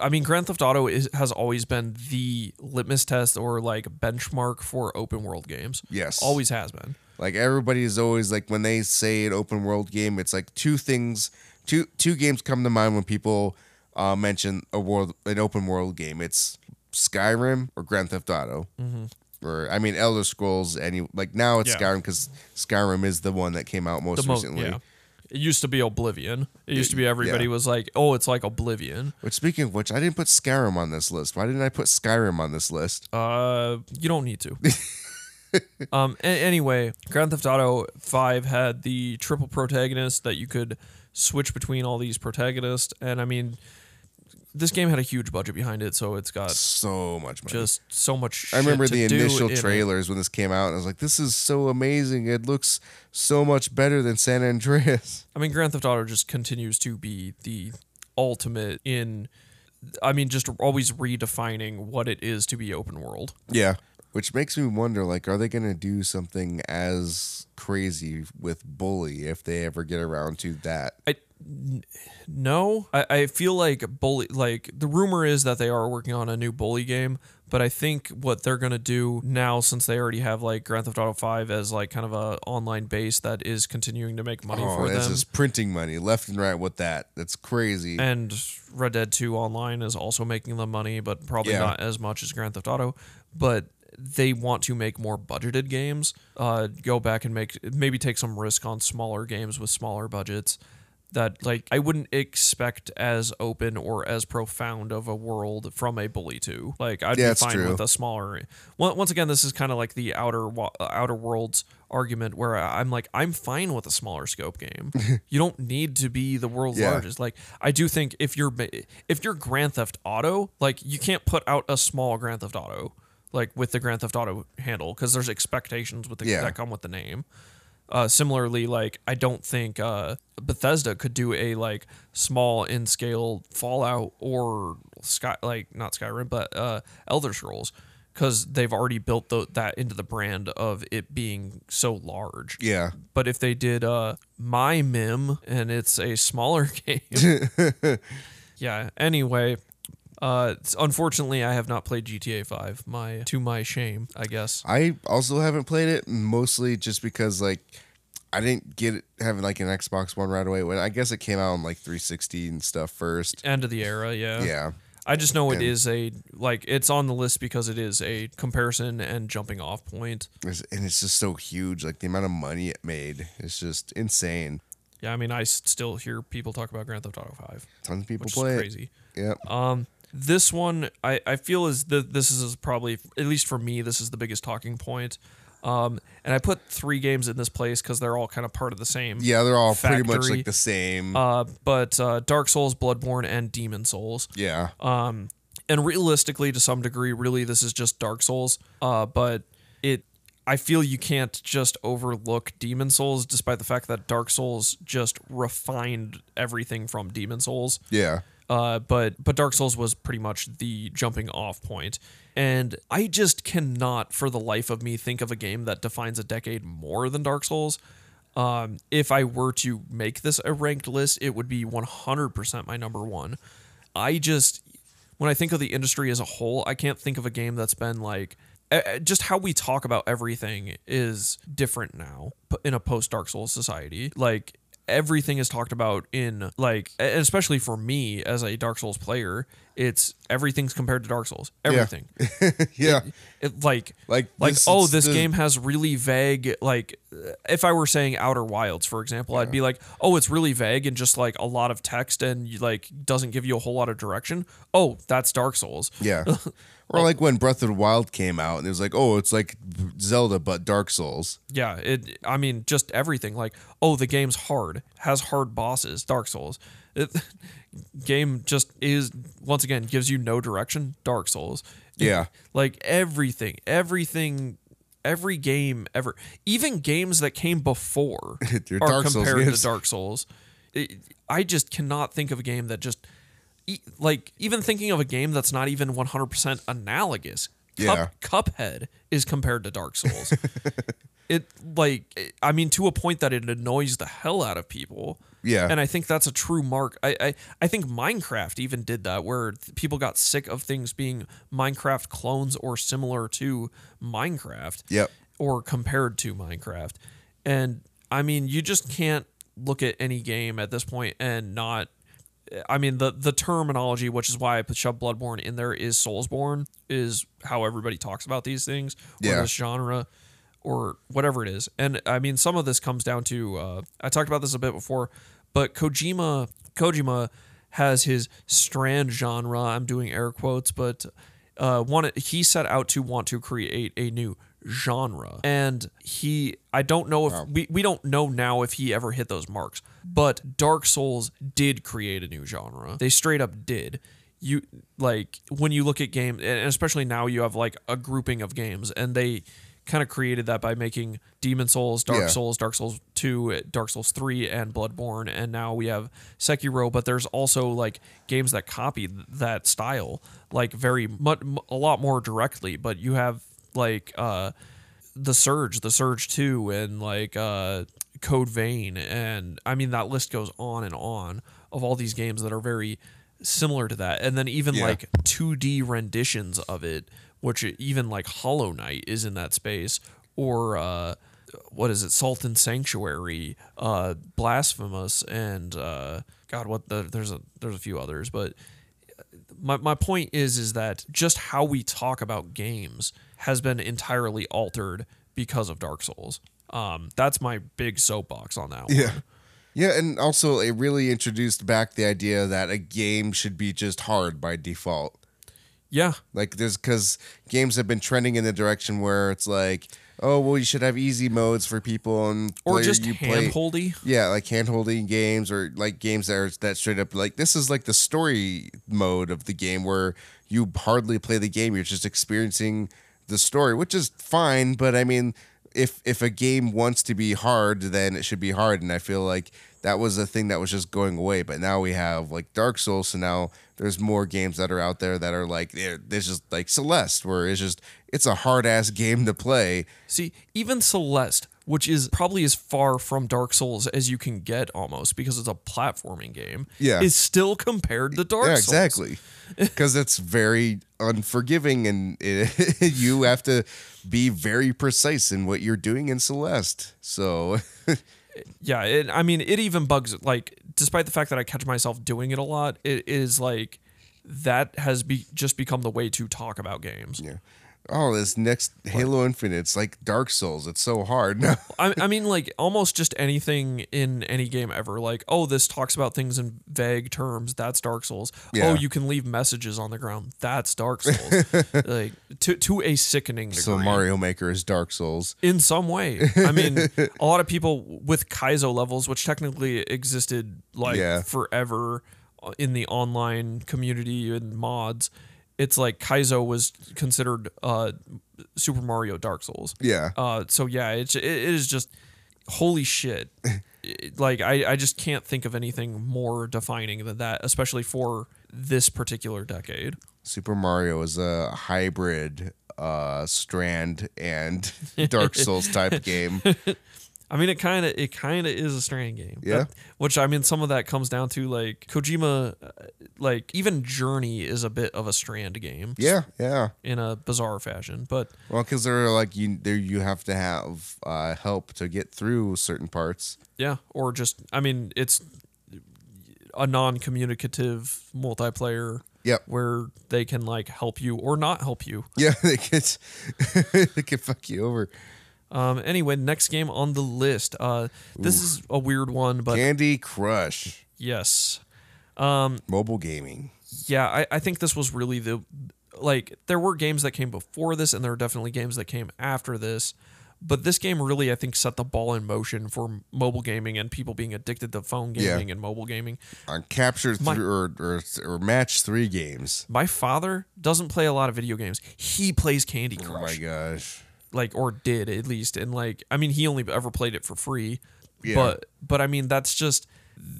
I mean, Grand Theft Auto is, has always been the litmus test or like benchmark for open world games. Yes. always has been. Like everybody is always like when they say an open world game, it's like two things, two two games come to mind when people uh, mention a world an open world game. It's Skyrim or Grand Theft Auto, or I mean Elder Scrolls. Any like now it's Mm-hmm. Yeah. Skyrim because Skyrim is the one that came out most most, recently. yeah. It used to be Oblivion. It used to be everybody yeah. was like, "Oh, it's like Oblivion." Which speaking of which, I didn't put Skyrim on this list. Why didn't I put Skyrim on this list? Uh, you don't need to. um. anyway, Grand Theft Auto Five had the triple protagonist that you could switch between all these protagonists, and I mean, this game had a huge budget behind it, so it's got So much money. just so much. I remember the initial in it. trailers when this came out, and I was like, "This is so amazing! It looks so much better than San Andreas." I mean, Grand Theft Auto just continues to be the ultimate in. I mean, just always redefining what it is to be open world. Yeah. Which makes me wonder, like, are they gonna do something as crazy with Bully if they ever get around to that? I no, I, I feel like bully. Like the rumor is that they are working on a new bully game, but I think what they're gonna do now, since they already have like Grand Theft Auto Five as like kind of a online base that is continuing to make money Oh, for that's them, just printing money left and right with that. That's crazy. and Red Dead Two Online is also making them money, but probably Yeah. not as much as Grand Theft Auto. But they want to make more budgeted games. Uh, go back and make maybe take some risk on smaller games with smaller budgets. That like I wouldn't expect as open or as profound of a world from a Bully Two. Like I'd Yeah, be fine true. with a smaller. Once once again, this is kind of like the outer outer worlds argument where I'm like I'm fine with a smaller scope game. you don't need to be the world's Yeah. largest. Like I do think if you're if you're Grand Theft Auto, like you can't put out a small Grand Theft Auto like with the Grand Theft Auto handle because there's expectations with the Yeah. that come with the name. Uh, similarly, like I don't think uh, Bethesda could do a like small in scale Fallout or Sky like not Skyrim but uh, Elder Scrolls because they've already built the, that into the brand of it being so large. yeah. But if they did uh my Mim and it's a smaller game. yeah. Anyway, uh unfortunately I have not played GTA 5. My to my shame, I guess. I also haven't played it mostly just because like I didn't get it having like an Xbox One right away. When I guess it came out on like 360 and stuff first. End of the era, yeah. Yeah. I just know it And- is a like it's on the list because it is a comparison and jumping off point. It's- and it's just so huge. Like the amount of money it made is just insane. Yeah, I mean I still hear people talk about Grand Theft Auto 5, Tons of people play is it. crazy. Yep. Um, this one I, I feel is the this is probably at least for me this is the biggest talking point. Um, and I put three games in this place because they're all kind of part of the same. yeah, they're all pretty much like the same. Uh, but uh, Dark Souls, Bloodborne, and Demon's Souls. yeah. Um, and realistically, to some degree, really, this is just Dark Souls. Uh, but it, I feel you can't just overlook Demon's Souls, despite the fact that Dark Souls just refined everything from Demon's Souls. yeah. Uh, but but Dark Souls was pretty much the jumping off point, and I just cannot, for the life of me, think of a game that defines a decade more than Dark Souls. Um, if I were to make this a ranked list, it would be 100% my number one. I just, when I think of the industry as a whole, I can't think of a game that's been like, just how we talk about everything is different now in a post Dark Souls society. Like, everything is talked about in like especially for me as a Dark Souls player, it's everything's compared to Dark Souls. Everything. Yeah. It, like Like like this- oh this the- game has really vague like uh, if I were saying Outer Wilds for example, I'd be like, "Oh, it's really vague and just like a lot of text and like doesn't give you a whole lot of direction." Oh, that's Dark Souls. Yeah. Or like when Breath of the Wild came out and it was like, oh, it's like Zelda but Dark Souls. Yeah, it. I mean, just everything. Like, oh, the game's hard, has hard bosses. Dark Souls. It, game just is once again gives you no direction. Dark Souls. Yeah. like everything, everything, every game ever, even games that came before are Dark compared to Dark Souls. It, I just cannot think of a game that just e- like even thinking of a game that's not even 100% analogous. Yeah. Cuphead is compared to Dark Souls. it like I mean to a point that it annoys the hell out of people. Yeah. And I think that's a true mark. I, I, I think Minecraft even did that where th- people got sick of things being Minecraft clones or similar to Minecraft. Yep. Or compared to Minecraft. And I mean, you just can't look at any game at this point and not I mean the the terminology, which is why I put shoved Bloodborne in there, is Soulsborne, is how everybody talks about these things or Yeah. this genre or whatever it is. And I mean, some of this comes down to uh, I talked about this a bit before, but Kojima Kojima has his strand genre. I'm doing air quotes, but uh, wanted he set out to want to create a new genre, and he I don't know if we we don't know now if he ever hit those marks, but Dark Souls did create a new genre. They straight up did you like when you look at games and especially now you have like a grouping of games and they kind of created that by making Demon's Souls, Dark Yeah. Souls, Dark Souls 2, Dark Souls 3 and Bloodborne and now we have Sekiro but there's also like games that copy th- that style like very much a lot more directly but you have like uh the Surge, the Surge 2 and like uh Code Vein and I mean that list goes on and on of all these games that are very similar to that and then even Yeah. like 2D renditions of it which even like Hollow Knight is in that space or uh what is it Salt and Sanctuary uh Blasphemous and uh god what the there's a there's a few others but my, my point is is that just how we talk about games has been entirely altered because of Dark Souls. Um, that's my big soapbox on that one. Yeah. Yeah, and also it really introduced back the idea that a game should be just hard by default. Yeah. Like there's because games have been trending in the direction where it's like, oh well, you should have easy modes for people and Or player just you play. hand-holdy. Yeah, like hand holding games or like games that are that straight up like this is like the story mode of the game where you hardly play the game, you're just experiencing the story, which is fine, but I mean if if a game wants to be hard, then it should be hard. And I feel like that was a thing that was just going away. But now we have like Dark Souls, so now there's more games that are out there that are like there's just like Celeste, where it's just it's a hard ass game to play. See, even Celeste, which is probably as far from Dark Souls as you can get almost because it's a platforming game, Yeah. is still compared to Dark yeah, Souls. exactly. Because it's very unforgiving, and it, you have to be very precise in what you're doing in Celeste. So, Yeah, it, I mean, it even bugs like, despite the fact that I catch myself doing it a lot, it is like that has be just become the way to talk about games. yeah. Oh, this next Halo Infinite, it's like Dark Souls. It's so hard. No. I, I mean, like almost just anything in any game ever. Like, oh, this talks about things in vague terms. That's Dark Souls. Oh, yeah. Oh, you can leave messages on the ground. That's Dark Souls. like to to a sickening degree. So Mario Maker is Dark Souls. in some way. I mean, a lot of people with Kaizo levels, which technically existed like Yeah. forever uh, in the online community and mods, it's like Kaizo was considered uh, Super Mario Dark Souls. Yeah. Uh, so yeah, it's it is just holy shit. Like I, I just can't think of anything more defining than that, especially for this particular decade. Super Mario is a hybrid uh Strand and Dark Souls type game. I mean, it kind of it kind of is a Strand game. Yeah. That- which I mean, some of that comes down to like Kojima, uh, like even Journey is a bit of a Strand game. Yeah, yeah. In a bizarre fashion, but Well, because they're like you, there you have to have uh, help to get through certain parts. yeah, or just I mean, it's a non-communicative multiplayer. Yep. Where they can like help you or not help you. Yeah, they can they can fuck you over. Um. Anyway, next game on the list. Uh, this is a weird one, but Candy Crush, yes. Um, mobile gaming. yeah, I, I think this was really the like there were games that came before this and there are definitely games that came after this. But this game really I think set the ball in motion for mobile gaming and people being addicted to phone Yeah. gaming and mobile gaming. on capture My- three or, or or match three games. My father doesn't play a lot of video games. He plays Candy Crush. Oh my gosh. Like or did at least and like I mean he only ever played it for free. Yeah. But but I mean that's just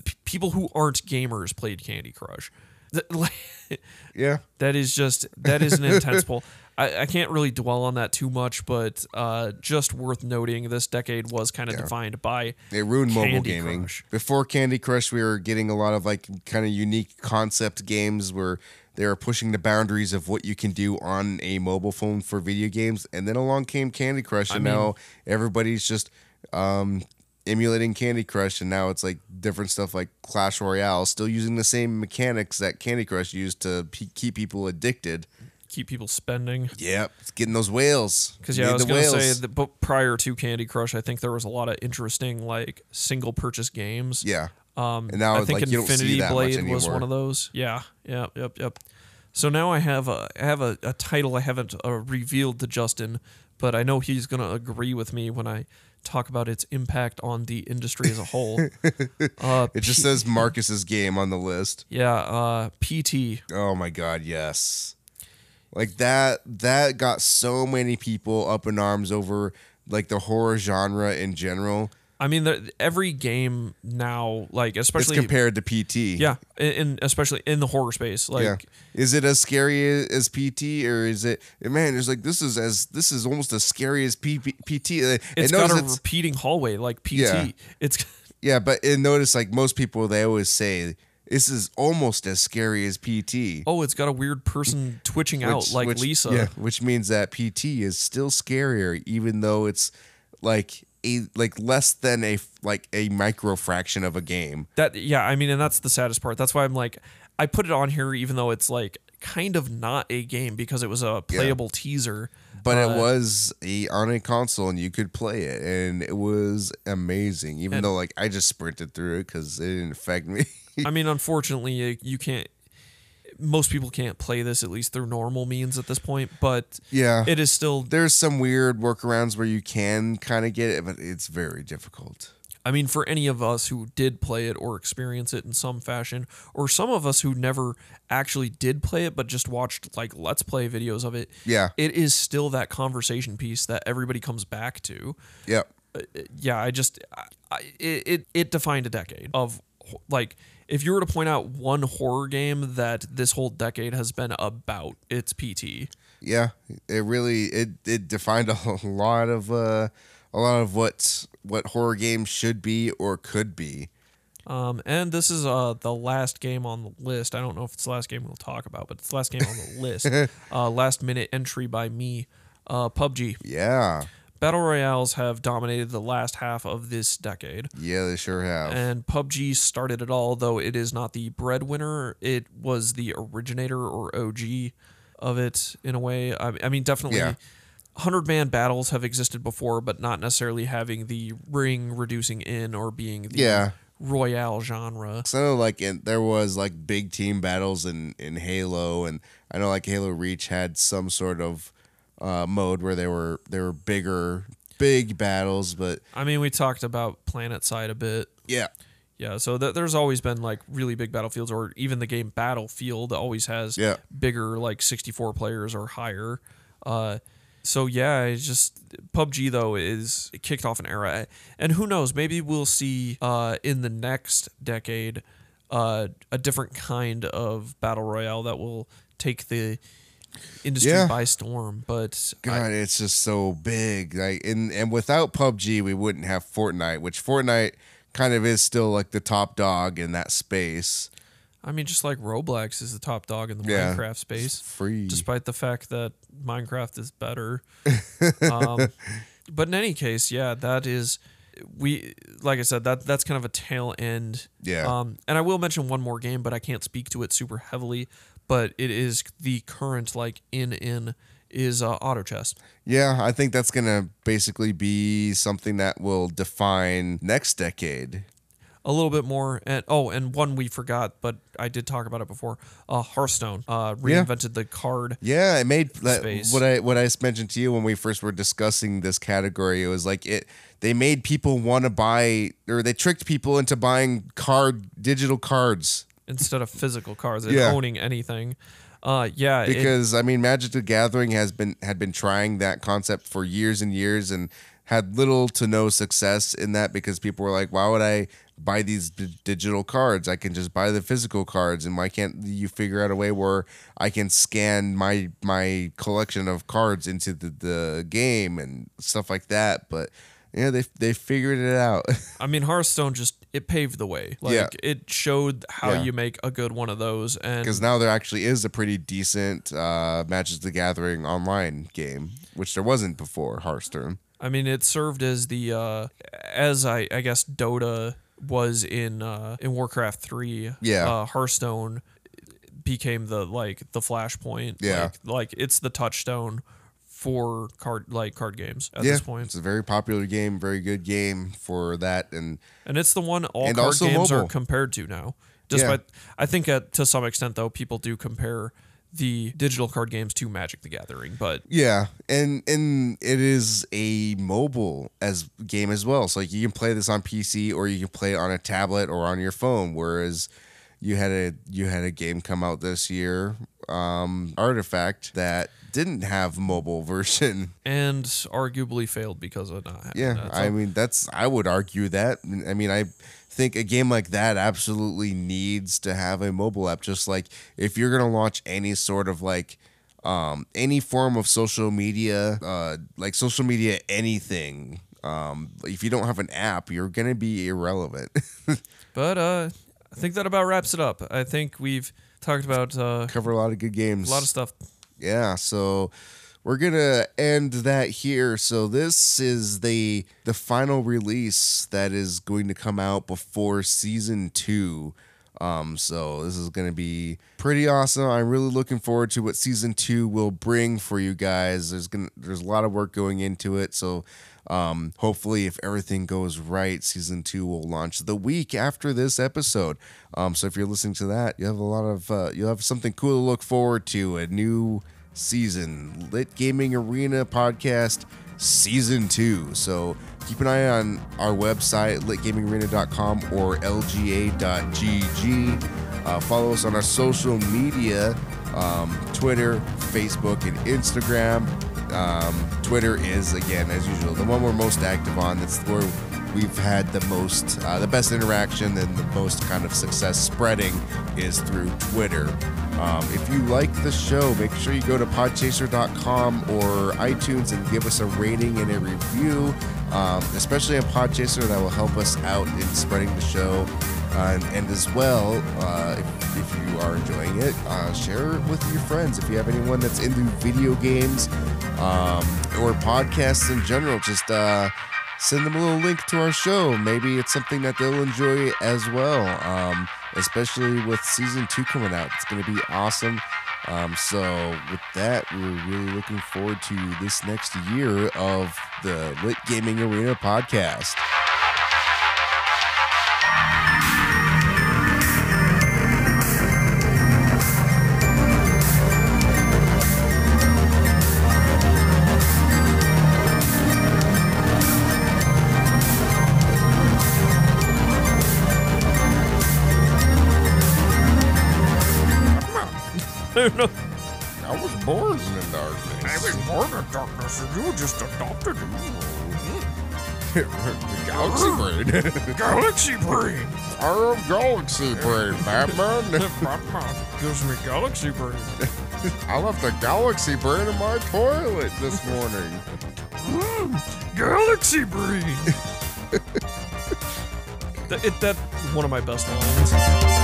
p- people who aren't gamers played Candy Crush. Yeah. That is just that is an intense pull. I, I can't really dwell on that too much, but uh, just worth noting, this decade was kind of defined by It ruined mobile gaming. Crush. Before Candy Crush, we were getting a lot of like kind of unique concept games where they were pushing the boundaries of what you can do on a mobile phone for video games. And then along came Candy Crush, and mean- now everybody's just um, emulating Candy Crush, and now it's like different stuff like Clash Royale, still using the same mechanics that Candy Crush used to pe keep people addicted. keep people spending. Yep, it's getting those whales. Because yeah, I was gonna say that, but prior to Candy Crush, I think there was a lot of interesting like single purchase games. yeah. Um, And now, I think like, you don't see Infinity Blade was one of those. Yeah, yeah, yep, yep. So now I have a I have a, a title I haven't uh, revealed to Justin, but I know he's gonna agree with me when I talk about its impact on the industry as a whole. uh, It just says Marcus's game on the list. yeah, uh, PT. Oh my god, yes. Like that that got so many people up in arms over like the horror genre in general. I mean, the, every game now, like It's especially compared to PT. yeah, in, in especially in the horror space, like. yeah. Is it as scary as PT or is it man, it's like this is as this is almost as scary as P- P- PT. It's and got a it's- repeating hallway like PT. Yeah. It's yeah, but and notice like most people they always say this is almost as scary as PT. oh, it's got a weird person twitching out like which- Lisa. Yeah, which means that PT is still scarier, even though it's like a like less than a like a micro fraction of a game. That yeah, I mean, and that's the saddest part. That's why I'm like, I put it on here even though it's like kind of not a game because it was a playable teaser. But Uh, it was a on a console and you could play it, and it was amazing. Even though like I just sprinted through it because it didn't affect me. I mean, unfortunately, you can't. Most people can't play this at least through normal means at this point, but yeah, it is still. there's some weird workarounds where you can kind of get it, but it's very difficult. I mean, for any of us who did play it or experience it in some fashion, or some of us who never actually did play it but just watched like let's play videos of it, Yeah, it is still that conversation piece that everybody comes back to. yep. Uh, uh, yeah, I just I, I, it it- it defined a decade of like if you were to point out one horror game that this whole decade has been about, it's PT. Yeah, it really it it defined a lot of uh a lot of what what horror games should be or could be. Um, and this is uh the last game on the list. I don't know if it's the last game we'll talk about, but it's the last game on the list. Uh, last minute entry by me. Uh, PUBG. Yeah. Battle Royales have dominated the last half of this decade. Yeah, they sure have. And PUBG started it all, though it is not the breadwinner. It was the originator or OG of it in a way. I, I mean, definitely. Yeah. 100 man battles have existed before, but not necessarily having the ring reducing in or being the Yeah. royale genre. So I know like in, there was like big team battles in in Halo and I know like Halo Reach had some sort of uh mode where they were they were bigger big battles, but I mean, we talked about PlanetSide a bit. yeah. Yeah, so th- there's always been like really big battlefields, or even the game Battlefield always has Yeah. bigger, like 64 players or higher. Uh, so yeah, it's just PUBG though is it kicked off an era, and who knows, maybe we'll see uh, in the next decade uh, a different kind of battle royale that will take the industry Yeah. by storm. But I- God, it's just so big. Like and and without PUBG, we wouldn't have Fortnite, which Fortnite kind of is still like the top dog in that space. I mean, just like Roblox is the top dog in the Yeah. Minecraft space. Free. despite the fact that Minecraft is better. um, but in any case, yeah, that is we like I said that that's kind of a tail end. Yeah. Um, and I will mention one more game, but I can't speak to it super heavily. But it is the current like in in is uh, auto chess. Yeah, I think that's gonna basically be something that will define next decade. A little bit more, and oh, and one we forgot, but I did talk about it before. Uh, Hearthstone uh, Yeah. reinvented the card. Yeah, it made that, Space. what I what I mentioned to you when we first were discussing this category. It was like it they made people want to buy or they tricked people into buying card digital cards instead of physical cards and Yeah. owning anything. Uh, yeah, it- because I mean Magic the Gathering has been had been trying that concept for years and years and had little to no success in that because people were like, why would I buy these d- digital cards? I can just buy the physical cards, and why can't you figure out a way where I can scan my my collection of cards into the, the game and stuff like that? But yeah, they they figured it out. I mean, Hearthstone just it paved the way. Like Yeah. it showed how Yeah. you make a good one of those, and because now there actually is a pretty decent uh, Magic the Gathering online game, which there wasn't before Hearthstone. I mean, it served as the uh, as I I guess Dota was in uh, in Warcraft three. Yeah. uh, Hearthstone became the like the flashpoint. Yeah. like, like it's the touchstone for card like card games at yeah, this point, it's a very popular game, very good game for that, and and it's the one all card games are compared to now. Despite, I think to some extent though, people do compare the digital card games to Magic the Gathering, but yeah, and and it is a mobile as game as well. So like you can play this on PC or you can play it on a tablet or on your phone. Whereas you had a you had a game come out this year, um, Artifact that didn't have mobile version. and arguably failed because of not having Yeah, that. I mean that's I would argue that. I mean I think a game like that absolutely needs to have a mobile app. Just like if you're gonna launch any sort of like um, any form of social media, uh, like social media anything. Um, if you don't have an app, you're gonna be irrelevant. But uh, I think that about wraps it up. I think we've talked about uh, Cover a lot of good games. a lot of stuff. Yeah so we're gonna end that here. So this is the the final release that is going to come out before season two. Um so this is gonna be pretty awesome. I'm really looking forward to what season two will bring for you guys. There's gonna there's a lot of work going into it. So um, hopefully, if everything goes right, season two will launch the week after this episode. Um, so if you're listening to that, you have a lot of uh, you have something cool to look forward to. A new season, Lit Gaming Arena podcast season two. So keep an eye on our website, litgamingarena.com or lga.gg. Uh, follow us on our social media um, Twitter, Facebook, and Instagram. Um, Twitter is, again, as usual, the one we're most active on. That's where we've had the most, uh, the best interaction and the most kind of success spreading is through Twitter. Um, if you like the show, make sure you go to podchaser.com or iTunes and give us a rating and a review, um, especially on Podchaser. That will help us out in spreading the show. Uh, and, and as well, uh, if, if you are enjoying it, uh, share it with your friends. If you have anyone that's into video games um, or podcasts in general, just send them a little link to our show. Maybe it's something that they'll enjoy as well, um, especially with season two coming out. It's going to be awesome. Um, so, with that, we're really looking forward to this next year of the Lit Gaming Arena podcast. I was born in the darkness. I was born in darkness, and you just adopted me. galaxy brain. Galaxy Brain. I am galaxy brain, Batman. Batman gives me Galaxy Brain. I left the galaxy brain in my toilet this morning. Mm, galaxy Brain. that, it, that one of my best lines.